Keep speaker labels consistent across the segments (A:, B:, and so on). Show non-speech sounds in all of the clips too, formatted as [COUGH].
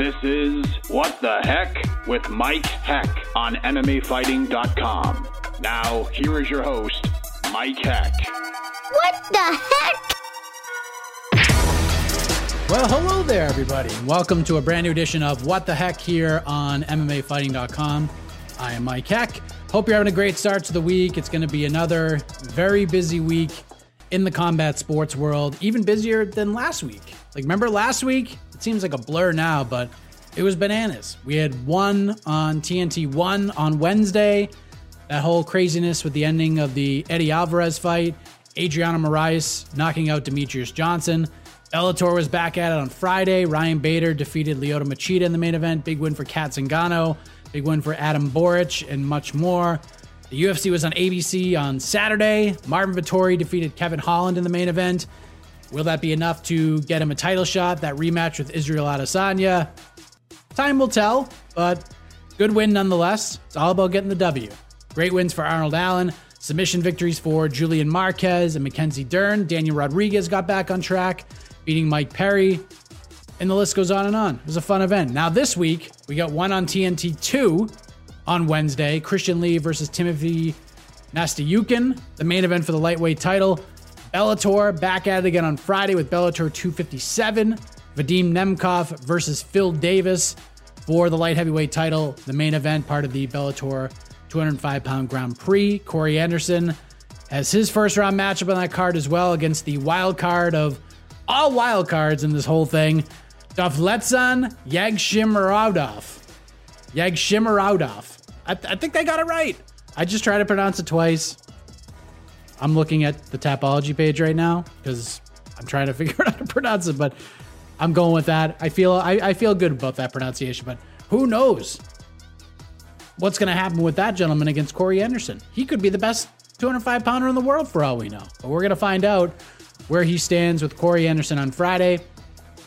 A: This is What the Heck with Mike Heck on MMAfighting.com. Now, here is your host, Mike Heck.
B: What the heck?
C: Well, hello there, everybody. Welcome to a brand new edition of What the Heck here on MMAfighting.com. I am Mike Heck. Hope you're having a great start to the week. It's going to be another very busy week in the combat sports world, even busier than last week. Like, remember last week? It seems like a blur now, but it was bananas. We had one on TNT, one on Wednesday. That whole craziness with the ending of the Eddie Alvarez fight, Adriano Moraes knocking out Demetrious Johnson. Bellator was back at it on Friday. Ryan Bader defeated Lyoto Machida in the main event. Big win for Cat Zingano. Big win for Adam Borics and much more. The UFC was on ABC on Saturday. Marvin Vettori defeated Kevin Holland in the main event. Will that be enough to get him a title shot? That rematch with Israel Adesanya? Time will tell, but good win nonetheless. It's all about getting the W. Great wins for Arnold Allen. Submission victories for Julian Marquez and Mackenzie Dern. Daniel Rodriguez got back on track beating Mike Perry, and the list goes on and on. It was a fun event. Now, this week, we got one on TNT 2 on Wednesday Christian Lee versus Timothy Nastasiukin, the main event for the lightweight title. Bellator back at it again on Friday with Bellator 257. Vadim Nemkov versus Phil Davis for the light heavyweight title, the main event, part of the Bellator 205 pound Grand Prix. Corey Anderson has his first round matchup on that card as well against the wild card of all wild cards in this whole thing. Dovletsan Yagshimarodov. Yagshimarodov. I, th- I think they got it right. I just tried to pronounce it twice. I'm looking at the Tapology page right now because I'm trying to [LAUGHS] figure out how to pronounce it, but I'm going with that. I feel I, I feel good about that pronunciation, but who knows what's going to happen with that gentleman against Corey Anderson? He could be the best 205 pounder in the world for all we know. But we're going to find out where he stands with Corey Anderson on Friday.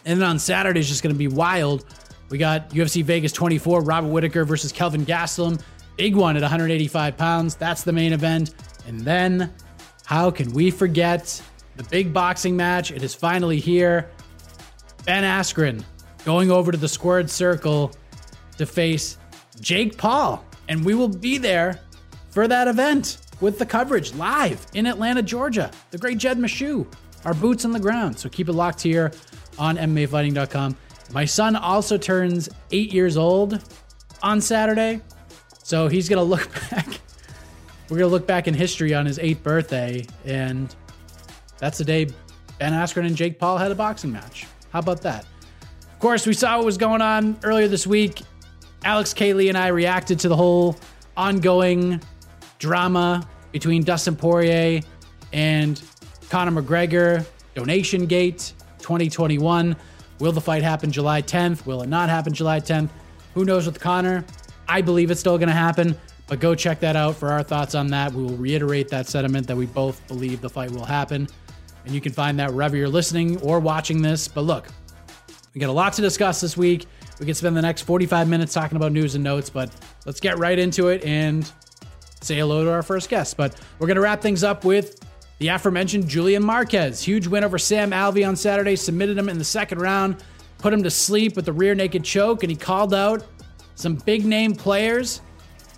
C: And then on Saturday is just going to be wild. We got UFC Vegas 24, Robert Whitaker versus Kelvin Gastelum. Big one at 185 pounds. That's the main event. And then, how can we forget the big boxing match? It is finally here. Ben Askren going over to the squared circle to face Jake Paul. And we will be there for that event with the coverage live in Atlanta, Georgia. The great Jed Meshew our boots on the ground. So keep it locked here on MMAfighting.com. My son also turns eight years old on Saturday. So he's going to look [LAUGHS] back. We're going to look back in history on his eighth birthday. And that's the day Ben Askren and Jake Paul had a boxing match. How about that? Of course, we saw what was going on earlier this week. Alex K. Lee and I reacted to the whole ongoing drama between Dustin Poirier and Conor McGregor. Donation Gate 2021. Will the fight happen July 10th? Will it not happen July 10th? Who knows with Conor? I believe it's still going to happen, but go check that out for our thoughts on that. We will reiterate that sentiment that we both believe the fight will happen. And you can find that wherever you're listening or watching this. But look, we got a lot to discuss this week. We could spend the next 45 minutes talking about news and notes, but let's get right into it and say hello to our first guest. But we're going to wrap things up with the aforementioned Julian Marquez. Huge win over Sam Alvey on Saturday, submitted him in the second round, put him to sleep with the rear naked choke, and he called out some big name players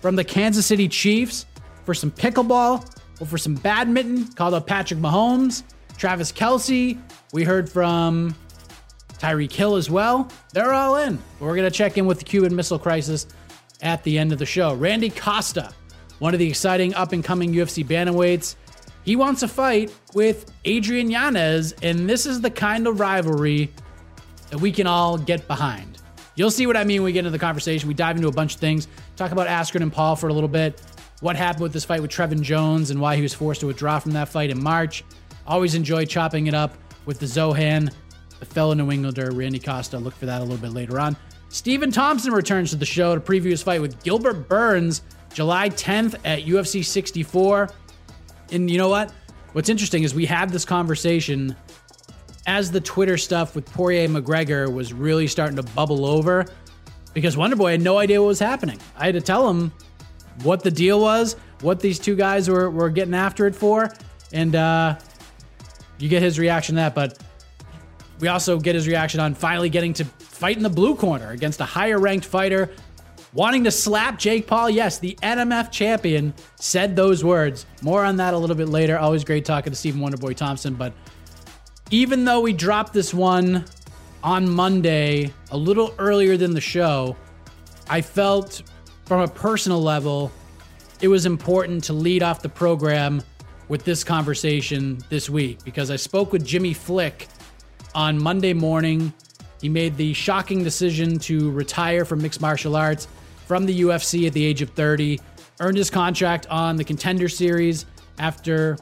C: from the Kansas City Chiefs for some pickleball or for some badminton, called up Patrick Mahomes, Travis Kelce. We heard from Tyreek Hill as well. They're all in. We're going to check in with the Cuban Missile Crisis at the end of the show. Randy Costa, one of the exciting up and coming UFC bantamweights, he wants a fight with Adrian Yanez, and this is the kind of rivalry that we can all get behind. You'll see what I mean when we get into the conversation. We dive into a bunch of things, talk about Askren and Paul for a little bit, what happened with this fight with Trevin Jones and why he was forced to withdraw from that fight in March. Always enjoy chopping it up with the Zohan, the fellow New Englander, Randy Costa. Look for that a little bit later on. Stephen Thompson returns to the show to preview his fight with Gilbert Burns July 10th at UFC 64. And you know what? What's interesting is we had this conversation as the Twitter stuff with Poirier McGregor was really starting to bubble over because Wonderboy had no idea what was happening. I had to tell him what the deal was, what these two guys were, were getting after it for, and uh, you get his reaction to that. But we also get his reaction on finally getting to fight in the blue corner against a higher ranked fighter wanting to slap Jake Paul. Yes, the NMF champion said those words. More on that a little bit later. Always great talking to Stephen Wonderboy Thompson. But even though we dropped this one on Monday a little earlier than the show, I felt from a personal level it was important to lead off the program with this conversation this week because I spoke with Jimmy Flick on Monday morning. He made the shocking decision to retire from mixed martial arts from the UFC at the age of 30, earned his contract on the Contender Series after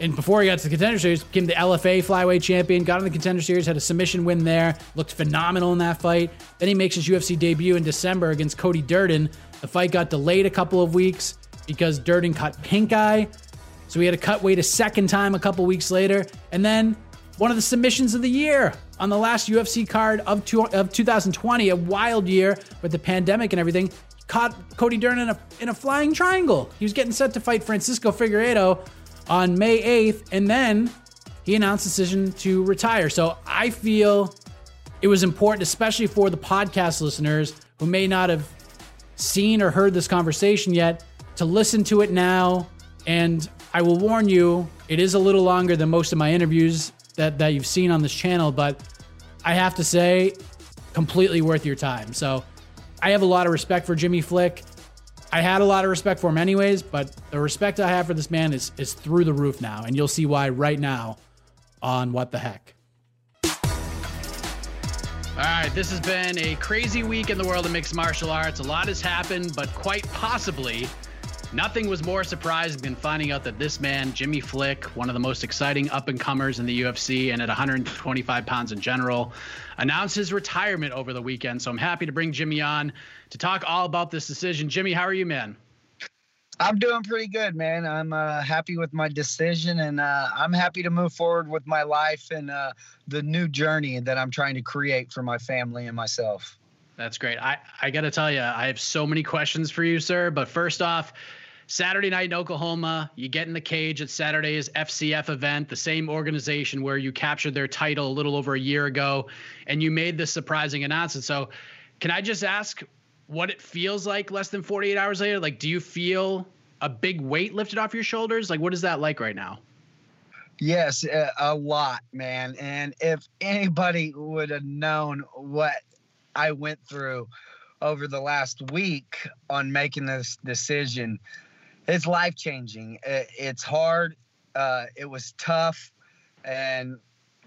C: and before he got to the contender series, became the LFA flyweight champion, got in the contender series, had a submission win there, looked phenomenal in that fight. Then he makes his UFC debut in December against Cody Durden. The fight got delayed a couple of weeks because Durden caught pink eye. So he had to cut weight a second time a couple weeks later. And then one of the submissions of the year on the last UFC card of, two, of 2020, a wild year with the pandemic and everything. Caught Cody Durden in a, in a flying triangle. He was getting set to fight Francisco Figueiredo on May 8th, and then he announced decision to retire. So I feel it was important, especially for the podcast listeners who may not have seen or heard this conversation yet, to listen to it now. And I will warn you, it is a little longer than most of my interviews that, that you've seen on this channel, but I have to say, completely worth your time. So I have a lot of respect for Jimmy Flick. I had a lot of respect for him anyways, but the respect I have for this man is is through the roof now, and you'll see why right now on what the heck. All right, this has been a crazy week in the world of mixed martial arts. A lot has happened, but quite possibly Nothing was more surprising than finding out that this man, Jimmy Flick, one of the most exciting up and comers in the UFC and at 125 pounds in general, announced his retirement over the weekend. So I'm happy to bring Jimmy on to talk all about this decision. Jimmy, how are you, man?
D: I'm doing pretty good, man. I'm uh, happy with my decision, and uh, I'm happy to move forward with my life and uh, the new journey that I'm trying to create for my family and myself.
C: That's great. I, I got to tell you, I have so many questions for you, sir. But first off, Saturday night in Oklahoma, you get in the cage at Saturday's FCF event, the same organization where you captured their title a little over a year ago, and you made this surprising announcement. So, can I just ask what it feels like less than 48 hours later? Like, do you feel a big weight lifted off your shoulders? Like, what is that like right now?
D: Yes, a lot, man. And if anybody would have known what I went through over the last week on making this decision, it's life changing. it's hard. Uh, it was tough, and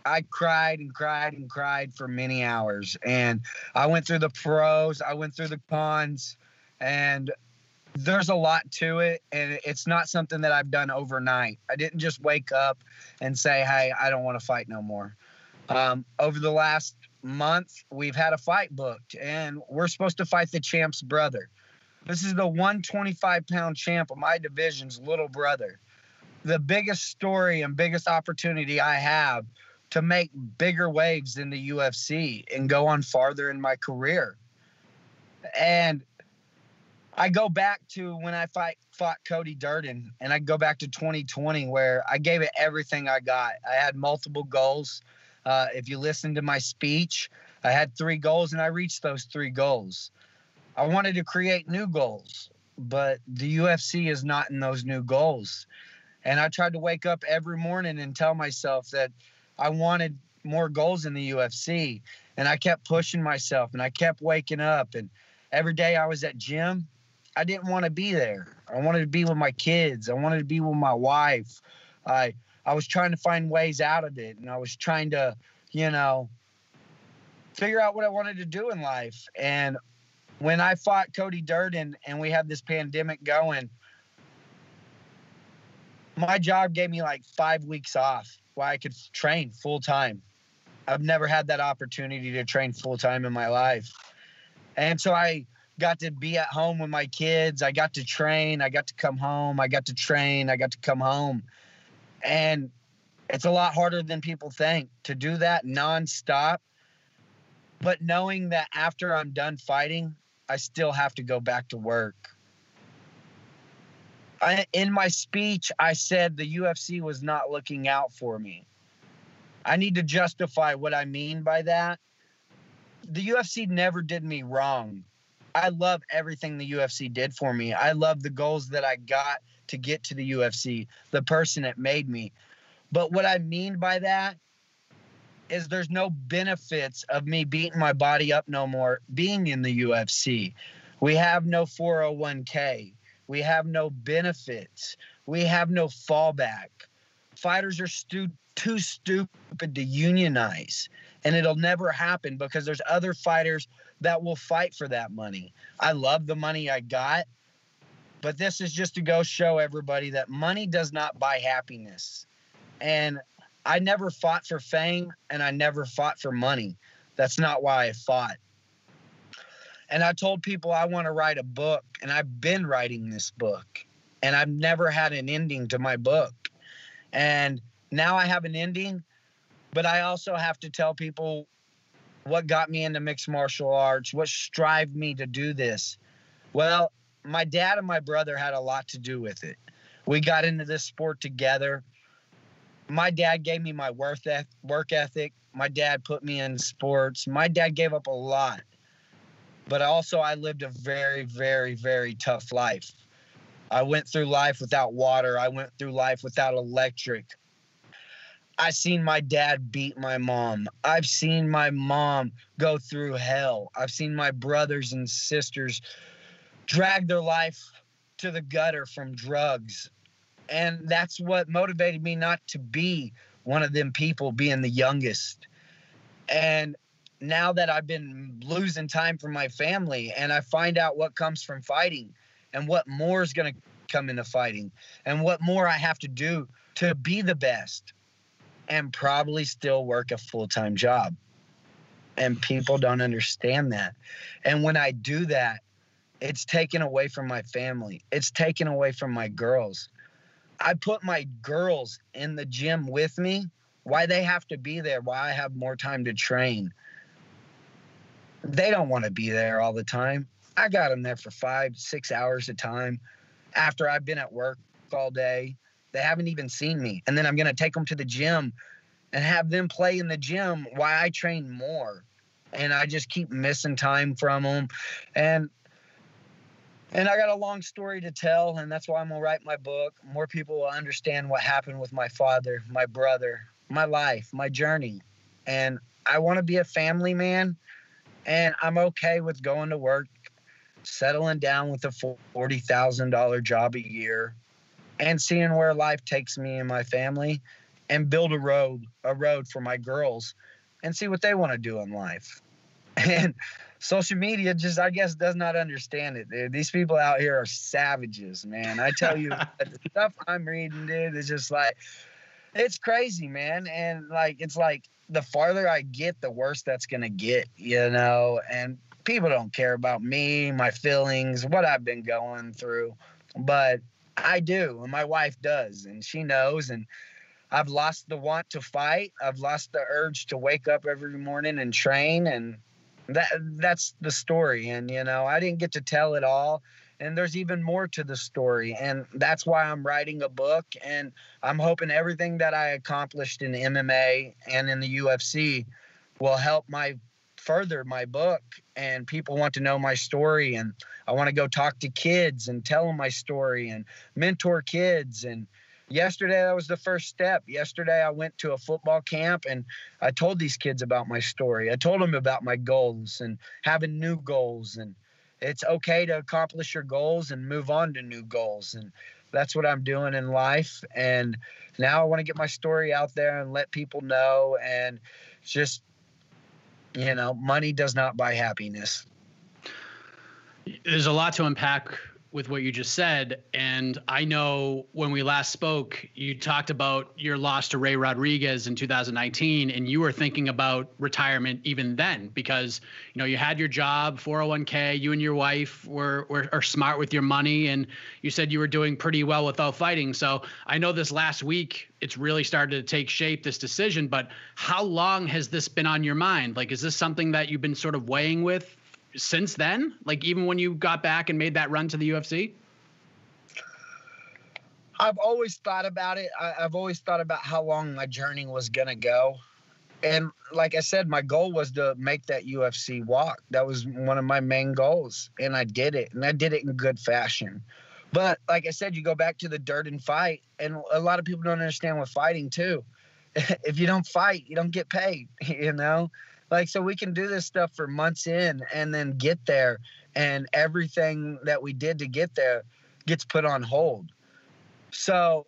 D: I cried and cried and cried for many hours. And I went through the pros, I went through the cons, and there's a lot to it and it's not something that I've done overnight. I didn't just wake up and say, "Hey, I don't want to fight no more." Um, over the last month, we've had a fight booked, and we're supposed to fight the champ's brother. This is the 125 pound champ of my division's little brother. The biggest story and biggest opportunity I have to make bigger waves in the UFC and go on farther in my career. And I go back to when I fight fought Cody Durden, and I go back to 2020 where I gave it everything I got. I had multiple goals. Uh, if you listen to my speech, I had three goals, and I reached those three goals. I wanted to create new goals, but the UFC is not in those new goals. And I tried to wake up every morning and tell myself that I wanted more goals in the UFC. And I kept pushing myself and I kept waking up. And every day I was at gym, I didn't want to be there. I wanted to be with my kids. I wanted to be with my wife. I I was trying to find ways out of it and I was trying to, you know, figure out what I wanted to do in life. And when I fought Cody Durden and we had this pandemic going, my job gave me like five weeks off where I could train full time. I've never had that opportunity to train full time in my life. And so I got to be at home with my kids. I got to train. I got to come home. I got to train. I got to come home. And it's a lot harder than people think to do that nonstop. But knowing that after I'm done fighting, I still have to go back to work. I, in my speech, I said the UFC was not looking out for me. I need to justify what I mean by that. The UFC never did me wrong. I love everything the UFC did for me. I love the goals that I got to get to the UFC, the person that made me. But what I mean by that is there's no benefits of me beating my body up no more being in the UFC. We have no 401k. We have no benefits. We have no fallback. Fighters are stu- too stupid to unionize. And it'll never happen because there's other fighters that will fight for that money. I love the money I got, but this is just to go show everybody that money does not buy happiness. And I never fought for fame and I never fought for money. That's not why I fought. And I told people I want to write a book, and I've been writing this book, and I've never had an ending to my book. And now I have an ending, but I also have to tell people what got me into mixed martial arts, what strived me to do this. Well, my dad and my brother had a lot to do with it. We got into this sport together. My dad gave me my work ethic. My dad put me in sports. My dad gave up a lot but also I lived a very, very, very tough life. I went through life without water. I went through life without electric. I seen my dad beat my mom. I've seen my mom go through hell. I've seen my brothers and sisters drag their life to the gutter from drugs. And that's what motivated me not to be one of them people being the youngest. And now that I've been losing time for my family and I find out what comes from fighting and what more is going to come into fighting and what more I have to do to be the best and probably still work a full time job. And people don't understand that. And when I do that, it's taken away from my family, it's taken away from my girls. I put my girls in the gym with me. Why they have to be there, why I have more time to train they don't want to be there all the time. I got them there for five, six hours a time after I've been at work all day. They haven't even seen me. And then I'm going to take them to the gym and have them play in the gym while I train more. And I just keep missing time from them. And and I got a long story to tell, and that's why I'm gonna write my book. More people will understand what happened with my father, my brother, my life, my journey. And I want to be a family man and I'm okay with going to work, settling down with a $40,000 job a year, and seeing where life takes me and my family and build a road, a road for my girls and see what they want to do in life. [LAUGHS] And social media just, I guess, does not understand it. Dude. These people out here are savages, man. I tell you, [LAUGHS] the stuff I'm reading, dude, is just like, it's crazy, man. And like, it's like the farther I get, the worse that's going to get, you know? And people don't care about me, my feelings, what I've been going through. But I do, and my wife does, and she knows. And I've lost the want to fight. I've lost the urge to wake up every morning and train. And that that's the story. And you know, I didn't get to tell it all. And there's even more to the story. And that's why I'm writing a book. And I'm hoping everything that I accomplished in MMA and in the UFC will help my further my book and people want to know my story and I want to go talk to kids and tell them my story and mentor kids and yesterday that was the first step. Yesterday I went to a football camp and I told these kids about my story. I told them about my goals and having new goals and it's okay to accomplish your goals and move on to new goals and that's what I'm doing in life. And now I want to get my story out there and let people know and just you know, money does not buy happiness.
C: There's a lot to unpack with what you just said. And I know when we last spoke, you talked about your loss to Ray Rodriguez in 2019, and you were thinking about retirement even then because you know you had your job, 401k, you and your wife were, were are smart with your money, and you said you were doing pretty well without fighting. So I know this last week it's really started to take shape this decision, but how long has this been on your mind? Like, is this something that you've been sort of weighing with since then? Like even when you got back and made that run to the UFC?
D: I've always thought about it. I, have always thought about how long my journey was gonna go. And like I said, my goal was to make that UFC walk. That was one of my main goals. And I did it. And I did it in good fashion. But like I said, you go back to the dirt and fight. And a lot of people don't understand with fighting too. [LAUGHS] if you don't fight, you don't get paid, [LAUGHS] you know? Like, so we can do this stuff for months in and then get there, and everything that we did to get there gets put on hold. So,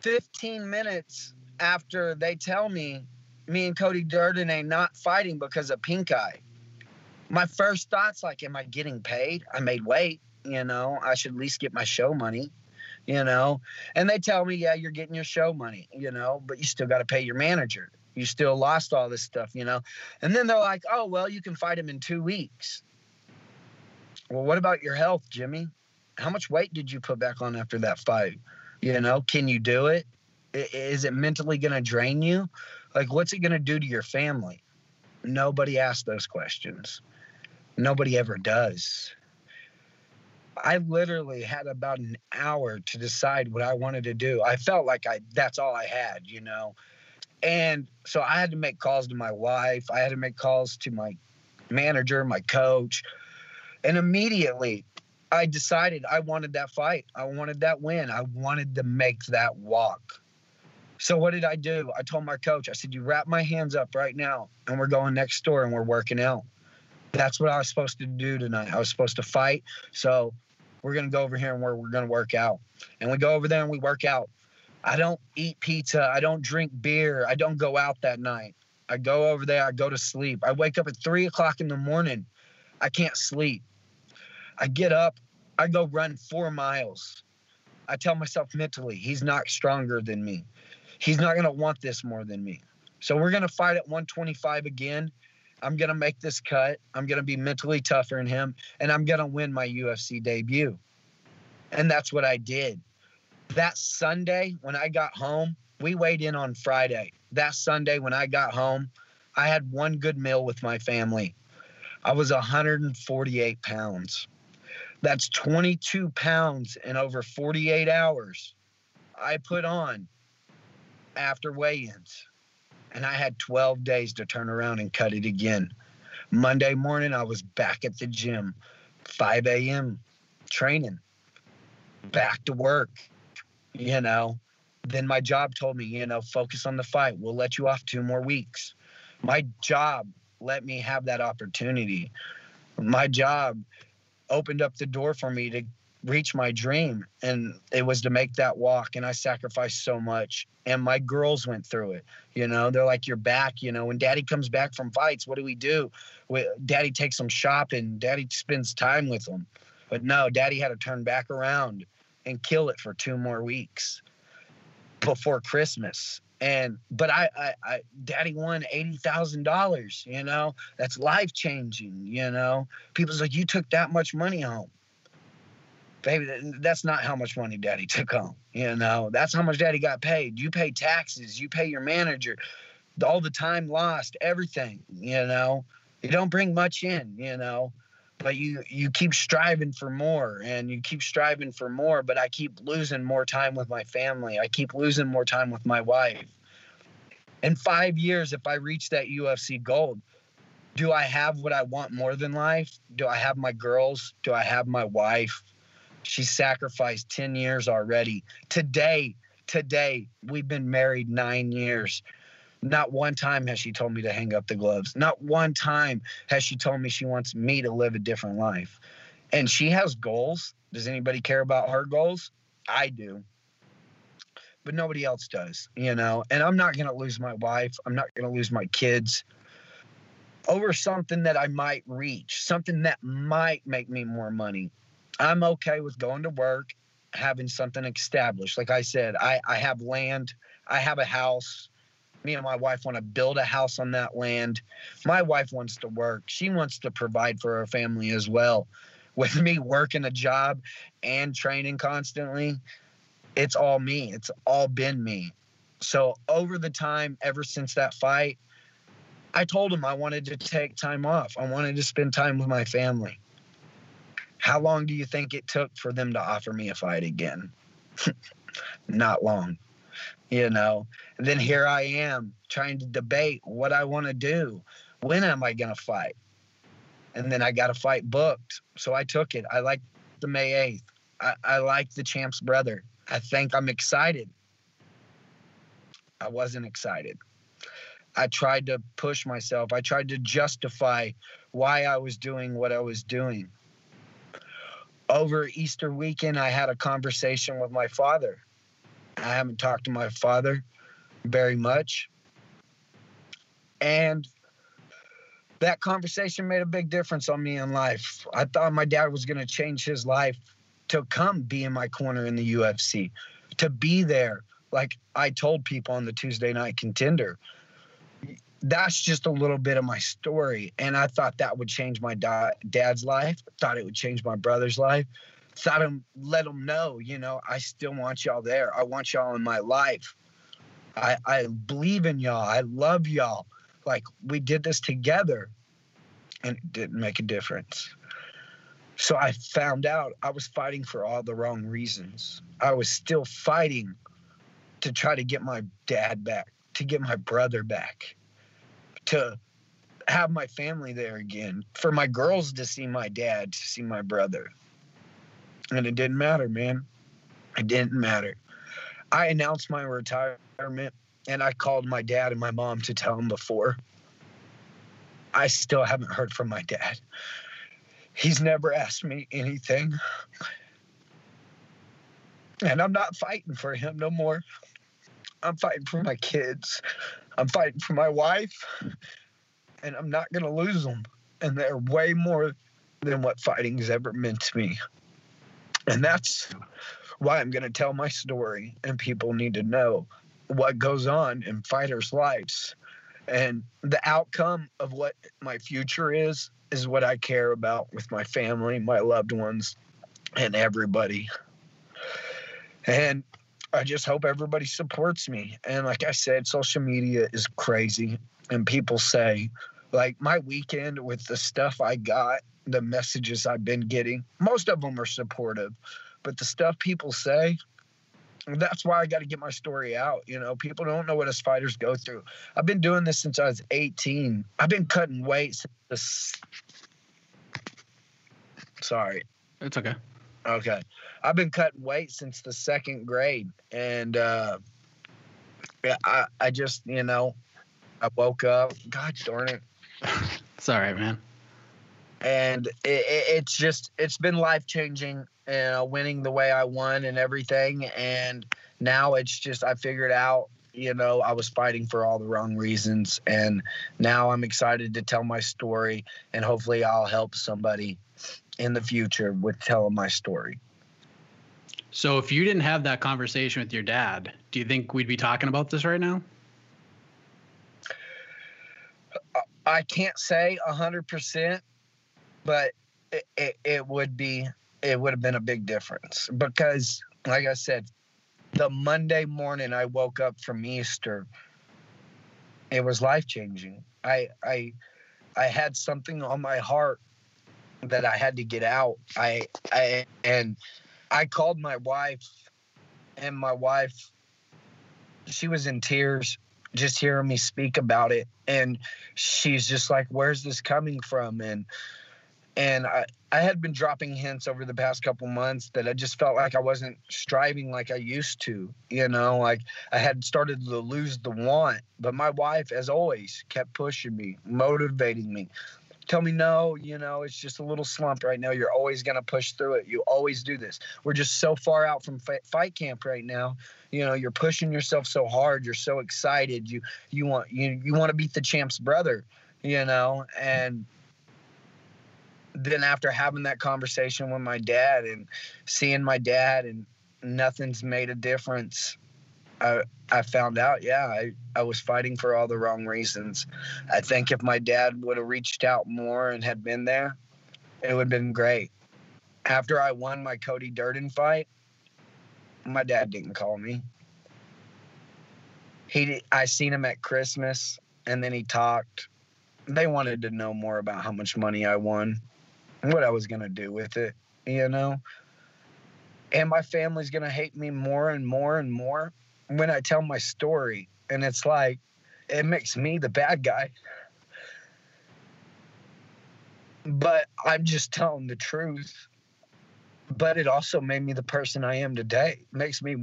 D: 15 minutes after they tell me me and Cody Durden ain't not fighting because of pink eye, my first thoughts like, am I getting paid? I made weight, you know, I should at least get my show money you know? And they tell me yeah you're getting your show money you know? But you still got to pay your manager you still lost all this stuff, you know? And then they're like, oh, well, you can fight him in two weeks. Well, what about your health, Jimmy? How much weight did you put back on after that fight? You know, can you do it? Is it mentally going to drain you? Like, what's it going to do to your family? Nobody asks those questions. Nobody ever does. I literally had about an hour to decide what I wanted to do. I felt like I that's all I had, you know. And so I had to make calls to my wife. I had to make calls to my manager, my coach. And immediately I decided I wanted that fight. I wanted that win. I wanted to make that walk. So what did I do? I told my coach, I said, You wrap my hands up right now and we're going next door and we're working out. That's what I was supposed to do tonight. I was supposed to fight. So we're gonna go over here and we're, we're gonna work out. And we go over there and we work out. I don't eat pizza. I don't drink beer. I don't go out that night. I go over there. I go to sleep. I wake up at three o'clock in the morning. I can't sleep. I get up. I go run four miles. I tell myself mentally, he's not stronger than me. He's not going to want this more than me. So we're going to fight at 125 again. I'm going to make this cut. I'm going to be mentally tougher than him, and I'm going to win my UFC debut. And that's what I did that Sunday when I got home, we weighed in on Friday. That Sunday when I got home, I had one good meal with my family. I was 148 pounds. That's 22 pounds in over 48 hours I put on after weigh ins. And I had 12 days to turn around and cut it again. Monday morning, I was back at the gym, 5 a.m., training, back to work you know, then my job told me, you know, focus on the fight. We'll let you off two more weeks. My job let me have that opportunity. My job opened up the door for me to reach my dream and it was to make that walk and i sacrificed so much and my girls went through it you know they're like you're back you know when daddy comes back from fights what do we do we, daddy takes them shopping daddy spends time with them but no daddy had to turn back around and kill it for two more weeks before christmas and but I, I, I daddy won eighty thousand dollars. You know, that's life changing. You know, people's like, you took that much money home baby, that's not how much money daddy took home. You know, that's how much daddy got paid. You pay taxes, you pay your manager, all the time lost, everything, you know. You don't bring much in, you know, but you you keep striving for more and you keep striving for more, but I keep losing more time with my family. I keep losing more time with my wife. In 5 years if I reach that UFC gold, do I have what I want more than life? Do I have my girls? Do I have my wife? She sacrificed 10 years already. Today, today, we've been married nine years. Not one time has she told me to hang up the gloves. Not one time has she told me she wants me to live a different life. And she has goals. Does anybody care about her goals? I do. But nobody else does, you know. And I'm not going to lose my wife. I'm not going to lose my kids over something that I might reach, something that might make me more money. I'm okay with going to work, having something established. Like I said, I, I have land, I have a house. Me and my wife want to build a house on that land. My wife wants to work. She wants to provide for her family as well. With me working a job and training constantly, it's all me. It's all been me. So over the time, ever since that fight, I told him I wanted to take time off. I wanted to spend time with my family. How long do you think it took for them to offer me a fight again? [LAUGHS] Not long, you know. And then here I am trying to debate what I want to do. When am I going to fight? And then I got a fight booked. So I took it. I like the May 8th. I, I like the champ's brother. I think I'm excited. I wasn't excited. I tried to push myself. I tried to justify why I was doing what I was doing over Easter weekend, I had a conversation with my father. I haven't talked to my father very much. And that conversation made a big difference on me in life. I thought my dad was going to change his life to come be in my corner in the UFC, to be there. Like I told people on the Tuesday night contender, that's just a little bit of my story. And I thought that would change my da- dad's life. Thought it would change my brother's life. Thought him let them know, you know, I still want y'all there. I want y'all in my life. I I believe in y'all. I love y'all. Like we did this together, and it didn't make a difference. So I found out I was fighting for all the wrong reasons. I was still fighting to try to get my dad back, to get my brother back to have my family there again, for my girls to see my dad, to see my brother. And it didn't matter, man. It didn't matter. I announced my retirement and I called my dad and my mom to tell them before. I still haven't heard from my dad. He's never asked me anything. And I'm not fighting for him no more. I'm fighting for my kids. I'm fighting for my wife, and I'm not going to lose them. And they're way more than what fighting has ever meant to me. And that's why I'm going to tell my story, and people need to know what goes on in fighters' lives. And the outcome of what my future is, is what I care about with my family, my loved ones, and everybody. And I just hope everybody supports me. And like I said, social media is crazy. And people say, like, my weekend with the stuff I got, the messages I've been getting, most of them are supportive. But the stuff people say, that's why I got to get my story out. You know, people don't know what us fighters go through. I've been doing this since I was 18. I've been cutting weight since. Sorry.
C: It's okay.
D: Okay. I've been cutting weight since the second grade. And uh, yeah, I, I just, you know, I woke up. God darn it.
C: It's all right, man.
D: and it, it, it's just it's been life changing. You uh, know, winning the way I won and everything, and now it's just I figured out. You know, I was fighting for all the wrong reasons, and now I'm excited to tell my story, and hopefully, I'll help somebody in the future with telling my story.
C: So, if you didn't have that conversation with your dad, do you think we'd be talking about this right now?
D: I can't say a hundred percent, but it, it, it would be it would have been a big difference because, like I said, the Monday morning I woke up from Easter, it was life changing. I I I had something on my heart that I had to get out. I I and I called my wife and my wife she was in tears just hearing me speak about it and she's just like where's this coming from and and I, I had been dropping hints over the past couple months that I just felt like I wasn't striving like I used to, you know, like I had started to lose the want. But my wife, as always, kept pushing me, motivating me, tell me no, you know, it's just a little slump right now. You're always going to push through it. You always do this. We're just so far out from fight camp right now. You know, you're pushing yourself so hard. You're so excited. You you want you you want to beat the champ's brother, you know, and then after having that conversation with my dad and seeing my dad and nothing's made a difference I I found out, yeah, I, I was fighting for all the wrong reasons. I think if my dad would have reached out more and had been there, it would have been great. After I won my Cody Durden fight, my dad didn't call me. He I seen him at Christmas and then he talked. They wanted to know more about how much money I won what I was to do with it, you know? And my family's to hate me more and more and more when I tell my story. And it's like, it makes me the bad guy. But I'm just telling the truth. But it also made me the person I am today. Makes me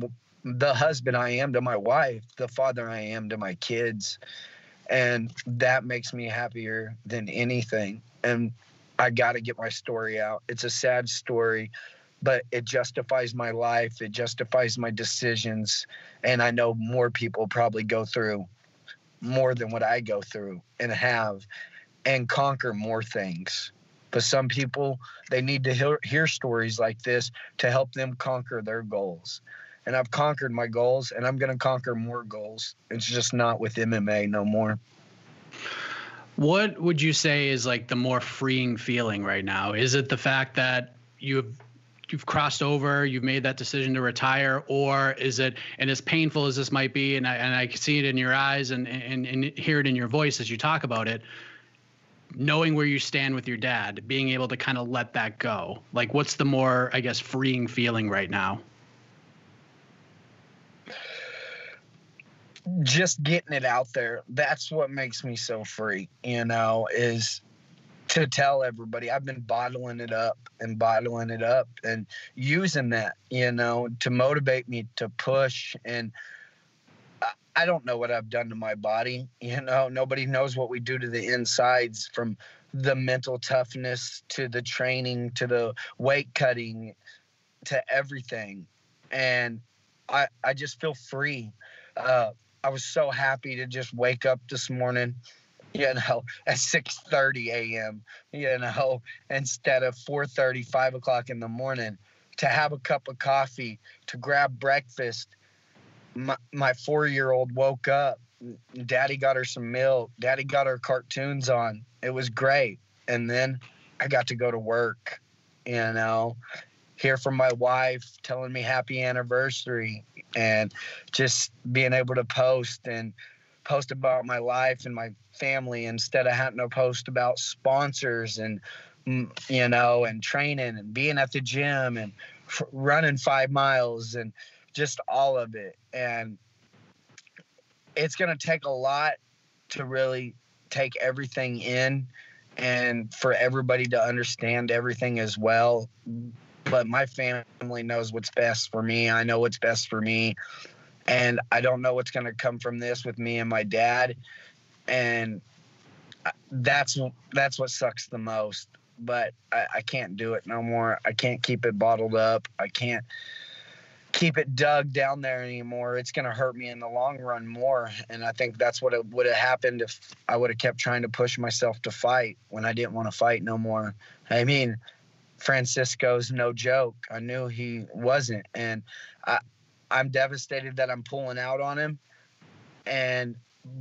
D: the husband I am to my wife, the father I am to my kids. And that makes me happier than anything. And I got to get my story out. It's a sad story, but it justifies my life. It justifies my decisions. And I know more people probably go through more than what I go through and have and conquer more things. But some people, they need to hear, hear stories like this to help them conquer their goals. And I've conquered my goals and I'm going to conquer more goals. It's just not with MMA no more.
C: What would you say is like the more freeing feeling right now? Is it the fact that you've you've crossed over, you've made that decision to retire, or is it and as painful as this might be, and I and I can see it in your eyes and and, and hear it in your voice as you talk about it, knowing where you stand with your dad, being able to kind of let that go. Like what's the more, I guess, freeing feeling right now?
D: just getting it out there that's what makes me so free you know is to tell everybody i've been bottling it up and bottling it up and using that you know to motivate me to push and I don't know what I've done to my body. You know, nobody knows what we do to the insides from the mental toughness to the training to the weight cutting to everything. And I I just feel free. Uh, I was so happy to just wake up this morning, [LAUGHS] you know, at 6:30 a.m. You know, instead of 4:30, 5 o'clock in the morning, to have a cup of coffee, to grab breakfast. My, my four-year-old woke up. Daddy got her some milk. Daddy got her cartoons on. It was great. And then I got to go to work. You know, hear from my wife telling me happy anniversary and just being able to post and post about my life and my family instead of having to post about sponsors and mm, you know and training and being at the gym and running five miles and just all of it and it's going to take a lot to really take everything in and for everybody to understand everything as well but my family knows what's best for me. I know what's best for me. And I don't know what's going to come from this with me and my dad. And that's that's what sucks the most but I, I can't do it no more. I can't keep it bottled up. I can't keep it dug down there anymore. It's going to hurt me in the long run more. And I think that's what would have happened if I would have kept trying to push myself to fight when I didn't want to fight no more. I mean, Francisco's no joke. I knew he wasn't. And I, I'm devastated that I'm pulling out on him. And,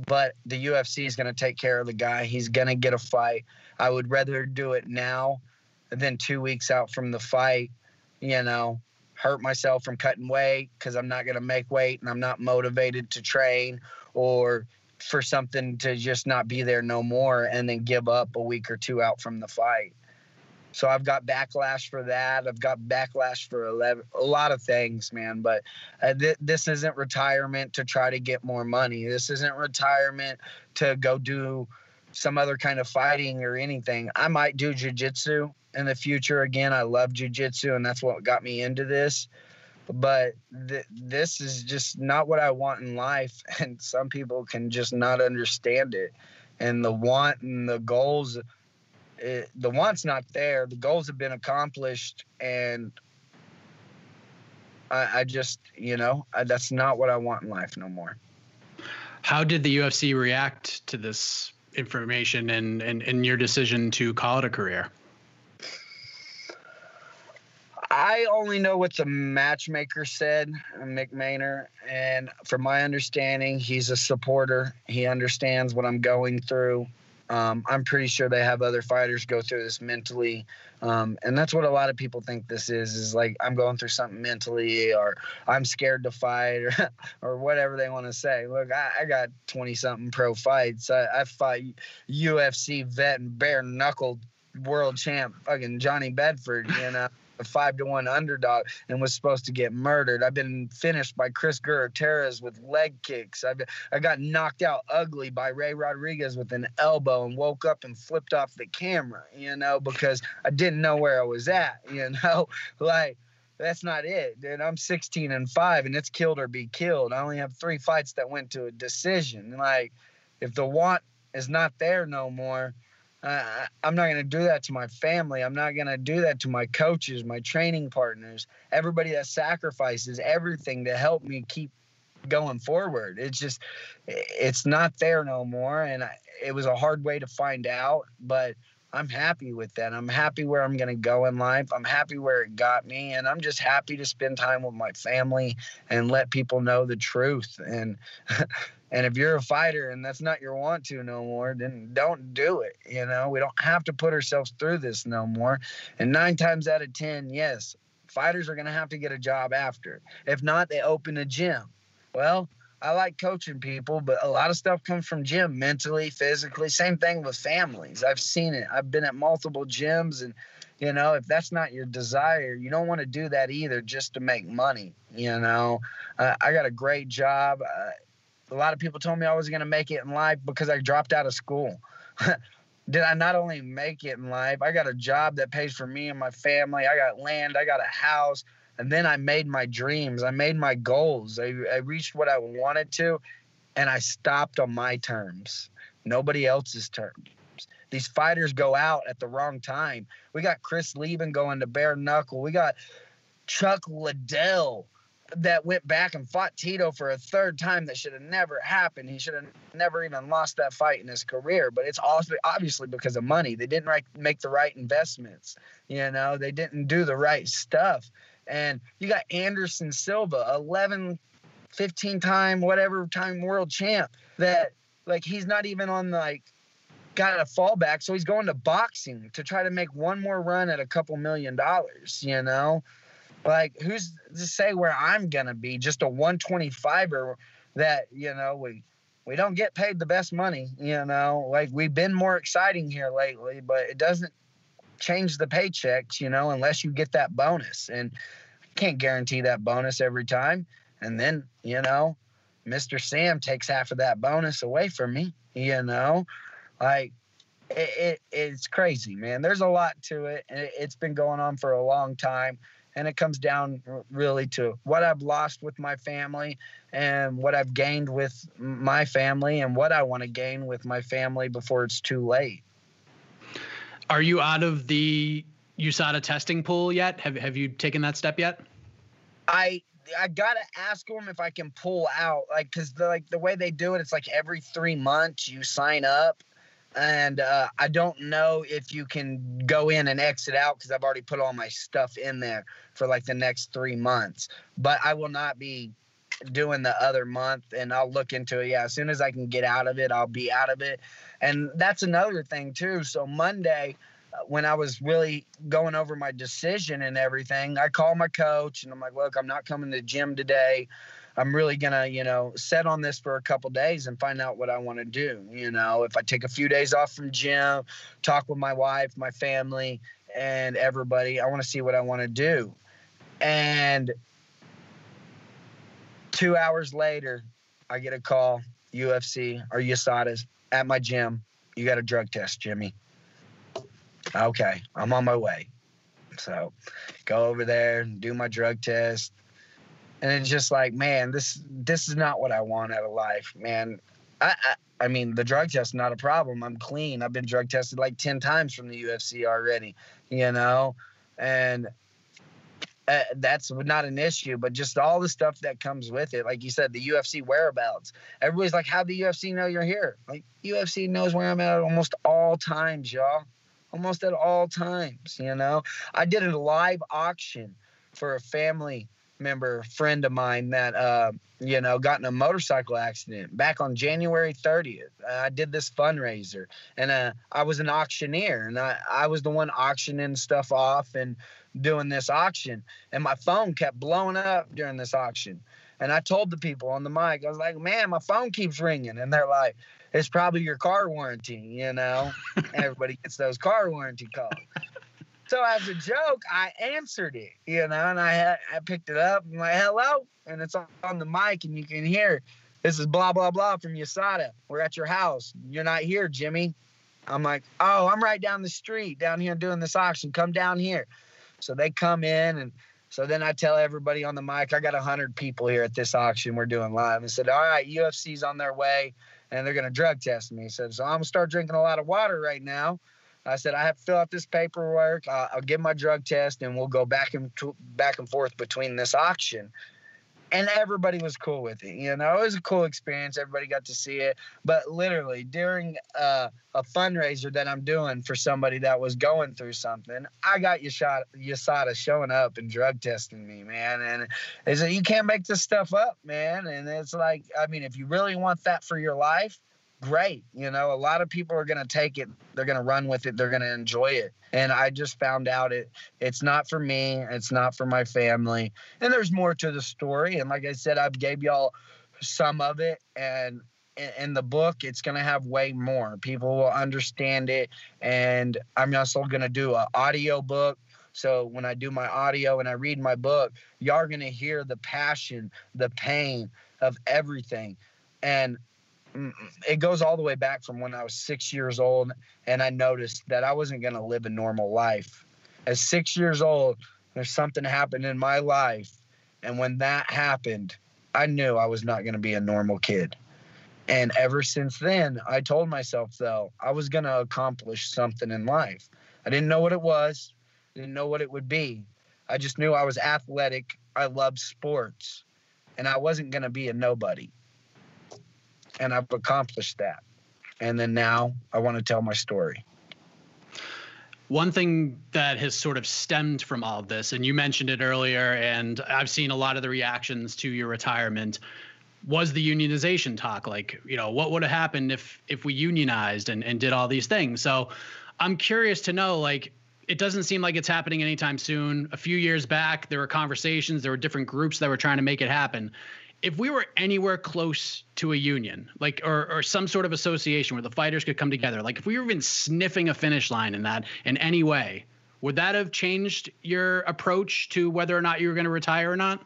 D: but the UFC is going to take care of the guy. He's going to get a fight. I would rather do it now than two weeks out from the fight, you know, hurt myself from cutting weight because I'm not going to make weight and I'm not motivated to train or for something to just not be there no more and then give up a week or two out from the fight. So I've got backlash for that. I've got backlash for 11, a lot of things, man. But uh, th- this isn't retirement to try to get more money. This isn't retirement to go do some other kind of fighting or anything. I might do jujitsu in the future again. I love jujitsu, and that's what got me into this. But th- this is just not what I want in life, [LAUGHS] and some people can just not understand it. And the want and the goals, it, the want's not there. The goals have been accomplished, and I, I just, you know, I, that's not what I want in life no more.
C: How did the UFC react to this information and, and, and your decision to call it a career?
D: I only know what the matchmaker said, Mick Maynard, and from my understanding, he's a supporter. He understands what I'm going through. Um, I'm pretty sure they have other fighters go through this mentally, um, and that's what a lot of people think this is. Is like I'm going through something mentally, or I'm scared to fight, or [LAUGHS] or whatever they want to say. Look, I, I got 20 something pro fights. I, I fought UFC vet and bare knuckled world champ, fucking Johnny Bedford. You know a five to one underdog and was supposed to get murdered. I've been finished by Chris Gutierrez with leg kicks. I've I got knocked out ugly by Ray Rodriguez with an elbow and woke up and flipped off the camera, you know, because I didn't know where I was at, [LAUGHS] you know, like that's not it, dude. I'm 16 and five, and it's killed or be killed. I only have three fights that went to a decision. Like, if the want is not there no more, uh, I'm not going to do that to my family. I'm not going to do that to my coaches, my training partners, everybody that sacrifices everything to help me keep going forward. It's just, it's not there no more. And I, it was a hard way to find out, but I'm happy with that. I'm happy where I'm going to go in life. I'm happy where it got me. And I'm just happy to spend time with my family and let people know the truth. And, [LAUGHS] and if you're a fighter and that's not your want to no more, then don't do it. You know, we don't have to put ourselves through this no more. And nine times out of 10, yes, fighters are going to have to get a job after. If not, they open a gym. Well, I like coaching people, but a lot of stuff comes from gym mentally, physically. Same thing with families. I've seen it. I've been at multiple gyms, and you know, if that's not your desire, you don't want to do that either just to make money. You know, uh, I got a great job. Uh, a lot of people told me I was going to make it in life because I dropped out of school. [LAUGHS] Did I not only make it in life, I got a job that pays for me and my family. I got land, I got a house and then I made my dreams. I made my goals. I, I reached what I wanted to, and I stopped on my terms, nobody else's terms. These fighters go out at the wrong time. We got Chris Leben going to bare knuckle. We got Chuck Liddell that went back and fought Tito for a third time that should have never happened. He should have never even lost that fight in his career. But it's also obviously because of money. They didn't make the right investments. You know, they didn't do the right stuff. And you got Anderson Silva, 11, 15 time, whatever time world champ, that like he's not even on like got a fallback. So he's going to boxing to try to make one more run at a couple million dollars, you know? Like, who's to say where I'm going to be? Just a 125er that, you know, we. We don't get paid the best money, you know. Like we've been more exciting here lately, but it doesn't change the paychecks, you know, unless you get that bonus. And I can't guarantee that bonus every time. And then, you know, Mr. Sam takes half of that bonus away from me, you know, like it, it it's crazy, man. There's a lot to it. And it, it's been going on for a long time. And it comes down really to what I've lost with my family and what I've gained with my family and what I want to gain with my family before it's too late.
C: Are you out of the USADA testing pool yet? Have Have you taken that step yet?
D: I I gotta ask them if I can pull out, like, cause the, like the way they do it, it's like every three months you sign up, and uh, I don't know if you can go in and exit out because I've already put all my stuff in there for like the next three months. But I will not be doing the other month, and I'll look into it. Yeah, as soon as I can get out of it, I'll be out of it. And that's another thing too. So Monday uh, when I was really going over my decision and everything, I called my coach and I'm like, look, I'm not coming to the gym today. I'm really gonna, you know, set on this for a couple days and find out what I want to do. You know, if I take a few days off from gym, talk with my wife, my family, and everybody, I want to see what I want to do. And two hours later, I get a call, UFC or USADA's at my gym. You got a drug test, Jimmy okay, I'm on my way. So go over there and do my drug test. And it's just like, man, this this is not what I want out of life, man. I, I I mean, the drug test not a problem. I'm clean. I've been drug tested like 10 times from the UFC already, you know? And uh, that's not an issue, but just all the stuff that comes with it. Like you said, the UFC whereabouts. Everybody's like, how the UFC know you're here? Like, UFC knows where I'm at almost all times, y'all almost at all times. You know, I did a live auction for a family member friend of mine that uh, you know got in a motorcycle accident back on January 30th. I did this fundraiser and uh, I was an auctioneer and I, I was the one auctioning stuff off and doing this auction and my phone kept blowing up during this auction. And I told the people on the mic, I was like, man, my phone keeps ringing. And they're like, it's probably your car warranty, you know. [LAUGHS] Everybody gets those car warranty calls. So as a joke, I answered it, you know, and I I picked it up and I'm like, hello, and it's on the mic, and you can hear, this is blah blah blah from USADA. We're at your house. You're not here, Jimmy. I'm like, oh, I'm right down the street, down here doing this auction. Come down here. So they come in, and so then I tell everybody on the mic, I got hundred people here at this auction we're doing live, and said, all right, UFC's on their way and they're going to drug test me. He said, so I'm going to start drinking a lot of water right now. I said, I have to fill out this paperwork. Uh, I'll get my drug test and we'll go back and back and forth between this auction and everybody was cool with it. You know, it was a cool experience. Everybody got to see it. But literally during uh, a fundraiser that I'm doing for somebody that was going through something, I got USADA showing up and drug testing me, man. And it's said, you can't make this stuff up, man. And it's like, I mean, if you really want that for your life, great. You know, a lot of people are going to take it, they're going to run with it, they're going to enjoy it. And I just found out it it's not for me, it's not for my family. And there's more to the story. And like I said, I've gave y'all some of it and in the book it's going to have way more people will understand it and i'm also going to do an audio book so when i do my audio and i read my book y'all are going to hear the passion the pain of everything and it goes all the way back from when I was six years old, and I noticed that I wasn't going to live a normal life. At six years old, there's something happened in my life, and when that happened, I knew I was not going to be a normal kid. And ever since then, I told myself though I was going to accomplish something in life. I didn't know what it was, didn't know what it would be. I just knew I was athletic. I loved sports, and I wasn't going to be a nobody and I've accomplished that. And then now I want to tell my story.
C: One thing that has sort of stemmed from all of this, and you mentioned it earlier, and I've seen a lot of the reactions to your retirement, was the unionization talk. Like, you know, what would have happened if if we unionized and, and did all these things? So I'm curious to know, like, it doesn't seem like it's happening anytime soon. A few years back, there were conversations, there were different groups that were trying to make it happen if we were anywhere close to a union, like or or some sort of association where the fighters could come together, like if we were even sniffing a finish line in that in any way, would that have changed your approach to whether or not you were going to retire or not?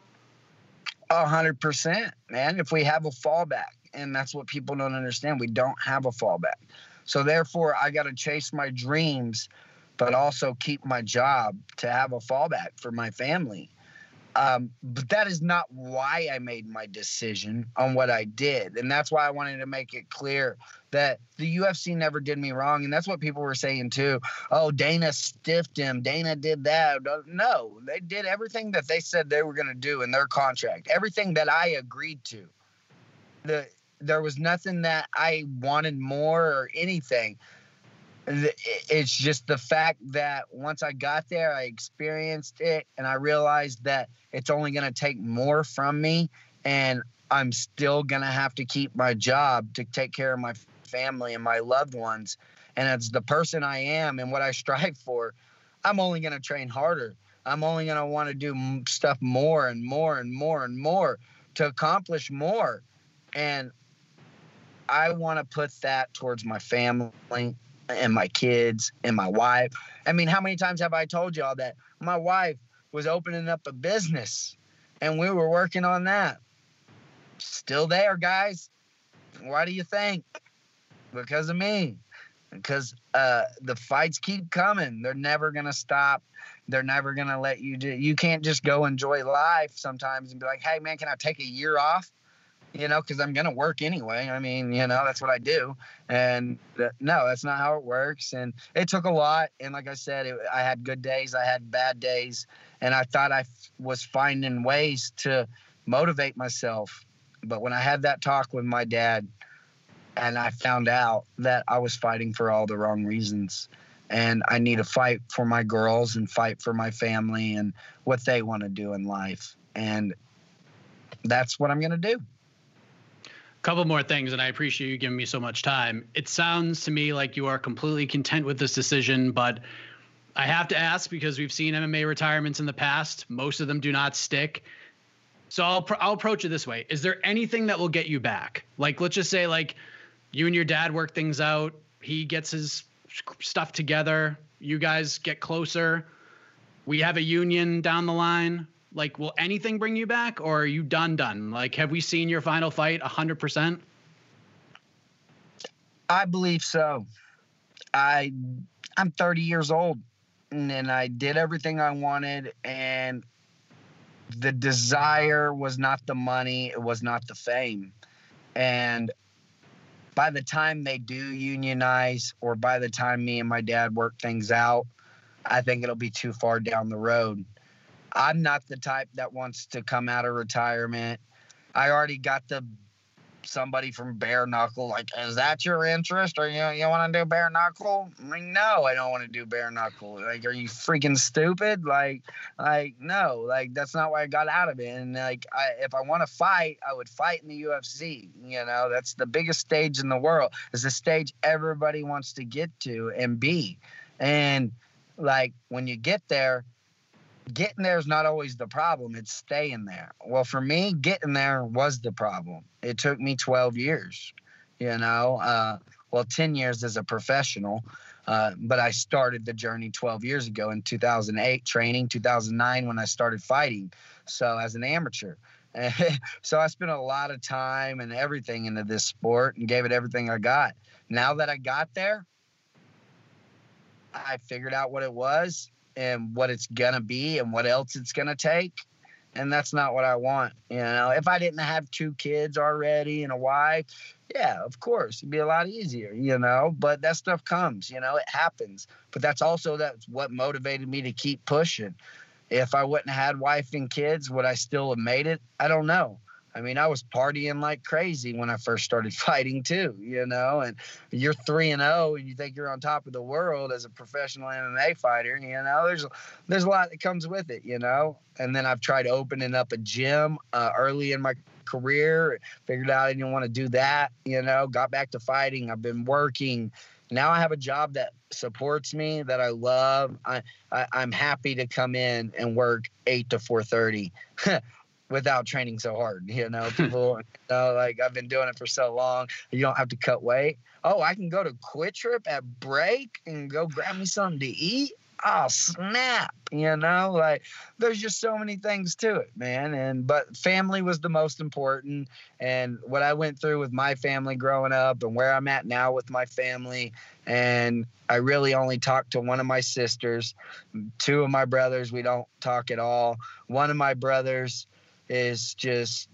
D: A hundred percent, man. If we have a fallback, and that's what people don't understand, we don't have a fallback. So therefore, I got to chase my dreams, but also keep my job to have a fallback for my family Um, but that is not why I made my decision on what I did. And that's why I wanted to make it clear that the UFC never did me wrong. And that's what people were saying too. Oh, Dana stiffed him. Dana did that. No, they did everything that they said they were going to do in their contract, everything that I agreed to. The, there was nothing that I wanted more or anything it's just the fact that once I got there, I experienced it and I realized that it's only going to take more from me. And I'm still going to have to keep my job to take care of my family and my loved ones. And as the person I am and what I strive for. I'm only going to train harder. I'm only going to want to do stuff more and more and more and more to accomplish more. And I want to put that towards my family and my kids and my wife. I mean, how many times have I told y'all that my wife was opening up a business and we were working on that? Still there, guys. Why do you think? Because of me. Because uh, the fights keep coming. They're never going to stop. They're never going to let you do. You can't just go enjoy life sometimes and be like, hey, man, can I take a year off? You know, because I'm going to work anyway. I mean, you know, that's what I do. And uh, no, that's not how it works. And it took a lot. And like I said, it, I had good days, I had bad days. And I thought I f- was finding ways to motivate myself. But when I had that talk with my dad, and I found out that I was fighting for all the wrong reasons. And I need to fight for my girls and fight for my family and what they want to do in life. And that's what I'm going to do
C: couple more things and i appreciate you giving me so much time. It sounds to me like you are completely content with this decision but i have to ask because we've seen mma retirements in the past. Most of them do not stick. So i'll, I'll approach it this way. Is there anything that will get you back? Like let's just say like you and your dad work things out. He gets his stuff together. You guys get closer. We have a union down the line like, will anything bring you back, or are you done? Done? Like, have we seen your final fight hundred percent?
D: I believe so. I I'm 30 years old, and I did everything I wanted, and the desire was not the money, it was not the fame, and by the time they do unionize, or by the time me and my dad work things out, I think it'll be too far down the road I'm not the type that wants to come out of retirement. I already got the somebody from bare knuckle like is that your interest? Or you you want to do bare knuckle? I mean, no i don't want to do bare knuckle. Like are you freaking stupid? Like like no like that's not why i got out of it. And like I, if i want to fight i would fight in the ufc you know? That's the biggest stage in the world. It's the stage everybody wants to get to and be. And like when you get there getting there is not always the problem it's staying there. Well for me getting there was the problem. It took me 12 years you know uh, well 10 years as a professional uh, but i started the journey 12 years ago in 2008 training 2009 when i started fighting so as an amateur. [LAUGHS] So i spent a lot of time and everything into this sport and gave it everything i got. Now that i got there i figured out what it was and what it's gonna be and what else it's gonna take. And that's not what I want. You know, if I didn't have two kids already and a wife, yeah, of course, it'd be a lot easier, you know. But that stuff comes, you know, it happens. But that's also that's what motivated me to keep pushing. If I wouldn't have had wife and kids, would I still have made it? I don't know. I mean, I was partying like crazy when I first started [LAUGHS] fighting too, you know, and you're 3 and 0 and you think you're on top of the world as a professional MMA fighter, you know, there's there's a lot that comes with it, you know. And then I've tried opening up a gym uh, early in my career, figured out I didn't want to do that, you know, got back to fighting. I've been working. Now I have a job that supports me that I love. I, I I'm happy to come in and work 8 to 4:30. [LAUGHS] without training so hard. You know, [LAUGHS] people you know, like I've been doing it for so long. You don't have to cut weight. Oh, I can go to QuikTrip at break and go grab me something to eat. oh snap you know like there's just so many things to it man and but family was the most important and what i went through with my family growing up and where i'm at now with my family and i really only talk to one of my sisters two of my brothers we don't talk at all one of my brothers is just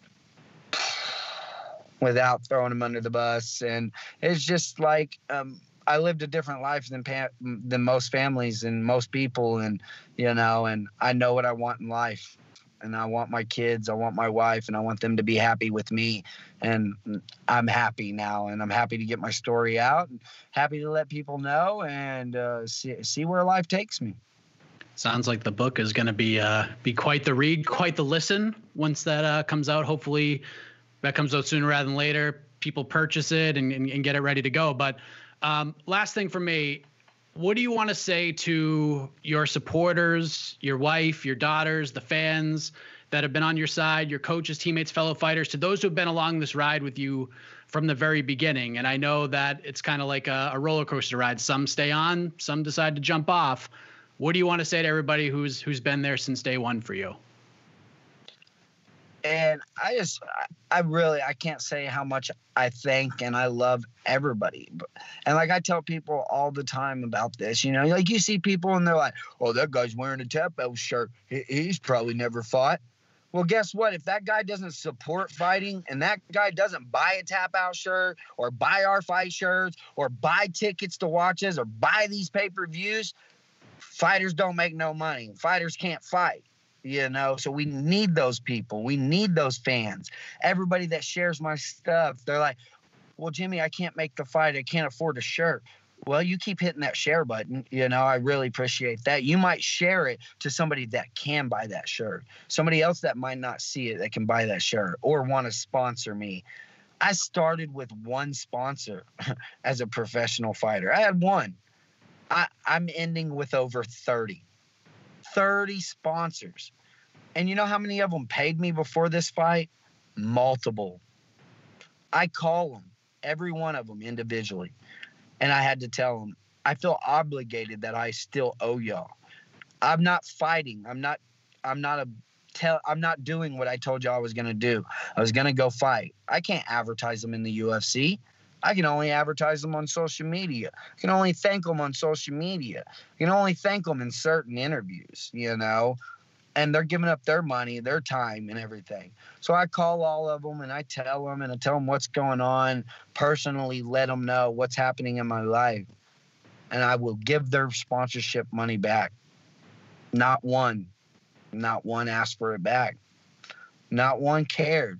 D: [SIGHS] without throwing him under the bus. And it's just like um, I lived a different life than pa- than most families and most people, and you know, and I know what I want in life, and I want my kids, I want my wife, and I want them to be happy with me, and I'm happy now, and I'm happy to get my story out, and happy to let people know, and uh, see see where life takes me.
C: Sounds like the book is going to be uh, be quite the read, quite the listen once that uh, comes out. Hopefully, that comes out sooner rather than later. People purchase it and, and, and get it ready to go, but um, last thing for me, what do you want to say to your supporters, your wife, your daughters, the fans that have been on your side, your coaches, teammates, fellow fighters, to those who have been along this ride with you from the very beginning? And I know that it's kind of like a, a roller coaster ride. Some stay on, some decide to jump off. What do you want to say to everybody who's who's been there since day one for you?
D: and I just, I really, I can't say how much I thank and I love everybody. And like I tell people all the time about this, you know, like you see people and they're like, oh, that guy's wearing a out shirt. He's probably never fought. Well, guess what? If that guy doesn't support fighting and that guy doesn't buy a tap out shirt or buy our fight shirts or buy tickets to watches or buy these pay per views, fighters don't make no money. Fighters can't fight you know? So we need those people. We need those fans. Everybody that shares my stuff they're like well jimmy i can't make the fight. I can't afford a shirt. Well you keep hitting that share button you know? I really appreciate that. You might share it to somebody that can buy that shirt. Somebody else that might not see it that can buy that shirt or want to sponsor me. I started with one sponsor [LAUGHS] as a professional fighter. I had one I, i'm ending with over 30 30 sponsors. And you know how many of them paid me before this fight? Multiple. I call them, every one of them individually. And I had to tell them, I feel obligated that I still owe y'all. I'm not fighting. I'm not I'm not a tell I'm not doing what I told y'all I was gonna do. I was gonna go fight. I can't advertise them in the UFC. I can only advertise them on social media. I can only thank them on social media. I can only thank them in certain interviews, you know, and they're giving up their money, their time, and everything. So I call all of them and I tell them and I tell them what's going on, personally let them know what's happening in my life. And I will give their sponsorship money back. Not one, not one asked for it back. Not one cared.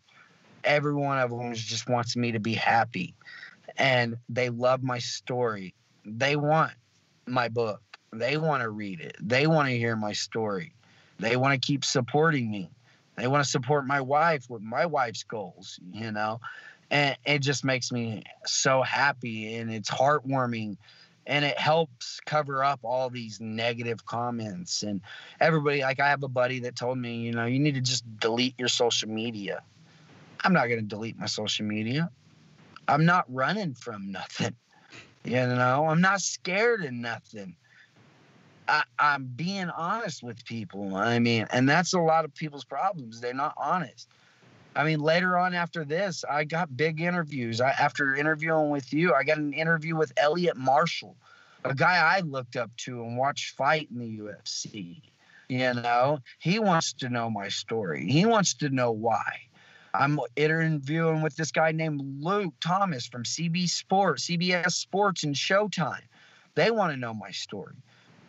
D: Every one of them just wants me to be happy and they love my story. They want my book. They want to read it. They want to hear my story. They want to keep supporting me. They want to support my wife with my wife's goals, you know? And it just makes me so happy and it's heartwarming and it helps cover up all these negative comments and everybody like I have a buddy that told me, you know, you need to just delete your social media. I'm not going to delete my social media. I'm not running from nothing. You know, I'm not scared of nothing. I, I'm being honest with people. I mean, and that's a lot of people's problems. They're not honest. I mean, later on after this, I got big interviews. I, after interviewing with you, I got an interview with Eliot Marshall, a guy I looked up to and watched fight in the UFC. You know, he wants to know my story. He wants to know why. I'm interviewing with this guy named Luke Thomas from CB Sports, CBS Sports, and Showtime. They want to know my story.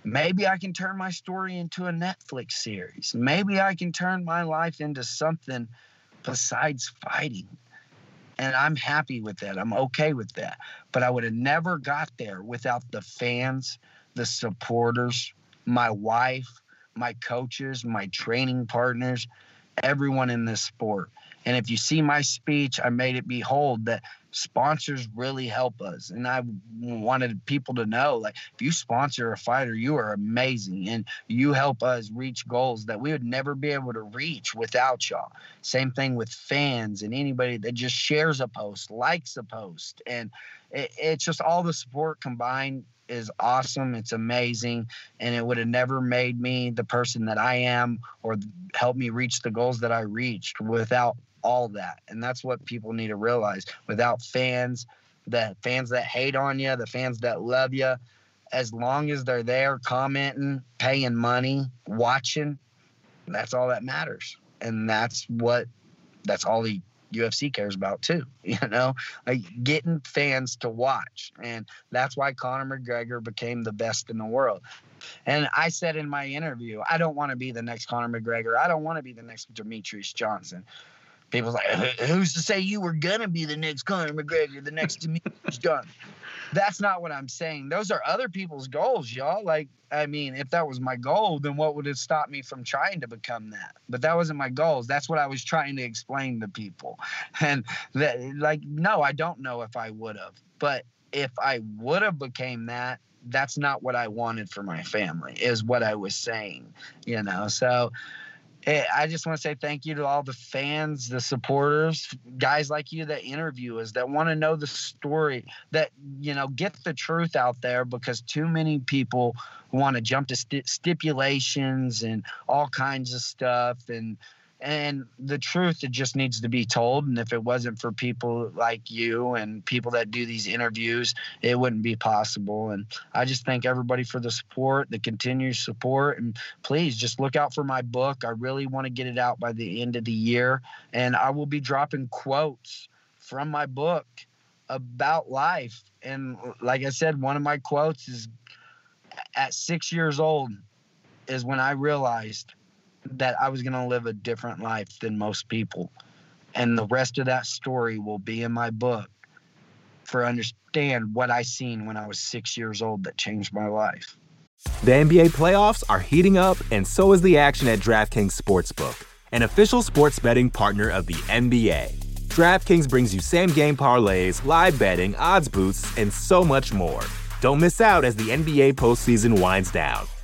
D: Maybe I can turn my story into a Netflix series. Maybe I can turn my life into something besides fighting. And I'm happy with that. I'm okay with that. But I would have never got there without the fans, the supporters, my wife, my coaches, my training partners, everyone in this sport. And if you see my speech, I made it behold that sponsors really help us and i wanted people to know like if you sponsor a fighter you are amazing and you help us reach goals that we would never be able to reach without y'all same thing with fans and anybody that just shares a post likes a post and it, it's just all the support combined is awesome. It's amazing. And it would have never made me the person that I am or helped me reach the goals that I reached without all that. And that's what people need to realize. Without fans, the fans that hate on you, the fans that love you, as long as they're there commenting, paying money, watching, that's all that matters. And that's what that's all the UFC cares about too. [LAUGHS] You know, like getting fans to watch, and that's why Conor McGregor became the best in the world. And I said in my interview, I don't want to be the next Conor McGregor. I don't want to be the next Demetrious Johnson. People's like, who's to say you were gonna be the next Conor McGregor, the next Demetrious Johnson? That's not what I'm saying. Those are other people's goals, y'all. Like, I mean, if that was my goal, then what would have stopped me from trying to become that? But that wasn't my goals. That's what I was trying to explain to people. [LAUGHS] And that, like, no, I don't know if I would have. But if I would have became that, that's not what I wanted for my family. Is what I was saying. You know, so I just want to say thank you to all the fans, the supporters, guys like you that interview us, that want to know the story, that, you know, get the truth out there because too many people want to jump to st- stipulations and all kinds of stuff. And, and the truth it just needs to be told. And if it wasn't for people like you and people that do these interviews it wouldn't be possible. And i just thank everybody for the support the continued support. And please just look out for my book. I really want to get it out by the end of the year. And i will be dropping quotes from my book about life. And like i said one of my quotes is at six years old is when i realized that I was going to live a different life than most people. And the rest of that story will be in my book for understand what I seen when I was 6 years old that changed my life.
E: The NBA playoffs are heating up and so is the action at DraftKings Sportsbook, an official sports betting partner of the NBA. DraftKings brings you same-game parlays, live betting, odds boosts, and so much more. Don't miss out as the NBA postseason winds down.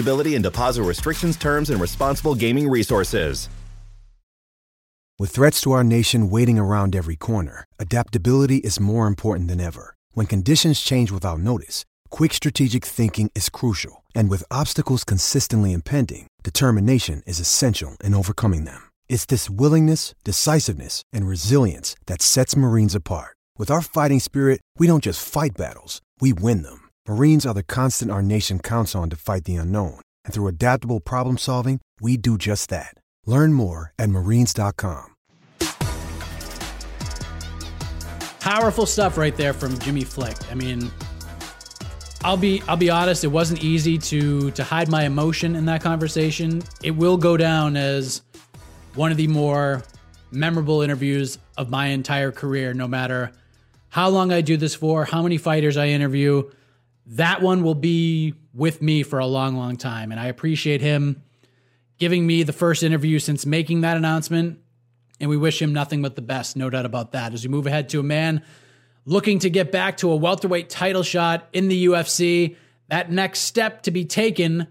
F: eligibility and deposit restrictions, terms, and responsible gaming resources.
G: With threats to our nation waiting around every corner, adaptability is more important than ever. When conditions change without notice, quick strategic thinking is crucial. And with obstacles consistently impending, determination is essential in overcoming them. It's this willingness, decisiveness, and resilience that sets Marines apart. With our fighting spirit, we don't just fight battles, we win them. Marines are the constant our nation counts on to fight the unknown. And through adaptable problem solving, we do just that. Learn more at marines.com.
C: Powerful stuff right there from Jimmy Flick. I mean, I'll be I'll be honest, it wasn't easy to to hide my emotion in that conversation. It will go down as one of the more memorable interviews of my entire career no matter how long I do this for, how many fighters I interview that one will be with me for a long, long time. And I appreciate him giving me the first interview since making that announcement. And we wish him nothing but the best, no doubt about that. As we move ahead to a man looking to get back to a welterweight title shot in the UFC, that next step to be taken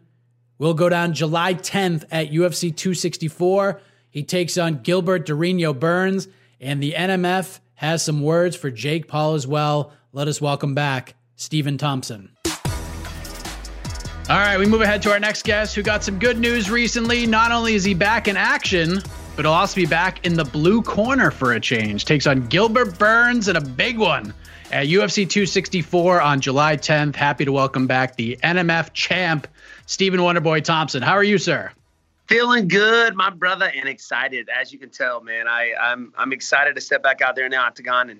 C: will go down July 10th at UFC 264. He takes on Gilbert Durinho Burns, and the NMF has some words for Jake Paul as well. Let us welcome back Stephen Thompson. All right, we move ahead to our next guest who got some good news recently. Not only is he back in action, but he'll also be back in the blue corner for a change. Takes on Gilbert Burns and a big one at UFC 264 on July 10th. Happy to welcome back the NMF champ, Stephen Wonderboy Thompson. How are you, sir?
H: Feeling good, my brother, and excited. As you can tell, man, I, I'm I'm excited to step back out there in the octagon and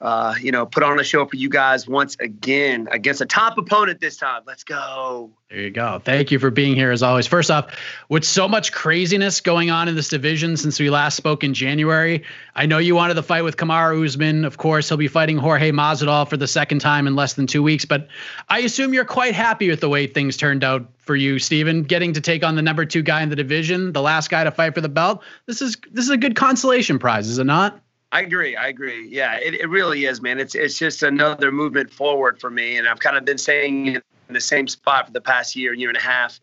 H: uh, you know, put on a show for you guys once again against a top opponent this time. Let's go.
C: There you go. Thank you for being here as always. First off, with so much craziness going on in this division since we last spoke in January, I know you wanted the fight with Kamaru Usman. Of course, he'll be fighting Jorge Masvidal for the second time in less than two weeks. But I assume you're quite happy with the way things turned out for you, Stephen. Getting to take on the number two guy in the division, the last guy to fight for the belt. This is this is a good consolation prize, is it not?
H: I agree. I agree. Yeah, it, it really is, man. It's it's just another movement forward for me, and I've kind of been saying in the same spot for the past year, year and a half.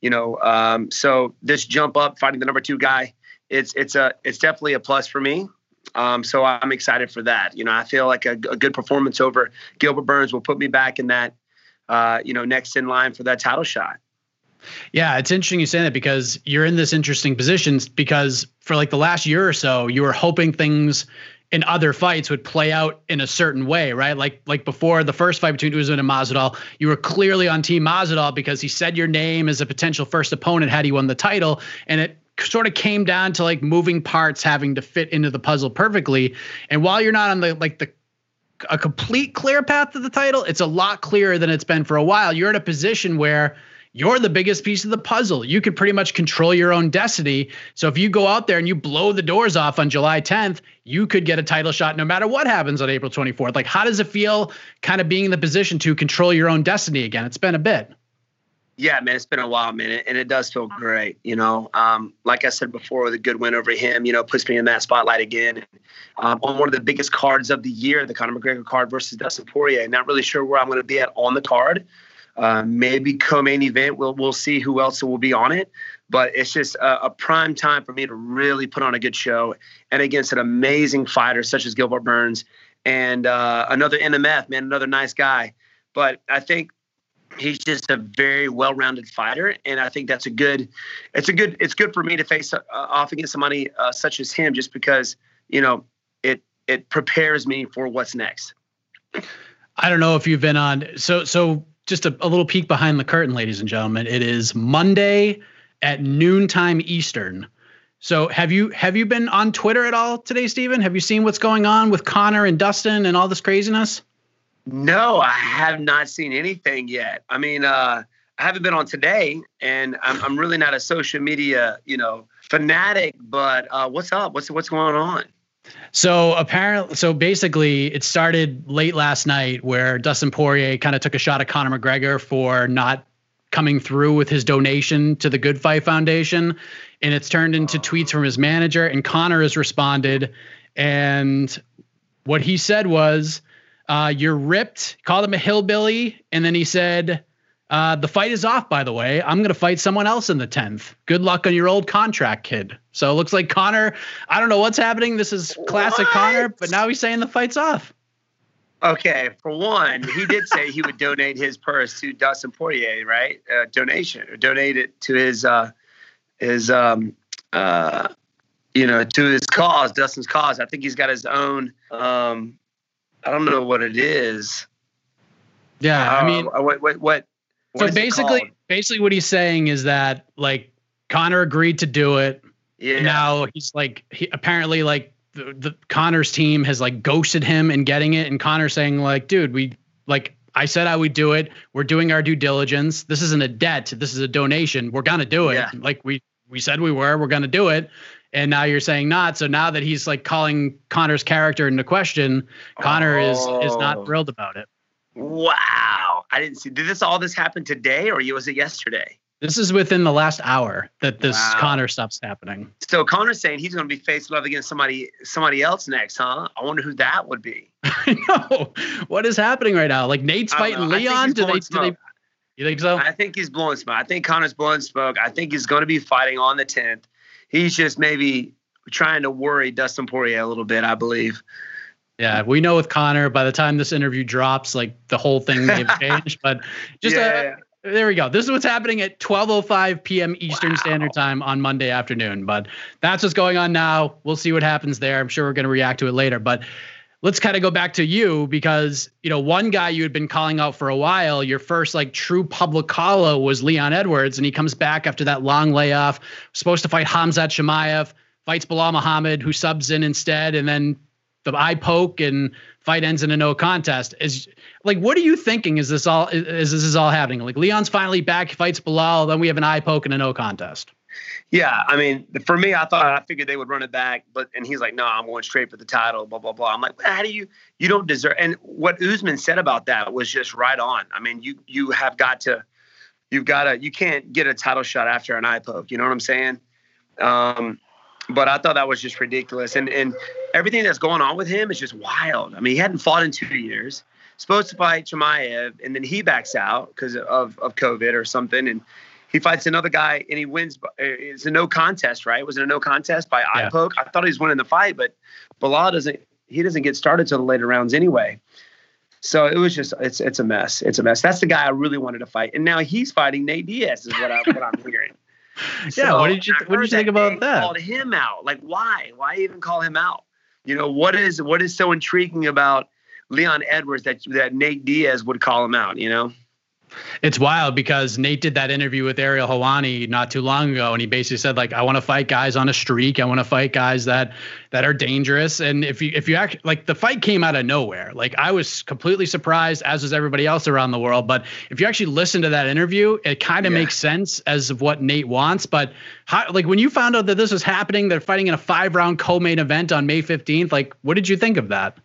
H: You know, um, so this jump up, fighting the number two guy, it's it's a it's definitely a plus for me. Um, so I'm excited for that. You know, I feel like a, a good performance over Gilbert Burns will put me back in that, uh, you know, next in line for that title shot.
C: Yeah, it's interesting you say that because you're in this interesting position because for like the last year or so, you were hoping things in other fights would play out in a certain way, right? Like like before the first fight between Usman and Masvidal, you were clearly on Team Masvidal because he said your name as a potential first opponent had he won the title, and it sort of came down to like moving parts having to fit into the puzzle perfectly. And while you're not on the like the a complete clear path to the title, it's a lot clearer than it's been for a while. You're in a position where you're the biggest piece of the puzzle. You can pretty much control your own destiny. So if you go out there and you blow the doors off on July 10th, you could get a title shot no matter what happens on April 24th. Like, how does it feel kind of being in the position to control your own destiny again? It's been a bit.
H: Yeah, man, it's been a while, man, and it does feel great. You know, um, like I said before, with a good win over him, you know, puts me in that spotlight again. Um, on one of the biggest cards of the year, the Conor McGregor card versus Dustin Poirier. Not really sure where I'm going to be at on the card. Uh, maybe co-main event. We'll we'll see who else will be on it. But it's just a, a, prime time for me to really put on a good show, and against an amazing fighter such as Gilbert Burns and uh, another NMF man, another nice guy. But I think he's just a very well-rounded fighter, and I think that's a good. It's a good. It's good for me to face uh, off against somebody uh, such as him, just because you know it it prepares me for what's next.
C: I don't know if you've been on so so just a, a little peek behind the curtain, ladies and gentlemen. It is Monday at noontime Eastern. So have you have you been on Twitter at all today, Stephen? Have you seen what's going on with Conor and Dustin and all this craziness?
H: No, I have not seen anything yet. I mean, uh, I haven't been on today, and I'm, I'm really not a social media, you know, fanatic. But uh, what's up? What's what's going on?
C: So apparently, so basically, it started late last night where Dustin Poirier kind of took a shot at Conor McGregor for not coming through with his donation to the Good Fight Foundation, and it's turned into tweets from his manager. And Conor has responded, and what he said was, uh, "You're ripped." Called him a hillbilly, and then he said, uh, the fight is off, by the way. I'm going to fight someone else in the 10th. Good luck on your old contract, kid. So it looks like Conor, I don't know what's happening. This is classic what? Conor, but now he's saying the fight's off.
H: Okay, for one, he did say he would donate his purse to Dustin Poirier, right? Uh, donation, donate it to his uh, his um, uh, you know to his cause, Dustin's cause. I think he's got his own. Um, I don't know what it is.
C: Yeah, I mean,
H: uh, what what what
C: so basically, basically, what he's saying is that like Conor agreed to do it. Yeah. Now he's like he apparently like the, the Conor's team has like ghosted him in getting it, and Conor saying like, dude, we like I said I would do it. We're doing our due diligence. This isn't a debt. This is a donation. We're gonna do it. Yeah. Like we we said we were. We're gonna do it. And now you're saying not. So now that he's like calling Conor's character into question, Conor oh. is is not oh. thrilled about it.
H: Wow. I didn't see. Did this all this happen today or was it yesterday?
C: This is within the last hour that this wow. Conor stuff's happening.
H: So Conor's saying he's going to be facing off against somebody somebody else next, huh? I wonder who that would be. [LAUGHS]
C: I know. What is happening right now? Like Nate's fighting Leon. Do they, do they? You think so?
H: I think he's blowing smoke. I think Conor's blowing smoke. I think he's going to be fighting on the 10th. He's just maybe trying to worry Dustin Poirier a little bit, I believe.
C: Yeah, we know with Conor, by the time this interview drops, like the whole thing may have [LAUGHS] changed. But just uh,
H: yeah,
C: There we go. This is what's happening at 12:05 p.m. Eastern wow. Standard Time on Monday afternoon. But that's what's going on now. We'll see what happens there. I'm sure we're going to react to it later. But let's kind of go back to you because you know one guy you had been calling out for a while. Your first like true public call out was Leon Edwards, and he comes back after that long layoff. Supposed to fight Khamzat Chimaev, fights Belal Muhammad, who subs in instead, and then the eye poke and fight ends in a no contest. Is like, what are you thinking? Is this all? Is, is this is all happening? Like Leon's finally back, fights Belal, then we have an eye poke and a no contest.
H: Yeah, I mean, for me, I thought I figured they would run it back, but and he's like, "No, I'm going straight for the title." Blah blah blah. I'm like, "How do you? You don't deserve." And what Usman said about that was just right on. I mean, you you have got to, you've got to, you can't get a title shot after an eye poke. You know what I'm saying? Um, but I thought that was just ridiculous, and and everything that's going on with him is just wild. I mean, he hadn't fought in two years. Supposed to fight Chimaev, and then he backs out because of of COVID or something, and he fights another guy and he wins. Uh, it's a no contest, right? Was it a no contest by eye poke? I thought he was winning the fight, but Belal doesn't. He doesn't get started till the later rounds anyway. So it was just it's it's a mess. It's a mess. That's the guy I really wanted to fight, and now he's fighting Nate Diaz. Is what I what I'm hearing.
C: So [LAUGHS] yeah. What did you What did you think about that?
H: Called him out. Like why? Why even call him out? You know what is what is so intriguing about Leon Edwards that that Nate Diaz would call him out? You know.
C: It's wild because Nate did that interview with Ariel Helwani not too long ago, and he basically said like, "I want to fight guys on a streak. I want to fight guys that that are dangerous." And if you if you act like the fight came out of nowhere, like I was completely surprised, as was everybody else around the world. But if you actually listen to that interview, it kind of yeah. makes sense as of what Nate wants. But how, like when you found out that this was happening, they're fighting in a five round co-main event on May fifteenth. Like, what did you think of that?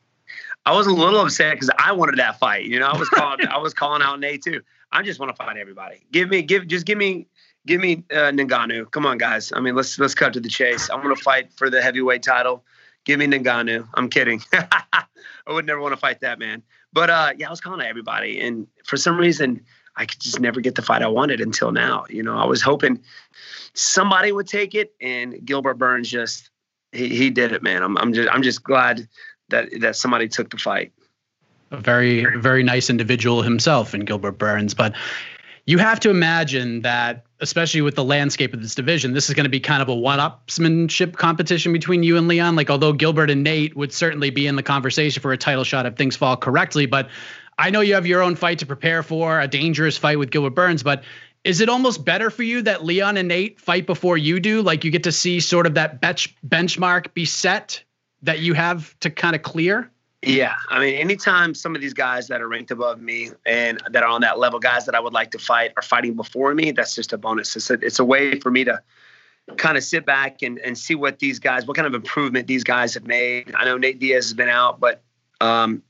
H: I was a little upset because I wanted that fight. You know, I was calling I was calling out Nate too. I just want to fight everybody. Give me, give, just give me, give me uh, Ngannou. Come on, guys. I mean, let's let's cut to the chase. I'm gonna fight for the heavyweight title. Give me Ngannou. I'm kidding. [LAUGHS] I would never want to fight that man. But uh, yeah, I was calling to everybody, and for some reason, I could just never get the fight I wanted until now. You know, I was hoping somebody would take it, and Gilbert Burns just he he did it, man. I'm I'm just I'm just glad that that somebody took the fight
C: a very very nice individual himself in Gilbert Burns, but you have to imagine that especially with the landscape of this division, this is going to be kind of a one-upsmanship competition between you and Leon. Like, although Gilbert and Nate would certainly be in the conversation for a title shot if things fall correctly, but I know you have your own fight to prepare for, a dangerous fight with Gilbert Burns, but is it almost better for you that Leon and Nate fight before you do? Like, you get to see sort of that bench benchmark be set that you have to kind of clear?
H: Yeah, I mean, anytime some of these guys that are ranked above me and that are on that level, guys that I would like to fight, are fighting before me, that's just a bonus. It's a, it's a way for me to kind of sit back and, and see what these guys, what kind of improvement these guys have made. I know Nate Diaz has been out, but um,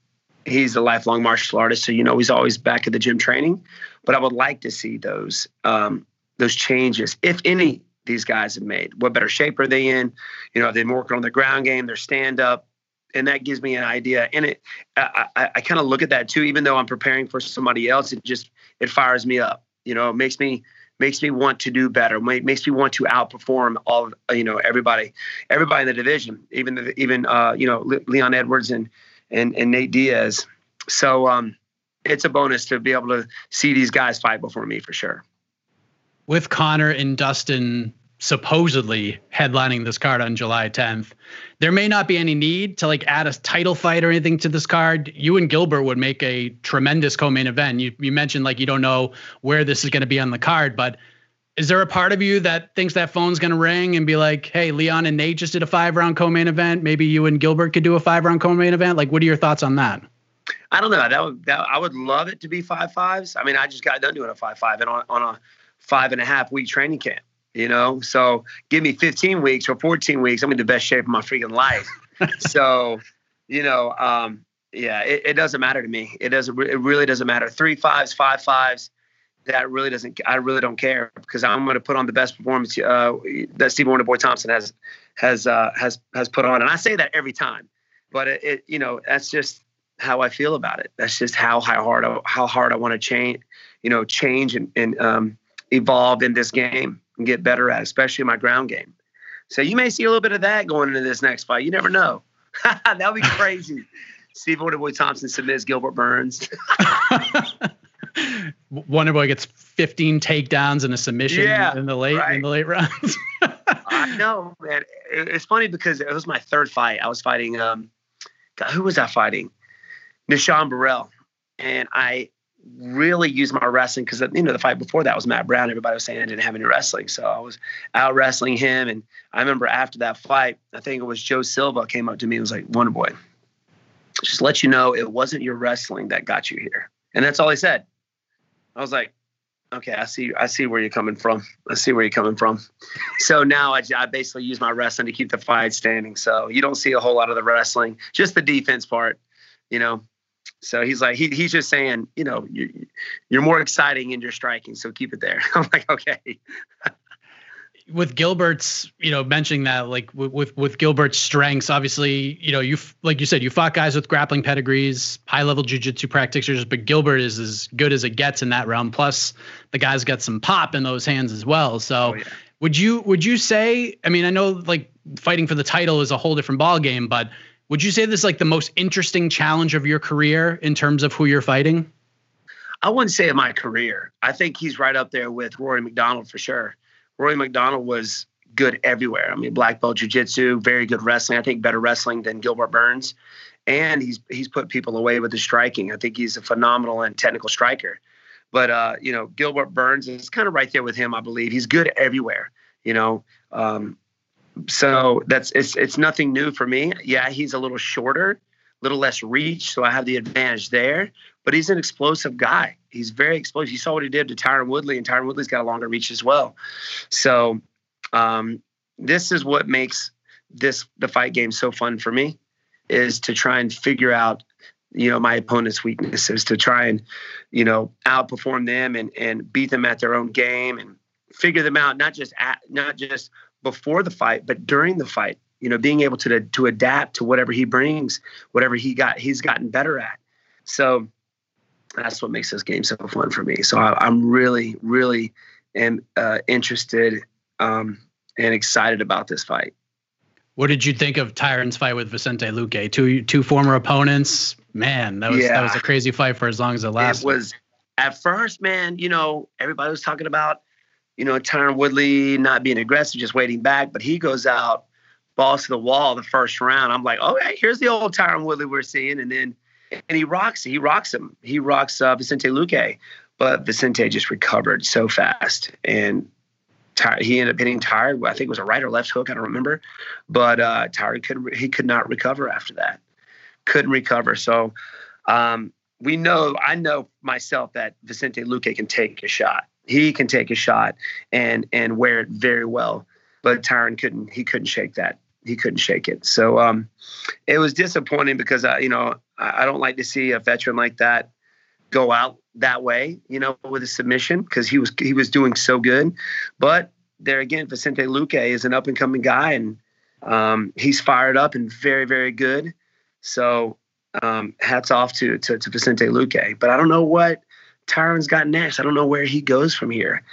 H: he's a lifelong martial artist, so you know he's always back at the gym training. But I would like to see those um, those changes, if any, these guys have made. What better shape are they in? You know, are they working on their ground game, their stand up? and that gives me an idea. And it, I, I, I kind of look at that too, even though I'm preparing for somebody else. It just it fires me up. You know, it makes me makes me want to do better. Makes me want to outperform all you know everybody, everybody in the division, even the, even uh, you know Leon Edwards and and and Nate Diaz. So um, it's a bonus to be able to see these guys fight before me for sure.
C: With Conor and Dustin supposedly headlining this card on July 10th. There may not be any need to like add a title fight or anything to this card. You and Gilbert would make a tremendous co-main event. You you mentioned like you don't know where this is going to be on the card, but is there a part of you that thinks that phone's going to ring and be like, "Hey, Leon and Nate just did a five-round co-main event. Maybe you and Gilbert could do a five-round co-main event." Like, what are your thoughts on that?
H: I don't know. That would that, I would love it to be five fives. I mean, I just got done doing a five five and on on a five and a half week training camp you know? So give me 15 weeks or 14 weeks i'm in the best shape of my freaking life. [LAUGHS] So you know um, yeah it, it, doesn't matter to me. It doesn't it really doesn't matter. Three fives five fives that really doesn't i really don't care because i'm going to put on the best performance uh, that stephen wonderboy thompson has has uh, has has put on. And i say that every time but it, it you know that's just how i feel about it. That's just how hard I, how hard i want to change you know change and, and um, evolve in this game and get better at, especially my ground game. So you may see a little bit of that going into this next fight. You never know. [LAUGHS] that would be crazy. [LAUGHS] Steve Wonderboy Thompson submits Gilbert Burns. [LAUGHS]
C: Wonderboy gets 15 takedowns and a submission
H: yeah,
C: in the late right. in the late rounds.
H: I know, man. It's funny because it was my third fight. I was fighting um God, who was I fighting? Nah-Shon Burrell. And I really used my wrestling because you know the fight before that was Matt Brown. Everybody was saying I didn't have any wrestling, so I was out wrestling him. And I remember after that fight, I think it was Joe Silva came up to me and was like, "Wonder Boy, just let you know it wasn't your wrestling that got you here." And that's all he said. I was like, "Okay, I see. I see where you're coming from. I see where you're coming from." so now I, I basically use my wrestling to keep the fight standing. So you don't see a whole lot of the wrestling, just the defense part. You know, so he's like, he, he's just saying, you know, you, you're more exciting and you're striking, so keep it there. [LAUGHS] I'm like, okay.
C: with Gilbert's, you know, mentioning that, like with with Gilbert's strengths, obviously, you know, you like you said, you fought guys with grappling pedigrees, high level jujitsu practitioners, but Gilbert is as good as it gets in that realm. Plus, the guy's got some pop in those hands as well. So, oh, yeah. would you would you say? I mean, I know like fighting for the title is a whole different ball game, but would you say this is like the most interesting challenge of your career in terms of who you're fighting?
H: I wouldn't say in my career. I think he's right up there with Rory MacDonald for sure. Rory MacDonald was good everywhere. I mean, black belt jiu-jitsu, very good wrestling. I think better wrestling than Gilbert Burns. And he's he's put people away with his striking. I think he's a phenomenal and technical striker. But uh, you know, Gilbert Burns is kind of right there with him, I believe. He's good everywhere. You know, um, so that's it's it's nothing new for me. Yeah, he's a little shorter, a little less reach, so I have the advantage there. But he's an explosive guy. He's very explosive. You saw what he did to Tyron Woodley, and Tyron Woodley's got a longer reach as well. So um, this is what makes this the fight game so fun for me is to try and figure out you know my opponent's weaknesses to try and you know outperform them and and beat them at their own game and figure them out not just at not just before the fight, but during the fight, you know, being able to to adapt to whatever he brings, whatever he got, he's gotten better at. So that's what makes this game so fun for me. So I, am really, really am uh, interested um, and excited about this fight.
C: What did you think of Tyron's fight with Vicente Luque? Two two former opponents. Man, that was yeah. that was a crazy fight for as long as it lasted.
H: It was at first, man. You know, everybody was talking about you know, Tyron Woodley not being aggressive, just waiting back, but he goes out, balls to the wall the first round. I'm like, oh, hey, here's the old Tyron Woodley we're seeing. And then, and he rocks, he rocks him. He rocks uh, Vicente Luque, but Vicente just recovered so fast. And Ty- he ended up getting tired. I think it was a right or left hook. I don't remember, but uh, Tyron could he could not recover after that. Couldn't recover. So um, we know, I know myself that Vicente Luque can take a shot he can take a shot and and wear it very well. But Tyron couldn't. He couldn't shake that. He couldn't shake it. So um, it was disappointing because I, you know I, I don't like to see a veteran like that go out that way. You know, with a submission because he was he was doing so good. But there again, Vicente Luque is an up and coming guy, and um, he's fired up and very very good. So um, hats off to, to to Vicente Luque. But I don't know what Tyron's got next. I don't know where he goes from here.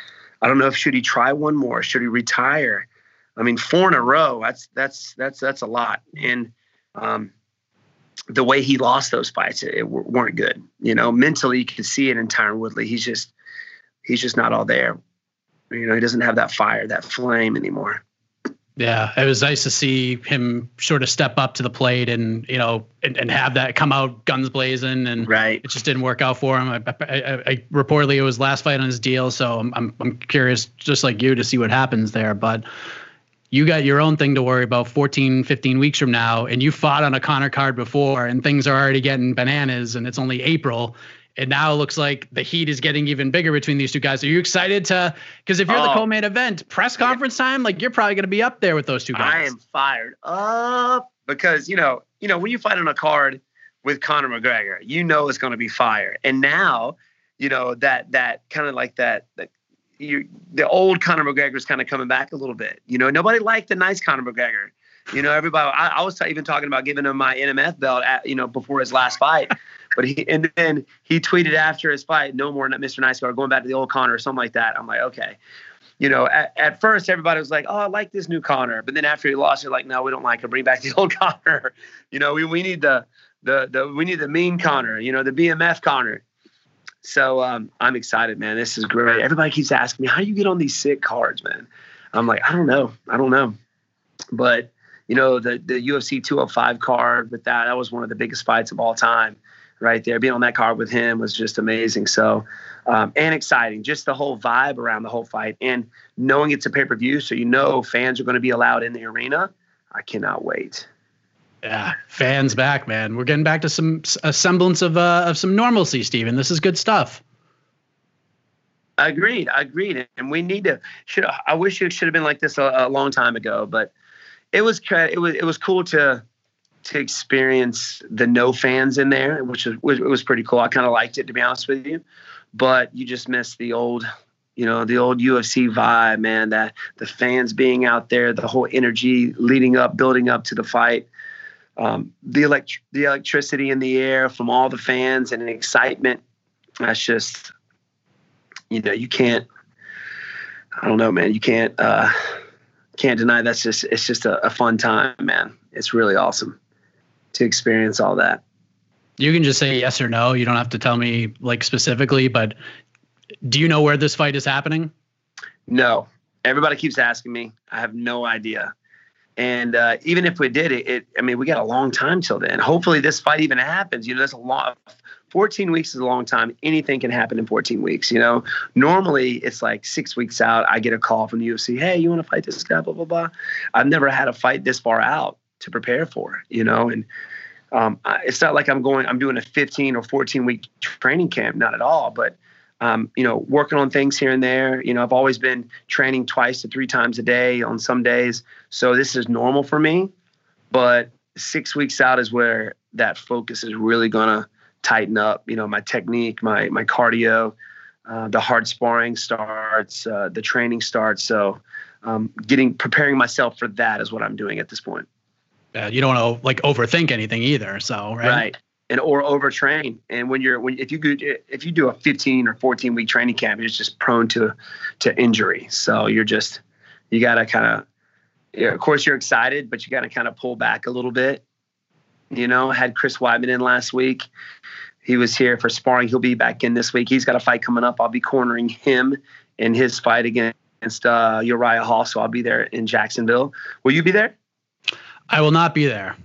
H: I don't know if should he try one more, should he retire? I mean, four in a row. That's that's that's that's a lot. And um, the way he lost those fights, it, it, weren't good. You know, mentally you can see it in Tyron Woodley. He's just he's just not all there. You know, he doesn't have that fire, that flame anymore.
C: Yeah, it was nice to see him sort of step up to the plate and you know and, and have that come out guns blazing and
H: right.
C: it just didn't work out for him. I, I, I, reportedly it was last fight on his deal, so I'm, I'm I'm curious just like you to see what happens there. But you got your own thing to worry about 14, 15 weeks from now, and you fought on a Conor card before, and things are already getting bananas, and it's only April and now looks like the heat is getting even bigger between these two guys. Are you excited to? Because if you're oh, the co-main event, press conference time, like you're probably going to be up there with those two guys.
H: I am fired up because you know, you know, when you fight on a card with Conor McGregor, you know it's going to be fire. And now, you know that that kind of like that that you the old Conor McGregor is kind of coming back a little bit. You know, nobody liked the nice Conor McGregor. You know, everybody. I, I was even talking about giving him my BMF belt at you know before his last fight. [LAUGHS] But he and then he tweeted after his fight, "No more, Mr. Nice Guy, going back to the old Conor or something like that." I'm like, okay. You know, at, at first everybody was like, "Oh, I like this new Conor," but then after he lost, they're like, "No, we don't like him. Bring back the [LAUGHS] old Conor." You know, we we need the the the we need the mean Conor. You know, the BMF Conor. So um, I'm excited, man. This is great. Everybody keeps asking me, how do you get on these sick cards, man? I'm like, I don't know. I don't know. But, you know, the, the UFC 205 card with that, that was one of the biggest fights of all time right there. Being on that card with him was just amazing. So, um, and exciting. Just the whole vibe around the whole fight and knowing it's a pay per view. So, you know, fans are going to be allowed in the arena. I cannot wait.
C: Yeah, fans back, man. We're getting back to some a semblance of uh, of some normalcy, Steven. This is good stuff.
H: Agreed. Agreed. And we need to. Should I wish it should have been like this a, a long time ago, but it was it was it was cool to to experience the no fans in there, which was it was pretty cool. I kind of liked it to be honest with you, but you just missed the old you know the old UFC vibe, man. That the fans being out there, the whole energy leading up, building up to the fight um, the elect the electricity in the air from all the fans and excitement. That's just, you know, you can't. I don't know, man. You can't uh, can't deny that's just it's just a, a fun time, man. It's really awesome to experience all that.
C: You can just say yes or no. You don't have to tell me like specifically, but do you know where this fight is happening?
H: No. Everybody keeps asking me. I have no idea. And uh, even if we did it, it, I mean, we got a long time till then. Hopefully, this fight even happens. You know, there's a lot. 14 weeks is a long time. Anything can happen in 14 weeks. You know, normally it's like six weeks out. I get a call from the UFC. Hey, you want to fight this guy? Blah blah blah. I've never had a fight this far out to prepare for. You know, and um, it's not like I'm going. I'm doing a 15 or 14 week training camp. Not at all. But um, you know, working on things here and there. You know, I've always been training twice to three times a day on some days. So this is normal for me. But six weeks out is where that focus is really going to tighten up. You know, my technique, my, my cardio, uh, the hard sparring starts, uh, the training starts. So um, getting, preparing myself for that is what I'm doing at this point.
C: Yeah, you don't want to like overthink anything either. So, right.
H: Right and or overtrain. And when you're when if you if you do a 15 or 14 week training camp, it's just prone to to injury. So you're just you got to kind of yeah, of course you're excited, but you got to kind of pull back a little bit. You know, had Chris Weidman in last week. He was here for sparring. He'll be back in this week. He's got a fight coming up. I'll be cornering him in his fight against uh, Uriah Hall. So I'll be there in Jacksonville. Will you be there?
C: I will not be there.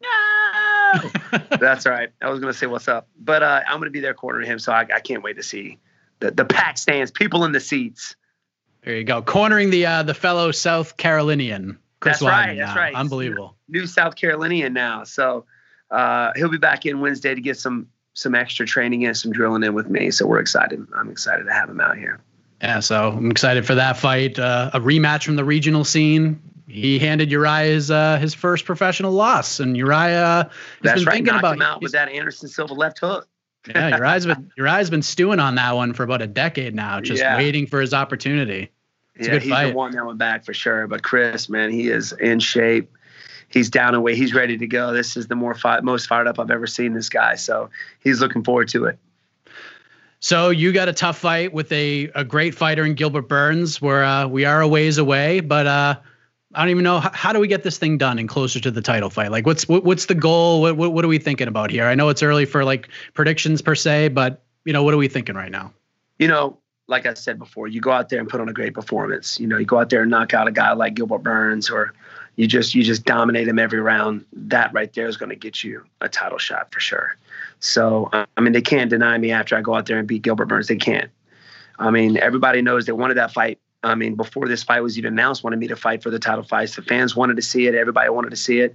C: No. [LAUGHS]
H: That's right. I was going to say what's up, but uh, I'm going to be there cornering him, so I, I, can't wait to see the the pack stands, people in the seats.
C: There you go, cornering the uh, the fellow South Carolinian. Chris
H: that's right. That's right.
C: Unbelievable.
H: New South Carolinian now, so uh, he'll be back in Wednesday to get some some extra training and some drilling in with me. So we're excited. I'm excited to have him out here.
C: Yeah, so I'm excited for that fight. Uh, a rematch from the regional scene he handed Uriah his uh, his first professional loss, and Uriah has
H: That's
C: been
H: right,
C: thinking about
H: him out with that Anderson Silva left hook.
C: yeah, Uriah's been Uriah's been stewing on that one for about a decade now, just yeah. waiting for his opportunity. It's
H: yeah, he's fight. the one that went back for sure. But Chris, man, he is in shape. He's down and weight. He's ready to go. This is the more fi- most fired up I've ever seen this guy. So he's looking forward to it.
C: So you got a tough fight with a, a great fighter in Gilbert Burns. Where uh, we are a ways away, but uh, I don't even know how, how, do we get this thing done and closer to the title fight. Like, what's what, what's the goal? What, what, what are we thinking about here? I know it's early for like predictions per se, but you know, what are we thinking right now?
H: You know, like I said before, you go out there and put on a great performance. You know, you go out there and knock out a guy like Gilbert Burns, or you just you just dominate him every round. That right there is going to get you a title shot for sure. So I mean, they can't deny me after I go out there and beat Gilbert Burns. They can't. I mean, everybody knows they wanted that fight I mean, before this fight was even announced, wanted me to fight for the title fights. The fans wanted to see it. Everybody wanted to see it.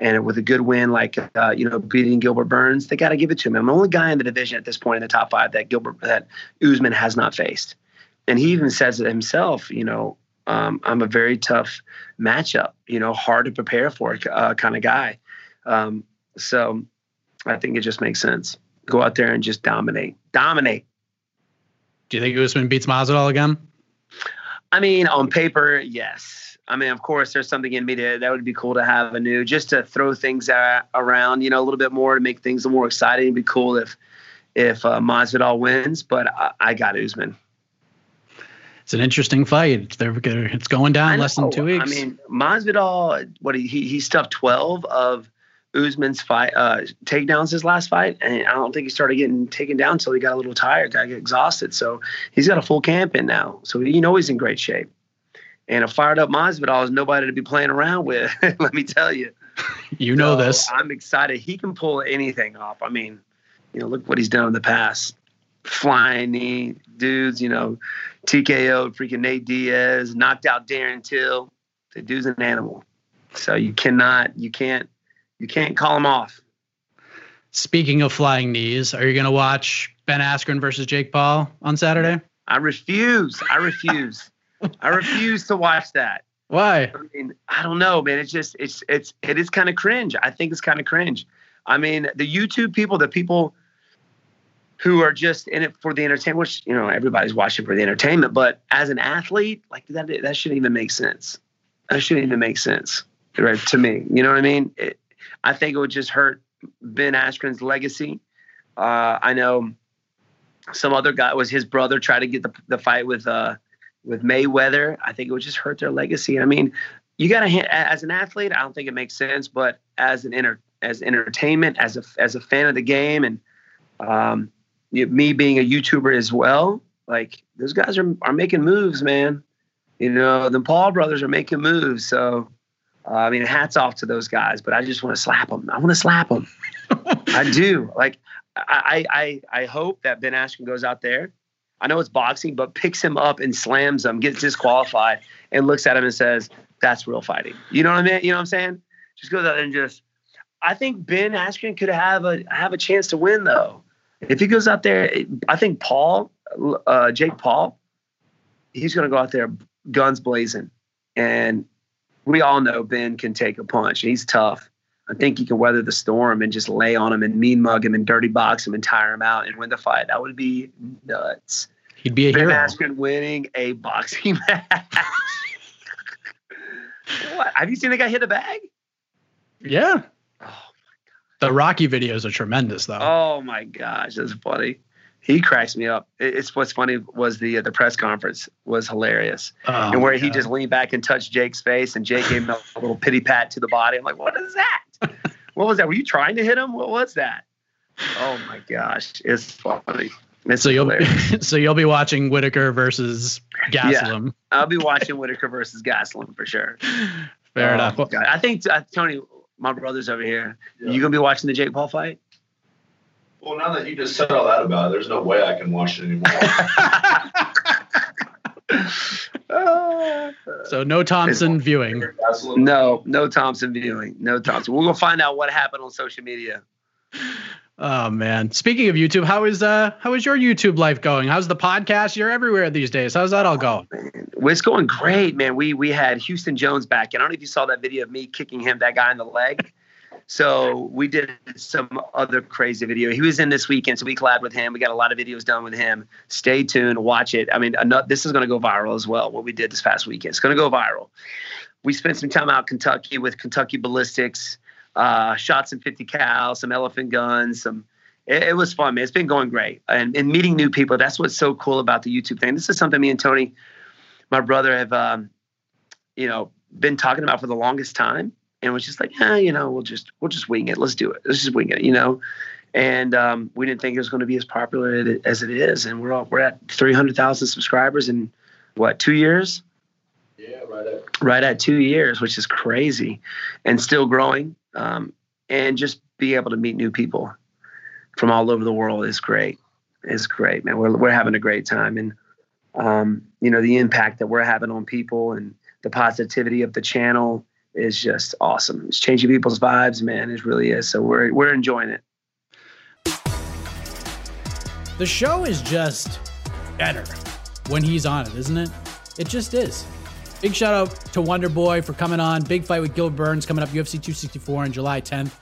H: And with a good win, like uh, you know, beating Gilbert Burns, they got to give it to him. I'm the only guy in the division at this point in the top five that Gilbert that Usman has not faced. And he even says it himself. You know, um, I'm a very tough matchup. You know, hard to prepare for uh, kind of guy. Um, so I think it just makes sense. Go out there and just dominate. Dominate.
C: Do you think Usman beats Masvidal again?
H: I mean, on paper, yes. I mean, of course, there's something in me that that would be cool to have a new, just to throw things around, you know, a little bit more to make things a little more exciting. It'd be cool if if uh, Masvidal wins, but I, I got Usman.
C: It's an interesting fight. They're, it's going down less than two weeks.
H: I mean, Masvidal, what he he stuffed twelve of Usman's fight, uh, takedowns his last fight, and I don't think he started getting taken down until he got a little tired, got exhausted. So he's got a full camp in now, so you know he's in great shape. And a fired up Masvidal is nobody to be playing around with. [LAUGHS] let me tell you. [LAUGHS]
C: You know so this.
H: I'm excited. He can pull anything off. I mean, you know, look what he's done in the past. Flying knee dudes, you know, TKO freaking Nate Diaz, knocked out Darren Till. The dude's an animal. So you cannot, you can't you can't call him off.
C: Speaking of flying knees, are you going to watch Ben Askren versus Jake Paul on Saturday?
H: I refuse. I refuse. I refuse to watch that.
C: Why?
H: I mean, I don't know, man. It's just it's it's it is kind of cringe. I think it's kind of cringe. I mean, the YouTube people, the people who are just in it for the entertainment, which you know everybody's watching for the entertainment, but as an athlete, like that that shouldn't even make sense. That shouldn't even make sense, right? To me, you know what I mean? It, I think it would just hurt Ben Askren's legacy. Uh, I know some other guy was his brother tried to get the, the fight with uh, with Mayweather. I think it would just hurt their legacy. I mean, you got to as an athlete, I don't think it makes sense, but as an inter, as entertainment, as a as a fan of the game, and um, you, me being a YouTuber as well, like those guys are are making moves, man. You know, the Paul brothers are making moves, so uh, I mean, hats off to those guys, but I just want to slap them. I want to slap them. [LAUGHS] I do. Like, I, I, I hope that Ben Askren goes out there. I know it's boxing, but picks him up and slams him, gets disqualified, and looks at him and says, "That's real fighting." You know what I mean? You know what I'm saying? Just goes out there and just. I think Ben Askren could have a have a chance to win though. If he goes out there, I think Paul, uh, Jake Paul, he's going to go out there guns blazing, and we all know Ben can take a punch. He's tough. I think he can weather the storm and just lay on him and mean mug him and dirty box him and tire him out and win the fight. That would be nuts.
C: He'd be a ben hero.
H: Askren winning a boxing [LAUGHS] match. what? Have you seen the guy hit a bag?
C: Yeah. Oh the Rocky videos are tremendous, though.
H: Oh my gosh, that's funny he cracks me up. It's what's funny was the uh, the press conference was hilarious, oh, and where he just leaned back and touched Jake's face, and Jake gave him a [LAUGHS] little pity pat to the body. I'm like, what is that? what was that? Were you trying to hit him? What was that? Oh my gosh, it's funny. It's
C: so you'll [LAUGHS] so you'll be watching Whitaker versus Gastelum.
H: Yeah, I'll be watching Whitaker versus Gastelum for sure.
C: Fair oh, enough.
H: God. I think uh, Tony, my brother's over here. Yeah. You gonna be watching the Jake Paul fight?
I: Well, now that you just said all that about it, there's no way I can watch it anymore. [LAUGHS]
C: so no Thompson viewing.
H: No, no Thompson viewing. No Thompson. We're gonna find out what happened on social media.
C: Oh man. Speaking of YouTube, how is uh how is your YouTube life going? How's the podcast? You're everywhere these days. How's that all going? Oh,
H: it's going great, man. We we had Houston Jones back. and I don't know if you saw that video of me kicking him that guy in the leg. So we did some other crazy video. He was in this weekend, so we collabed with him. We got a lot of videos done with him. Stay tuned, watch it. I mean, this is going to go viral as well. What we did this past weekend, it's going to go viral. We spent some time out Kentucky with Kentucky Ballistics, uh, shot some 50 cal, some elephant guns, some. It, it was fun, man. It's been going great, and, and meeting new people. That's what's so cool about the YouTube thing. This is something me and Tony, my brother, have um, you know been talking about for the longest time and was just like, yeah, you know, we'll just we'll just wing it. Let's do it. Let's just wing it, you know. And um, we didn't think it was going to be as popular as it is, and we're all, we're at three hundred thousand subscribers in what two years?
I: Yeah, right at
H: right at two years, which is crazy, and still growing. Um, and just be able to meet new people from all over the world is great. Is great, man. We're we're having a great time, and um, you know the impact that we're having on people and the positivity of the channel is just awesome. It's changing people's vibes, man. It really is. So we're we're enjoying it.
C: The show is just better when he's on it, isn't it? It just is. Big shout out to Wonder Boy for coming on. Big fight with Gilbert Burns coming up UFC 264 on July 10th.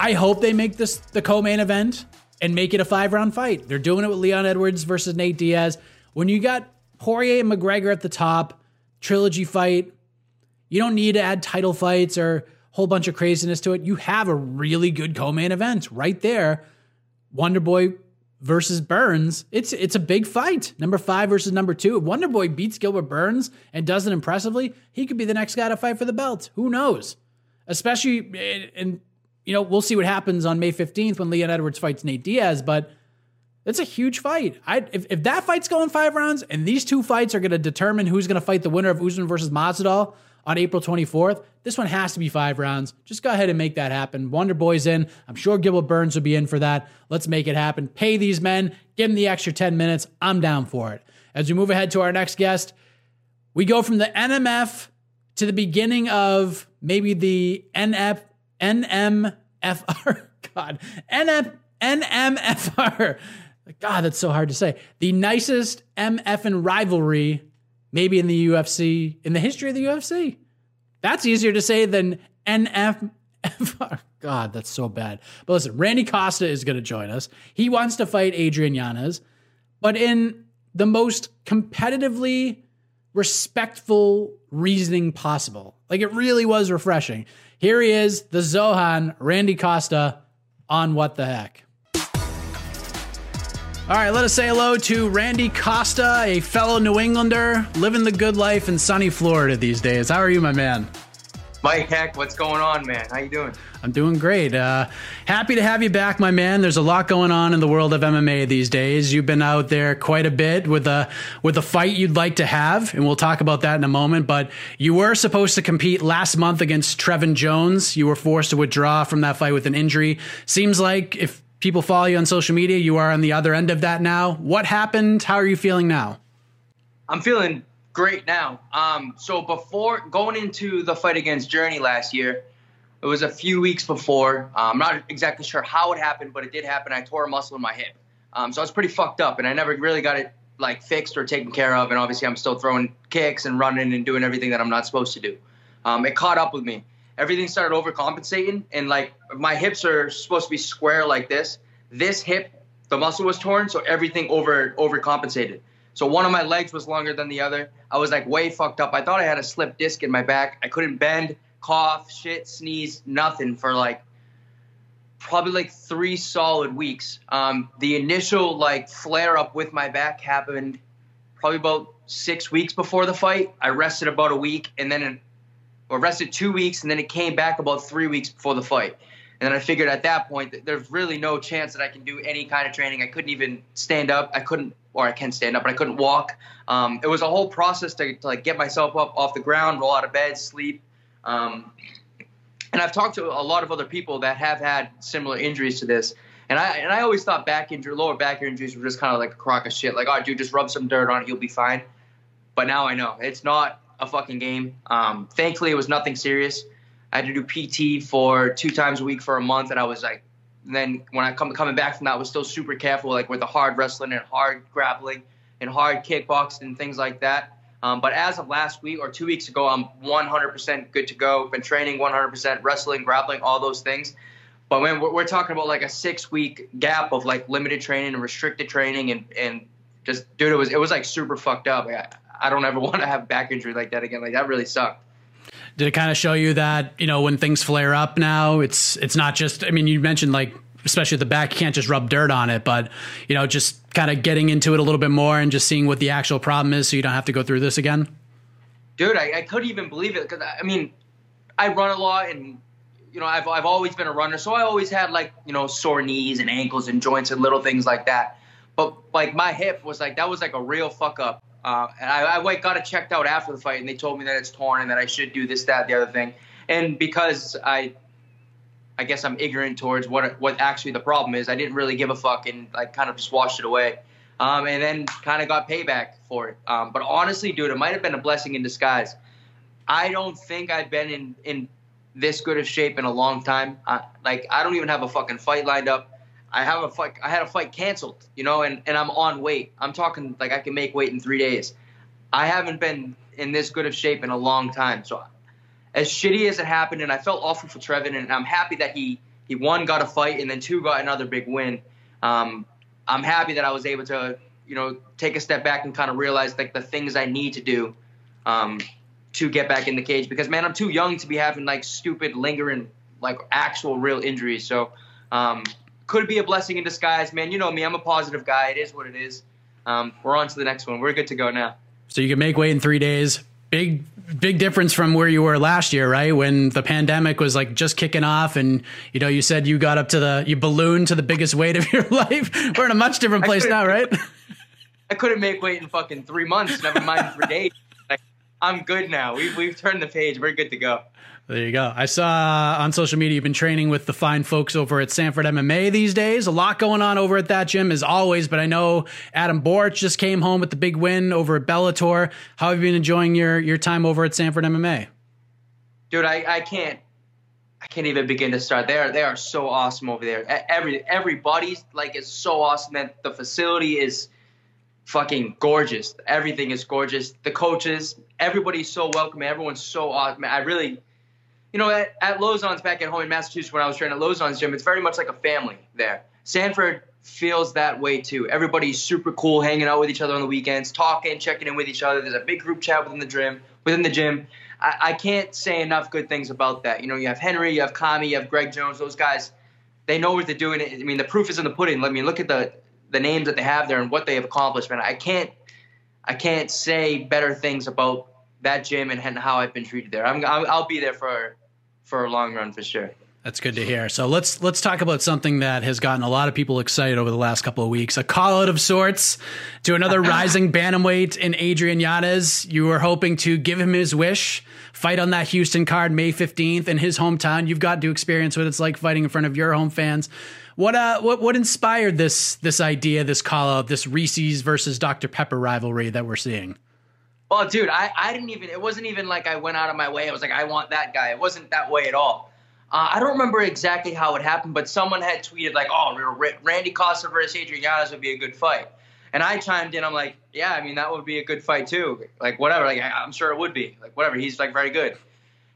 C: I hope they make this the co-main event and make it a five round fight. They're doing it with Leon Edwards versus Nate Diaz. When you got Poirier and McGregor at the top, trilogy fight, you don't need to add title fights or a whole bunch of craziness to it. You have a really good co-main event right there. Wonderboy versus Burns. It's it's a big fight. Number five versus number two. If Wonderboy beats Gilbert Burns and does it impressively, he could be the next guy to fight for the belt. Who knows? Especially eh, and you know, we'll see what happens on May 15th when Leon Edwards fights Nate Diaz, but it's a huge fight. I if, if that fight's going five rounds and these two fights are going to determine who's going to fight the winner of Usman versus Masvidal on April 24th, this one has to be five rounds. Just go ahead and make that happen. Wonder Boy's in. I'm sure Gilbert Burns will be in for that. Let's make it happen. Pay these men. Give them the extra 10 minutes. I'm down for it. As we move ahead to our next guest, we go from the BMF to the beginning of maybe the NF, NMFR. [LAUGHS] God, NF, NMFR. God, that's so hard to say. The nicest MF and rivalry, maybe in the UFC, in the history of the UFC. That's easier to say than NFFR. [LAUGHS] God, that's so bad. But listen, Randy Costa is going to join us. He wants to fight Adrian Yanez, but in the most competitively respectful reasoning possible. Like it really was refreshing. Here he is, the Zohan, Randy Costa, on What the Heck. All right, let us say hello to Randy Costa, a fellow New Englander living the good life in sunny Florida these days. How are you, my man?
J: Mike Heck, what's going on, man? How you doing?
C: I'm doing great. Uh, happy to have you back, my man. There's a lot going on in the world of MMA these days. You've been out there quite a bit with a with a fight you'd like to have, and we'll talk about that in a moment. But you were supposed to compete last month against Trevin Jones. You were forced to withdraw from that fight with an injury. Seems like if people follow you on social media, you are on the other end of that now. What happened? How are you feeling now?
J: I'm feeling great now. Um, so before going into the fight against Journey last year, it was a few weeks before. Uh, I'm not exactly sure how it happened, but it did happen. I tore a muscle in my hip, um, so I was pretty fucked up, and I never really got it like fixed or taken care of. And obviously, I'm still throwing kicks and running and doing everything that I'm not supposed to do. Um, it caught up with me. Everything started overcompensating, and like my hips are supposed to be square like this. This hip, the muscle was torn, so everything over overcompensated. So one of my legs was longer than the other. I was like way fucked up. I thought I had a slip disc in my back. I couldn't bend, cough, shit, sneeze, nothing for like probably like three solid weeks. Um, the initial like flare up with my back happened probably about six weeks before the fight. I rested about a week and then, or rested two weeks and then it came back about three weeks before the fight. And then I figured at that point that there's really no chance that I can do any kind of training. I couldn't even stand up. I couldn't, or I can stand up, but I couldn't walk. Um, it was a whole process to, to, like get myself up off the ground, roll out of bed, sleep. Um, and I've talked to a lot of other people that have had similar injuries to this. And I and I always thought back injury, lower back injuries were just kind of like a crock of shit. Like, oh, dude, just rub some dirt on it, you'll be fine. But now I know it's not a fucking game. Um, thankfully, it was nothing serious. I had to do PT for two times a week for a month, and I was like, then when I come coming back from that, I was still super careful, like with the hard wrestling and hard grappling and hard kickboxing and things like that. Um, but as of last week or two weeks ago, I'm 100% good to go. Been training 100%, wrestling, grappling, all those things. But when we're, we're talking about like a six week gap of like limited training and restricted training and and just dude, it was it was like super fucked up. I, I don't ever [LAUGHS] want to have back injury like that again. Like that really sucked.
C: Did it kind of show you that you know when things flare up now it's it's not just i mean you mentioned like especially at the back you can't just rub dirt on it but you know just kind of getting into it a little bit more and just seeing what the actual problem is so you don't have to go through this again?
J: Dude i, I couldn't even believe it because i mean i run a lot and you know I've, I've always been a runner so i always had like you know sore knees and ankles and joints and little things like that. But like my hip was like that was like a real fuck up uh, and I, I got it checked out after the fight, and they told me that it's torn and that I should do this, that, the other thing. And because I, I guess I'm ignorant towards what what actually the problem is, I didn't really give a fuck and I kind of just washed it away. Um, and then kind of got payback for it. Um, but honestly, dude, it might have been a blessing in disguise. I don't think I've been in in this good of shape in a long time. I, like I don't even have a fucking fight lined up. I have a fight. I had a fight canceled, you know, and, and I'm on weight. I'm talking like I can make weight in three days. I haven't been in this good of shape in a long time. So, as shitty as it happened, and I felt awful for Trevin, and I'm happy that he he one got a fight and then two got another big win. Um, I'm happy that I was able to you know take a step back and kind of realize like the things I need to do um, to get back in the cage because man, I'm too young to be having like stupid lingering like actual real injuries. So. Um, could be a blessing in disguise, man. You know me, I'm a positive guy. It is what it is. Um, we're on to the next one. We're good to go now.
C: So you can make weight in three days. big big difference from where you were last year, right? When the pandemic was like just kicking off, and you know, you said you got up to the you ballooned to the biggest weight of [LAUGHS] your life. We're in a much different place now, right?
J: I couldn't make weight in fucking three months, never mind for days. [LAUGHS] Like, I'm good now. We've we've turned the page. We're good to go.
C: There you go. I saw on social media you've been training with the fine folks over at Sanford MMA these days. A lot going on over at that gym as always, but I know Adam Borics just came home with the big win over at Bellator. How have you been enjoying your your time over at Sanford MMA?
J: Dude, I, I can't I can't even begin to start. They are they are so awesome over there. Every everybody's like is so awesome that the facility is fucking gorgeous. Everything is gorgeous. The coaches, everybody's so welcoming. Everyone's so awesome. I really you know, at, at Lauzon's back at home in Massachusetts when I was training at Lauzon's gym, it's very much like a family there. Sanford feels that way too. Everybody's super cool, hanging out with each other on the weekends, talking, checking in with each other. There's a big group chat within the gym. Within the gym, I, I can't say enough good things about that. You know, you have Henry, you have Kami, you have Greg Jones. Those guys, they know what they're doing. I mean, the proof is in the pudding. Let me look at the the names that they have there and what they have accomplished. Man, I can't I can't say better things about that gym and how I've been treated there. I'm I'll be there for for a long run for sure.
C: That's good to hear. So let's let's talk about something that has gotten a lot of people excited over the last couple of weeks. A call out of sorts to another [LAUGHS] rising bantamweight in Adrian Yanez. You were hoping to give him his wish, fight on that Houston card May 15th in his hometown. You've got to experience what it's like fighting in front of your home fans. What uh what what inspired this this idea, this call out, this Reese's versus Dr. Pepper rivalry that we're seeing?
J: Well, dude, I, I didn't even, it wasn't even like I went out of my way. I was like, I want that guy. It wasn't that way at all. Uh, I don't remember exactly how it happened, but someone had tweeted, like, oh, Randy Costa versus Adrian Yanez would be a good fight. And I chimed in, I'm like, yeah, I mean, that would be a good fight too. Like, whatever. Like, I'm sure it would be. Like, whatever. He's like very good.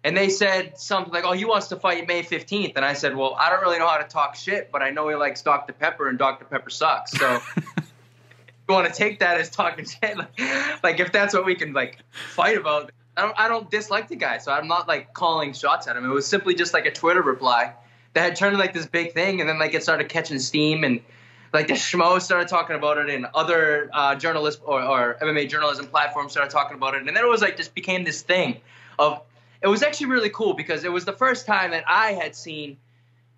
J: And they said something like, oh, he wants to fight May 15th. And I said, well, I don't really know how to talk shit, but I know he likes Dr. Pepper and Dr. Pepper sucks. So [LAUGHS] want to take that as talking shit. [LAUGHS] Like, like if that's what we can like fight about, I don't I don't dislike the guy, so I'm not like calling shots at him. It was simply just like a Twitter reply that had turned like this big thing, and then like it started catching steam, and like the schmo started talking about it, and other uh, journalists or, or MMA journalism platforms started talking about it, and then it was like just became this thing of. It was actually really cool because it was the first time that I had seen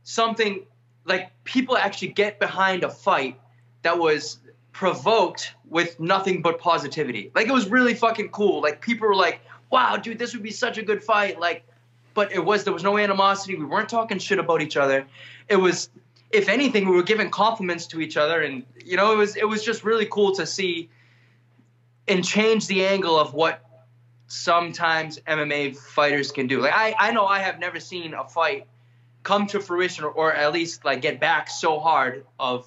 J: something like people actually get behind a fight that was provoked with nothing but positivity. Like it was really fucking cool. Like people were like, "Wow, dude, this would be such a good fight." Like, but it was there was no animosity. We weren't talking shit about each other. It was, if anything, we were giving compliments to each other, and you know, it was it was just really cool to see and change the angle of what sometimes MMA fighters can do. Like I I know I have never seen a fight come to fruition or, or at least like get back so hard of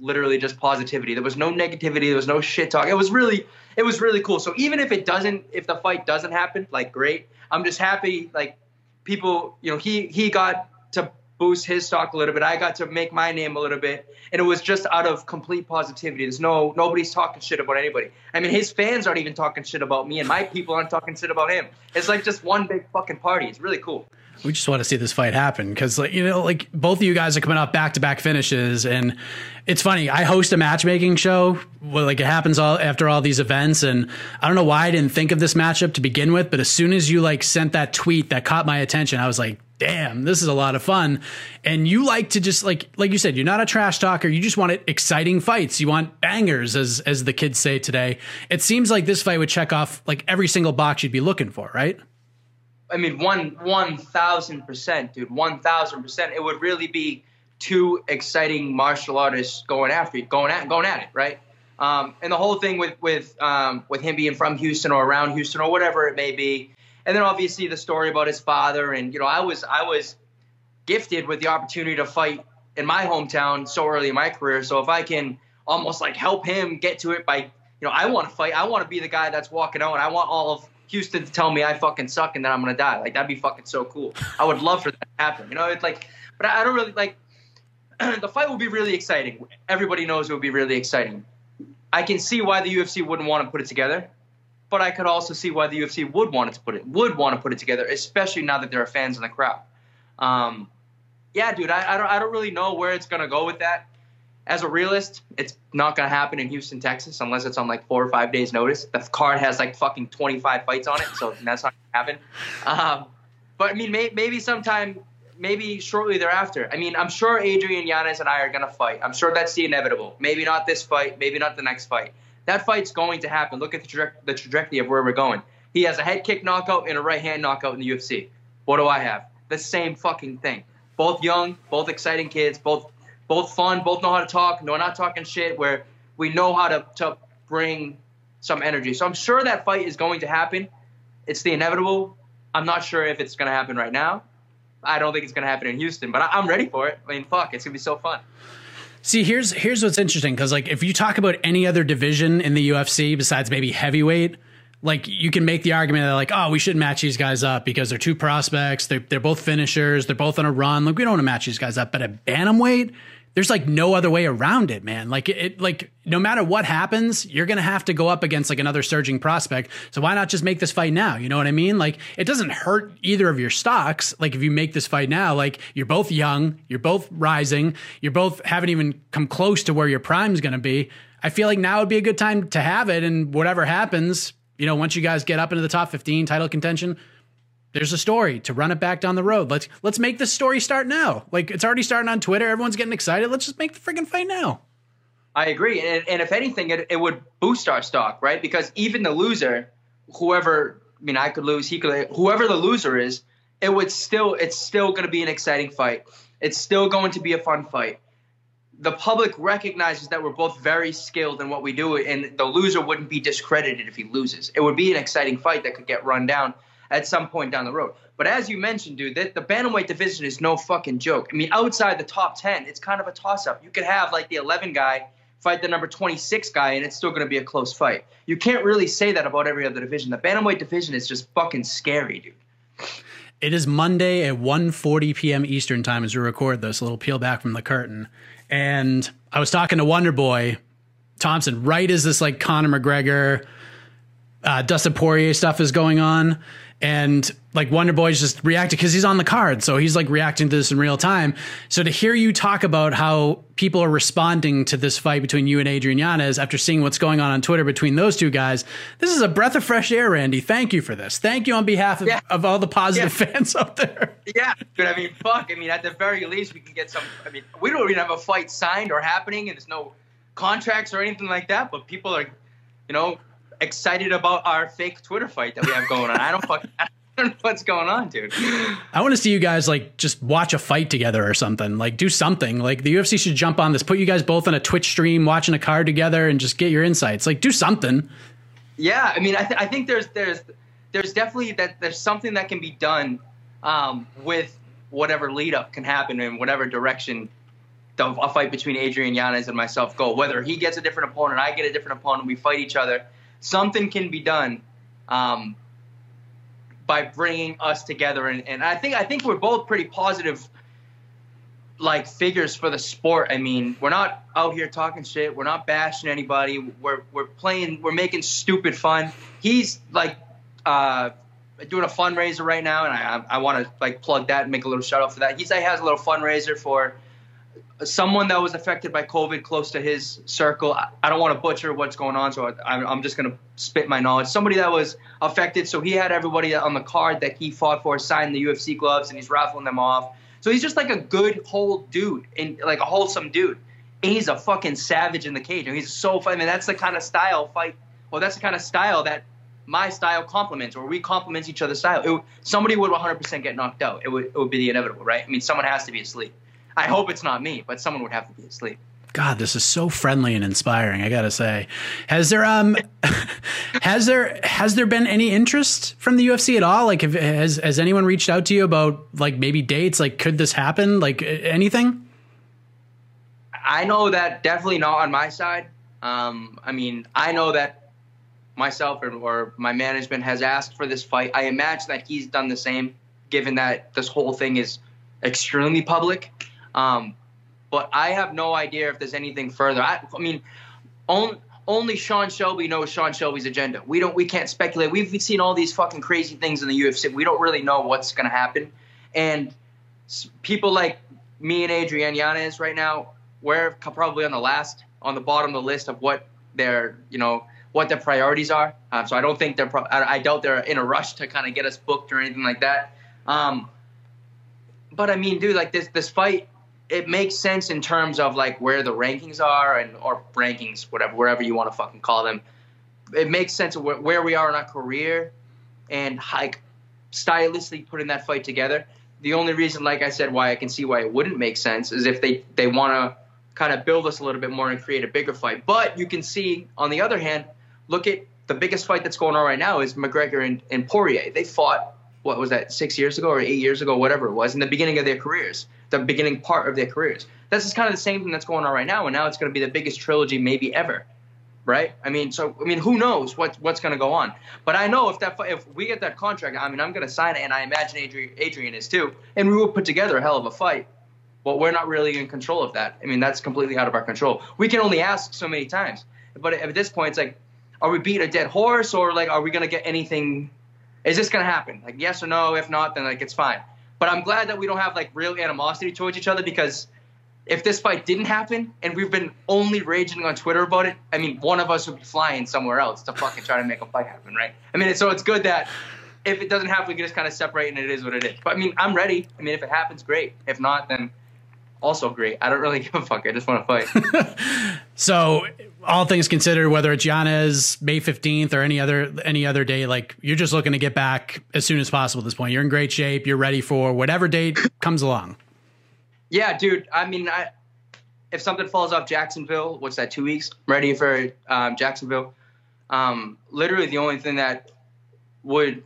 J: literally just positivity. There was no negativity. There was no shit talk. It was really, it was really cool. So even if it doesn't, if the fight doesn't happen, like great. I'm just happy. Like people, you know, he he got to boost his stock a little bit. I got to make my name a little bit, and it was just out of complete positivity. There's no nobody's talking shit about anybody. I mean, his fans aren't even talking shit about me, and my people aren't talking shit about him. It's like just one big fucking party. It's really cool
C: we just want to see this fight happen because like you know like both of you guys are coming off back to back finishes and it's funny i host a matchmaking show well, like it happens all after all these events and i don't know why i didn't think of this matchup to begin with but as soon as you like sent that tweet that caught my attention i was like damn this is a lot of fun. And you like to just like like you said you're not a trash talker you just want exciting fights you want bangers as as the kids say today. It seems like this fight would check off like every single box you'd be looking for right
J: I mean, one one thousand percent, dude, one thousand percent. It would really be two exciting martial artists going after it, going at going at it, right? Um, and the whole thing with with um, with him being from Houston or around Houston or whatever it may be, and then obviously the story about his father, and you know, I was I was gifted with the opportunity to fight in my hometown so early in my career. So if I can almost like help him get to it by, you know, I want to fight. I want to be the guy that's walking out, I want all of Houston to tell me I fucking suck and then I'm gonna die. Like that'd be fucking so cool. I would love for that to happen. You know, it's like, but I don't really like. [CLEARS THROAT] the fight will be really exciting. Everybody knows it will be really exciting. I can see why the UFC wouldn't want to put it together, but I could also see why the UFC would want it to put it would want to put it together, especially now that there are fans in the crowd. Um, yeah, dude, I, I don't I don't really know where it's gonna go with that. As a realist, it's not to happen in Houston, Texas, unless it's on like four or five days' notice. The card has like fucking 25 fights on it, so [LAUGHS] that's not to happen. Um, but I mean, may, maybe sometime, maybe shortly thereafter. I mean, I'm sure Adrian Yanez and I are to fight. I'm sure that's the inevitable. Maybe not this fight, maybe not the next fight. That fight's going to happen. Look at the, tra- the trajectory of where we're going. He has a head kick knockout and a right hand knockout in the UFC. What do I have? The same fucking thing. Both young, both exciting kids, both both fun, both know how to talk. No, not talking shit. Where we know how to to bring some energy. So I'm sure that fight is going to happen. It's the inevitable. I'm not sure if it's going to happen right now. I don't think it's going to happen in Houston, but I, am ready for it. I mean, fuck, it's going to be so fun.
C: See, here's here's what's interesting because like if you talk about any other division in the UFC besides maybe heavyweight, like you can make the argument that like oh we shouldn't match these guys up because they're two prospects, they're they're both finishers, they're both on a run. Like we don't want to match these guys up, but at bantamweight there's like no other way around it, man. Like it, like no matter what happens, you're gonna have to go up against like another surging prospect. So why not just make this fight now? You know what I mean? Like it doesn't hurt either of your stocks. Like if you make this fight now, like you're both young, you're both rising, you're both haven't even come close to where your prime's gonna be. I feel like now would be a good time to have it, and whatever happens, you know, once you guys get up into the top 15 title contention, there's a story to run it back down the road. Let's let's make this story start now. Like it's already starting on Twitter. Everyone's getting excited. Let's just make the freaking fight now.
J: I agree, and, and if anything, it, it would boost our stock, right? Because even the loser, whoever, I mean, I could lose, he could, whoever the loser is, it would still, it's still going to be an exciting fight. It's still going to be a fun fight. The public recognizes that we're both very skilled in what we do, and the loser wouldn't be discredited if he loses. It would be an exciting fight that could get run down at some point down the road. But as you mentioned, dude, that the bantamweight division is no fucking joke. I mean, outside the top 10, it's kind of a toss up. You could have like the 11 guy fight the number 26 guy and it's still going to be a close fight. You can't really say that about every other division. The bantamweight division is just fucking scary, dude.
C: It is Monday at 1:40 p.m. Eastern time as we record this. A little peel back from the curtain, and I was talking to Wonder Boy Thompson right as this like Conor McGregor, uh, Dustin Poirier stuff is going on, and like Wonder Boy's just reacting because he's on the card, so he's like reacting to this in real time. So to hear you talk about how people are responding to this fight between you and Adrian Yanez after seeing what's going on on Twitter between those two guys, this is a breath of fresh air, Randy. Thank you for this. Thank you on behalf of, yeah. of all the positive yeah. fans out there.
J: Yeah, but I mean, fuck. I mean, at the very least, we can get some. I mean, we don't even have a fight signed or happening, and there's no contracts or anything like that. But people are, you know, excited about our fake Twitter fight that we have going on. I don't fucking. I don't know what's going on, dude.
C: I want to see you guys like just watch a fight together or something. Like do something. Like the UFC should jump on this. Put you guys both on a Twitch stream, watching a card together, and just get your insights. Like do something.
J: Yeah, I mean, I, th- I think there's there's there's definitely that there's something that can be done um, with whatever lead up can happen in whatever direction the, a fight between Adrian Yanez and myself go. Whether he gets a different opponent, I get a different opponent, we fight each other something can be done um, by bringing us together. And, and I think I think we're both pretty positive like figures for the sport. I mean, we're not out here talking shit. We're not bashing anybody. We're we're playing. We're making stupid fun. He's like uh, doing a fundraiser right now, and I I want to like plug that and make a little shout out for that. He's like has a little fundraiser for someone that was affected by COVID close to his circle. I, I don't want to butcher what's going on, so I, am just going to spit my knowledge. Somebody that was affected, so he had everybody on the card that he fought for sign the UFC gloves, and he's raffling them off. So he's just like a good whole dude and like a wholesome dude. And he's a fucking savage in the cage. And he's so fun. I mean, that's the kind of style fight. Well, that's the kind of style that my style complements, or we complement each other's style. It, somebody would 100% get knocked out. It would, it would be the inevitable, right? I mean, someone has to be asleep. I hope it's not me, but someone would have to be asleep.
C: God, this is so friendly and inspiring. I gotta say, has there um, [LAUGHS] has there has there been any interest from the UFC at all? Like, have, has has anyone reached out to you about like maybe dates? Like, could this happen? Like, anything?
J: I know that definitely not on my side. Um, I mean, I know that myself or, or my management has asked for this fight. I imagine that he's done the same, given that this whole thing is extremely public. Um, but I have no idea if there's anything further. I, I mean, on, only Sean Shelby knows Sean Shelby's agenda. We don't. We can't speculate. We've seen all these fucking crazy things in the UFC. We don't really know what's going to happen. And people like me and Adrian Yanez right now, we're probably on the last, on the bottom of the list of what their, you know, what their priorities are. Um, so I don't think they're. Pro- I, I, doubt they're in a rush to kind of get us booked or anything like that. Um, but I mean, dude, like this this fight, it makes sense in terms of like where the rankings are and or rankings, whatever, wherever you want to fucking call them. It makes sense of where, where we are in our career, and like stylistically putting that fight together. The only reason, like I said, why I can see why it wouldn't make sense is if they they want to kind of build us a little bit more and create a bigger fight. But you can see, on the other hand, look at the biggest fight that's going on right now is McGregor and, and Poirier. They fought what was that six years ago or eight years ago, whatever it was, in the beginning of their careers, the beginning part of their careers. This is kind of the same thing that's going on right now, and now it's going to be the biggest trilogy maybe ever, right? I mean, so I mean, who knows what what's going to go on? But I know if that if we get that contract, I mean, I'm going to sign it, and I imagine Adrian, Adrian is too, and we will put together a hell of a fight. But we're not really in control of that. I mean, that's completely out of our control. We can only ask so many times. But at this point, it's like, are we beating a dead horse, or like, are we going to get anything is this gonna happen? Like yes or no. If not, then like it's fine. But I'm glad that we don't have like real animosity towards each other because if this fight didn't happen and we've been only raging on Twitter about it, I mean, one of us would be flying somewhere else to fucking try to make a fight happen, right? I mean, so it's good that if it doesn't happen, we can just kind of separate and it is what it is. But I mean, I'm ready. I mean, if it happens, great. If not, then also great. I don't really [LAUGHS] give a fuck. I just want to fight. [LAUGHS]
C: so, all things considered, whether it's Yanez May fifteenth or any other any other day, like you're just looking to get back as soon as possible. At this point, you're in great shape. You're ready for whatever date [LAUGHS] comes along.
J: Yeah, dude. I mean, I, if something falls off Jacksonville, what's that? Two weeks. I'm ready for um, Jacksonville. Um, literally, the only thing that would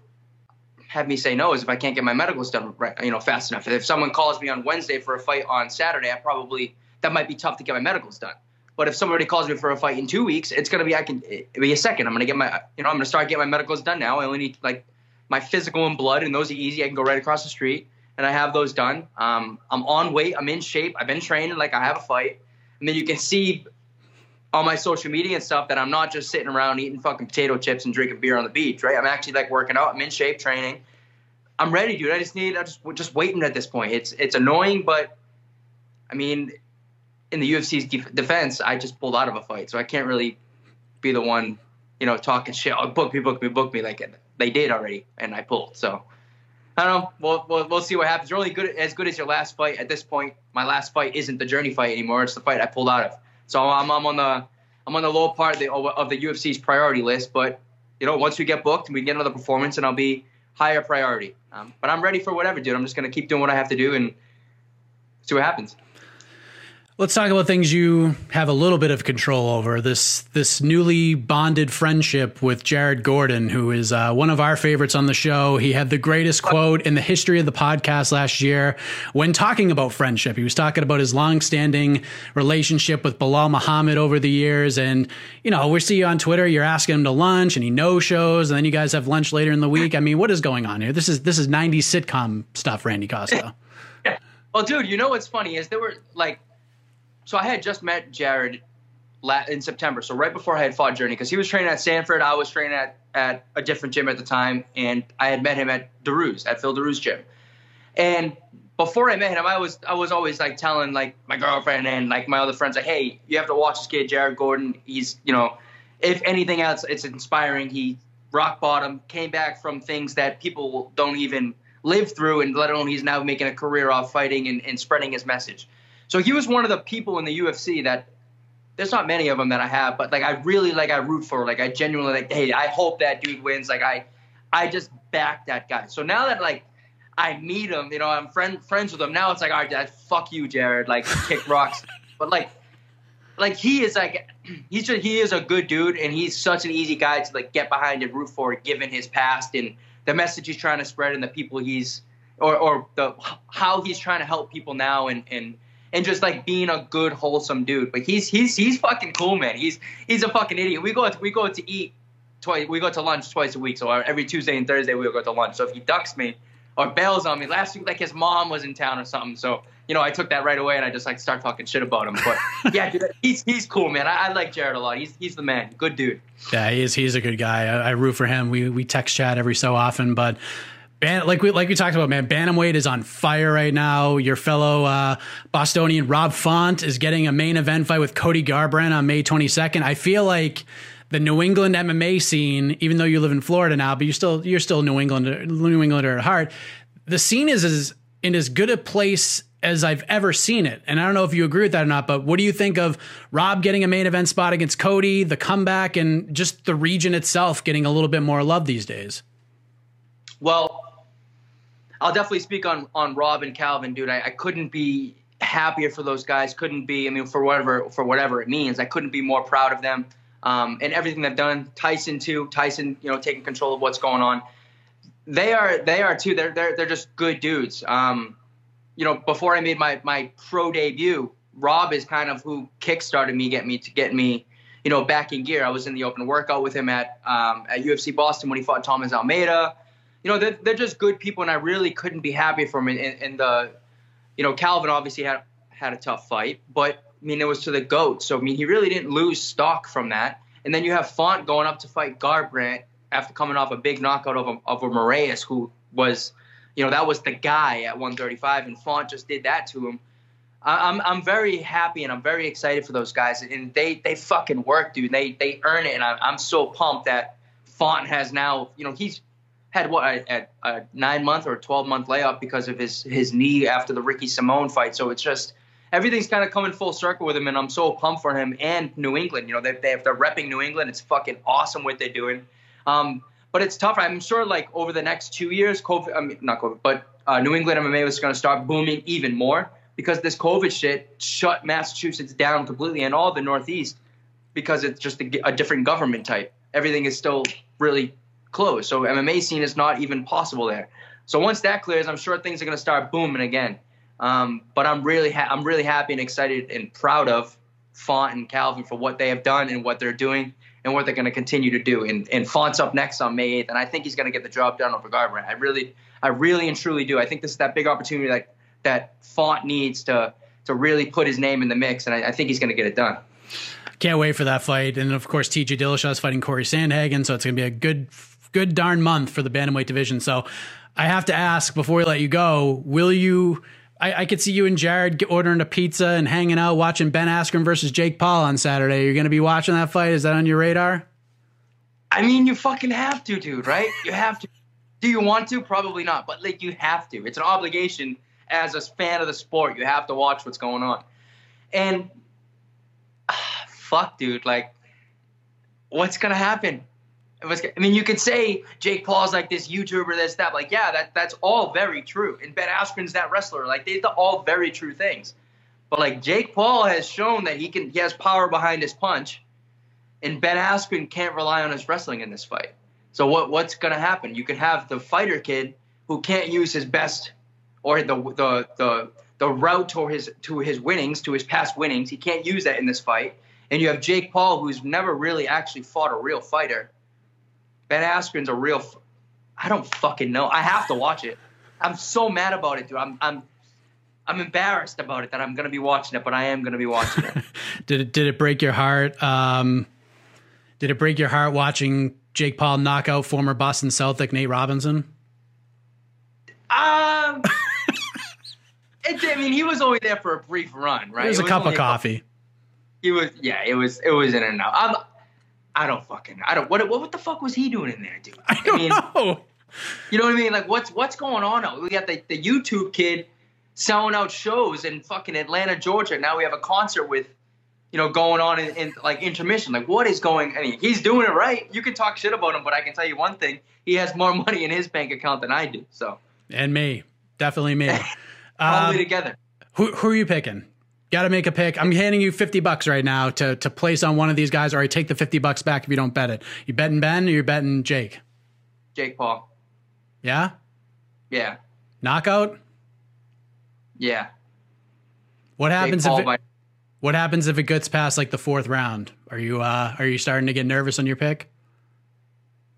J: have me say no is if I can't get my medicals done right, you know, fast enough. If someone calls me on Wednesday for a fight on Saturday, I probably that might be tough to get my medicals done. But if somebody calls me for a fight in two weeks, it's gonna be I can be a second. I'm gonna get my you know I'm gonna start getting my medicals done now. I only need like my physical and blood, and those are easy. I can go right across the street, and I have those done. Um, I'm on weight. I'm in shape. I've been training like I have a fight, and then you can see on my social media and stuff that I'm not just sitting around eating fucking potato chips and drinking beer on the beach, right? I'm actually like working out. I'm in shape, training. I'm ready, dude. I just need. I just just waiting at this point. It's it's annoying, but I mean, in the UFC's def- defense, I just pulled out of a fight, so I can't really be the one, you know, talking shit. Oh, book me, book me, book me. Like they did already, and I pulled. So I don't know. We'll, we'll, we'll see what happens. You're only good as good as your last fight. At this point, my last fight isn't the journey fight anymore. It's the fight I pulled out of. So I'm, I'm on the I'm on the low part of the, of the UFC's priority list. But you know, once we get booked and we get another performance, and I'll be higher priority. Um, but I'm ready for whatever, dude. I'm just gonna keep doing what I have to do and see what happens.
C: Let's talk about things you have a little bit of control over. This this newly bonded friendship with Jared Gordon, who is uh, one of our favorites on the show. He had the greatest quote in the history of the podcast last year when talking about friendship. He was talking about his long-standing relationship with Belal Muhammad over the years, and you know we see you on Twitter. You're asking him to lunch, and he no shows, and then you guys have lunch later in the week. I mean, what is going on here? This is this is '90s sitcom stuff, Randy Costa. [LAUGHS]
J: Well, dude, you know what's funny is there were like so I had just met Jared in September, so right before I had fought Journey, because he was training at Sanford, I was training at, at a different gym at the time, and I had met him at Daru's, at Phil Daru's gym. And before I met him, I was I was always like telling like my girlfriend and like my other friends like, hey, you have to watch this kid, Jared Gordon. He's you know, if anything else, it's inspiring. He rock bottom, came back from things that people don't even live through, and let alone he's now making a career off fighting and, and spreading his message. So he was one of the people in the UFC that there's not many of them that I have, but like I really like I root for. Like I genuinely like, hey, I hope that dude wins. Like I, I just back that guy. So now that like I meet him, you know, I'm friend friends with him. Now it's like, all right, dad, fuck you, Jared. Like kick rocks. [LAUGHS] but like, like he is like [CLEARS THROAT] he's just he is a good dude, and he's such an easy guy to like get behind and root for, given his past and the message he's trying to spread and the people he's or or the how he's trying to help people now and and and just like being a good wholesome dude. But he's he's he's fucking cool, man. He's he's a fucking idiot. We go we go to eat twice. We go to lunch twice a week. So every Tuesday and Thursday we go to lunch. So if he ducks me or bails on me, last week like his mom was in town or something. So you know I took that right away and I just like start talking shit about him. But [LAUGHS] yeah, dude, he's he's cool, man. I, I, like Jared a lot. He's he's the man. Good dude.
C: Yeah, he is. He's a good guy. I, I root for him. We we text chat every so often, but Ban- like we like we talked about, man. Bantamweight is on fire right now. Your fellow uh, Bostonian Rob Font is getting a main event fight with Cody Garbrandt on May 22nd. I feel like the New England MMA scene, even though you live in Florida now, but you're still you're still New England New Englander at heart. The scene is as in as good a place as I've ever seen it. And I don't know if you agree with that or not, but what do you think of Rob getting a main event spot against Cody, the comeback, and just the region itself getting a little bit more love these days?
J: Well, I'll definitely speak on on Rob and Calvin, dude. I, I couldn't be happier for those guys. Couldn't be. I mean, for whatever for whatever it means, I couldn't be more proud of them um, and everything they've done. Tyson too. Tyson, you know, taking control of what's going on. They are they are too. They're they're they're just good dudes. Um, you know, before I made my my pro debut, Rob is kind of who kickstarted me, get me to get me, you know, back in gear. I was in the open workout with him at um, at UFC Boston when he fought Thomas Almeida you know, they're, they're just good people, and I really couldn't be happy for them. And, the, you know, Calvin obviously had had a tough fight, but I mean, it was to the goat. So I mean, he really didn't lose stock from that. And then you have Font going up to fight Garbrandt after coming off a big knockout of a, of a Moraes, who was, you know, that was the guy at 135, and Font just did that to him. I'm I'm very happy and I'm very excited for those guys, and they they fucking work, dude. They they earn it, and I'm I'm so pumped that Font has now, you know, he's had what a, a, nine month or twelve month layoff because of his his knee after the Ricky Simón fight. So it's just everything's kind of coming full circle with him, and I'm so pumped for him and New England. You know, they, they if they're repping New England, it's fucking awesome what they're doing. Um, but it's tough. I'm sure like over the next two years, COVID, I mean not COVID, but uh, New England MMA was going to start booming even more because this COVID shit shut Massachusetts down completely and all the Northeast because it's just a, a different government type. Everything is still really closed. So MMA scene is not even possible there. So once that clears, I'm sure things are going to start booming again. Um, but I'm really ha- I'm really happy and excited and proud of Font and Calvin for what they have done and what they're doing and what they're going to continue to do. And, and Font's up next on May 8th, and I think he's going to get the job done over Garbrandt. I really, I really and truly do. I think this is that big opportunity that that Font needs to to really put his name in the mix, and I, I think he's going to get it done.
C: Can't wait for that fight. And of course, TJ Dillashaw is fighting Corey Sandhagen, so it's going to be a good good darn month for the bantamweight division. So I have to ask before we let you go, will you? I, I could see you and Jared ordering a pizza and hanging out watching Ben Askren versus Jake Paul on Saturday. You're going to be watching that fight. Is that on your radar?
J: I mean, you fucking have to, dude. Right? You have to. Do you want to? Probably not, but like you have to. It's an obligation as a fan of the sport. You have to watch what's going on. And [SIGHS] fuck, dude. Like, what's gonna happen? I mean, you could say Jake Paul's like this YouTuber, this that. Like, yeah, that that's all very true. And Ben Askren's that wrestler. Like, these are all very true things. But like Jake Paul has shown that he can, he has power behind his punch, and Ben Askren can't rely on his wrestling in this fight. So what what's gonna happen? You can have the fighter kid who can't use his best or the the the the route to his to his winnings, to his past winnings. He can't use that in this fight. And you have Jake Paul, who's never really actually fought a real fighter Ben Askren's a real. F- I don't fucking know. I have to watch it. I'm so mad about it, dude. I'm I'm I'm embarrassed about it that I'm gonna be watching it, but I am gonna be watching it. [LAUGHS]
C: did it did it break your heart? Um, did it break your heart watching Jake Paul knock out former Boston Celtic Nate Robinson?
J: Um, [LAUGHS] it, I mean, he was only there for a brief run, right?
C: It was a cup of coffee.
J: He was, yeah, it was, it was in and out. I'm, I don't fucking I don't what what what the fuck was he doing in there, dude?
C: I don't I mean, know.
J: You know what I mean? Like what's what's going on? We got the, the YouTube kid selling out shows in fucking Atlanta, Georgia. Now we have a concert with you know, going on in, in, like intermission. Like, what is going? I mean, he's doing it right. You can talk shit about him, but I can tell you one thing: he has more [LAUGHS] money in his bank account than I do. So,
C: and me, definitely me. [LAUGHS]
J: Probably um, together.
C: Who who are you picking? Got to make a pick. I'm handing you 50 bucks right now to to place on one of these guys, or I take the 50 bucks back if you don't bet it. You betting Ben or you betting Jake?
J: Jake Paul.
C: Yeah?
J: Yeah.
C: Knockout?
J: Yeah.
C: What happens if it, by- What happens if it gets past like the fourth round? Are you uh are you starting to get nervous on your pick?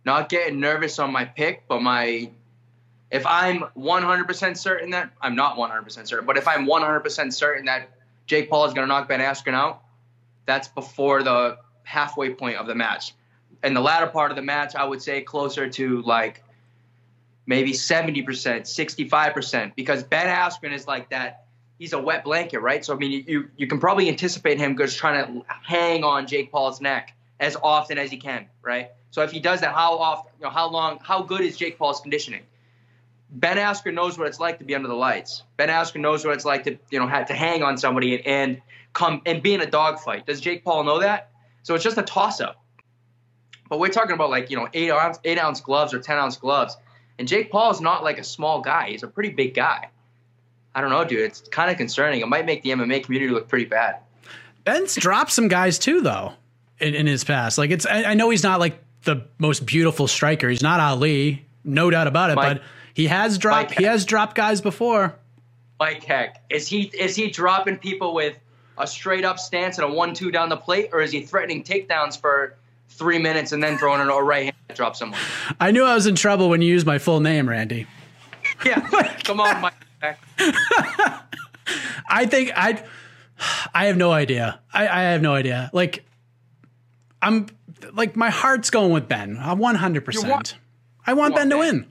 J: Not getting nervous on my pick, but my if I'm 100% certain that I'm not 100% certain, but if I'm 100% certain that Jake Paul is going to knock Ben Askren out, that's before the halfway point of the match. In the latter part of the match, I would say closer to like maybe 70%, 65%, because Ben Askren is like that. He's a wet blanket, right? So, I mean, you, you can probably anticipate him just trying to hang on Jake Paul's neck as often as he can, right? So if he does that, how often, you know, how long, how good is Jake Paul's conditioning? Ben Askren knows what it's like to be under the lights. Ben Askren knows what it's like to, you know, have to hang on somebody and, and come and be in a dogfight. Does Jake Paul know that? So it's just a toss up. But we're talking about like, you know, eight ounce, eight ounce gloves or 10 ounce gloves. And Jake Paul is not like a small guy. He's a pretty big guy. I don't know, dude. It's kind of concerning. It might make the MMA community look pretty bad.
C: Ben's dropped some guys too, though, in, in his past. Like it's, I, I, know he's not like the most beautiful striker. He's not Ali, no doubt about it. Mike, but he has dropped, Mike he has dropped guys before.
J: Mike Heck, is he is he dropping people with a straight up stance and a one two down the plate, or is he threatening takedowns for three minutes and then throwing an a right hand to drop someone?
C: I knew I was in trouble when you used my full name, Randy.
J: Yeah, come on, Mike. [LAUGHS]
C: I think I, I have no idea. I, I have no idea. Like, I'm like my heart's going with Ben. I'm 100. percent I want Ben to win.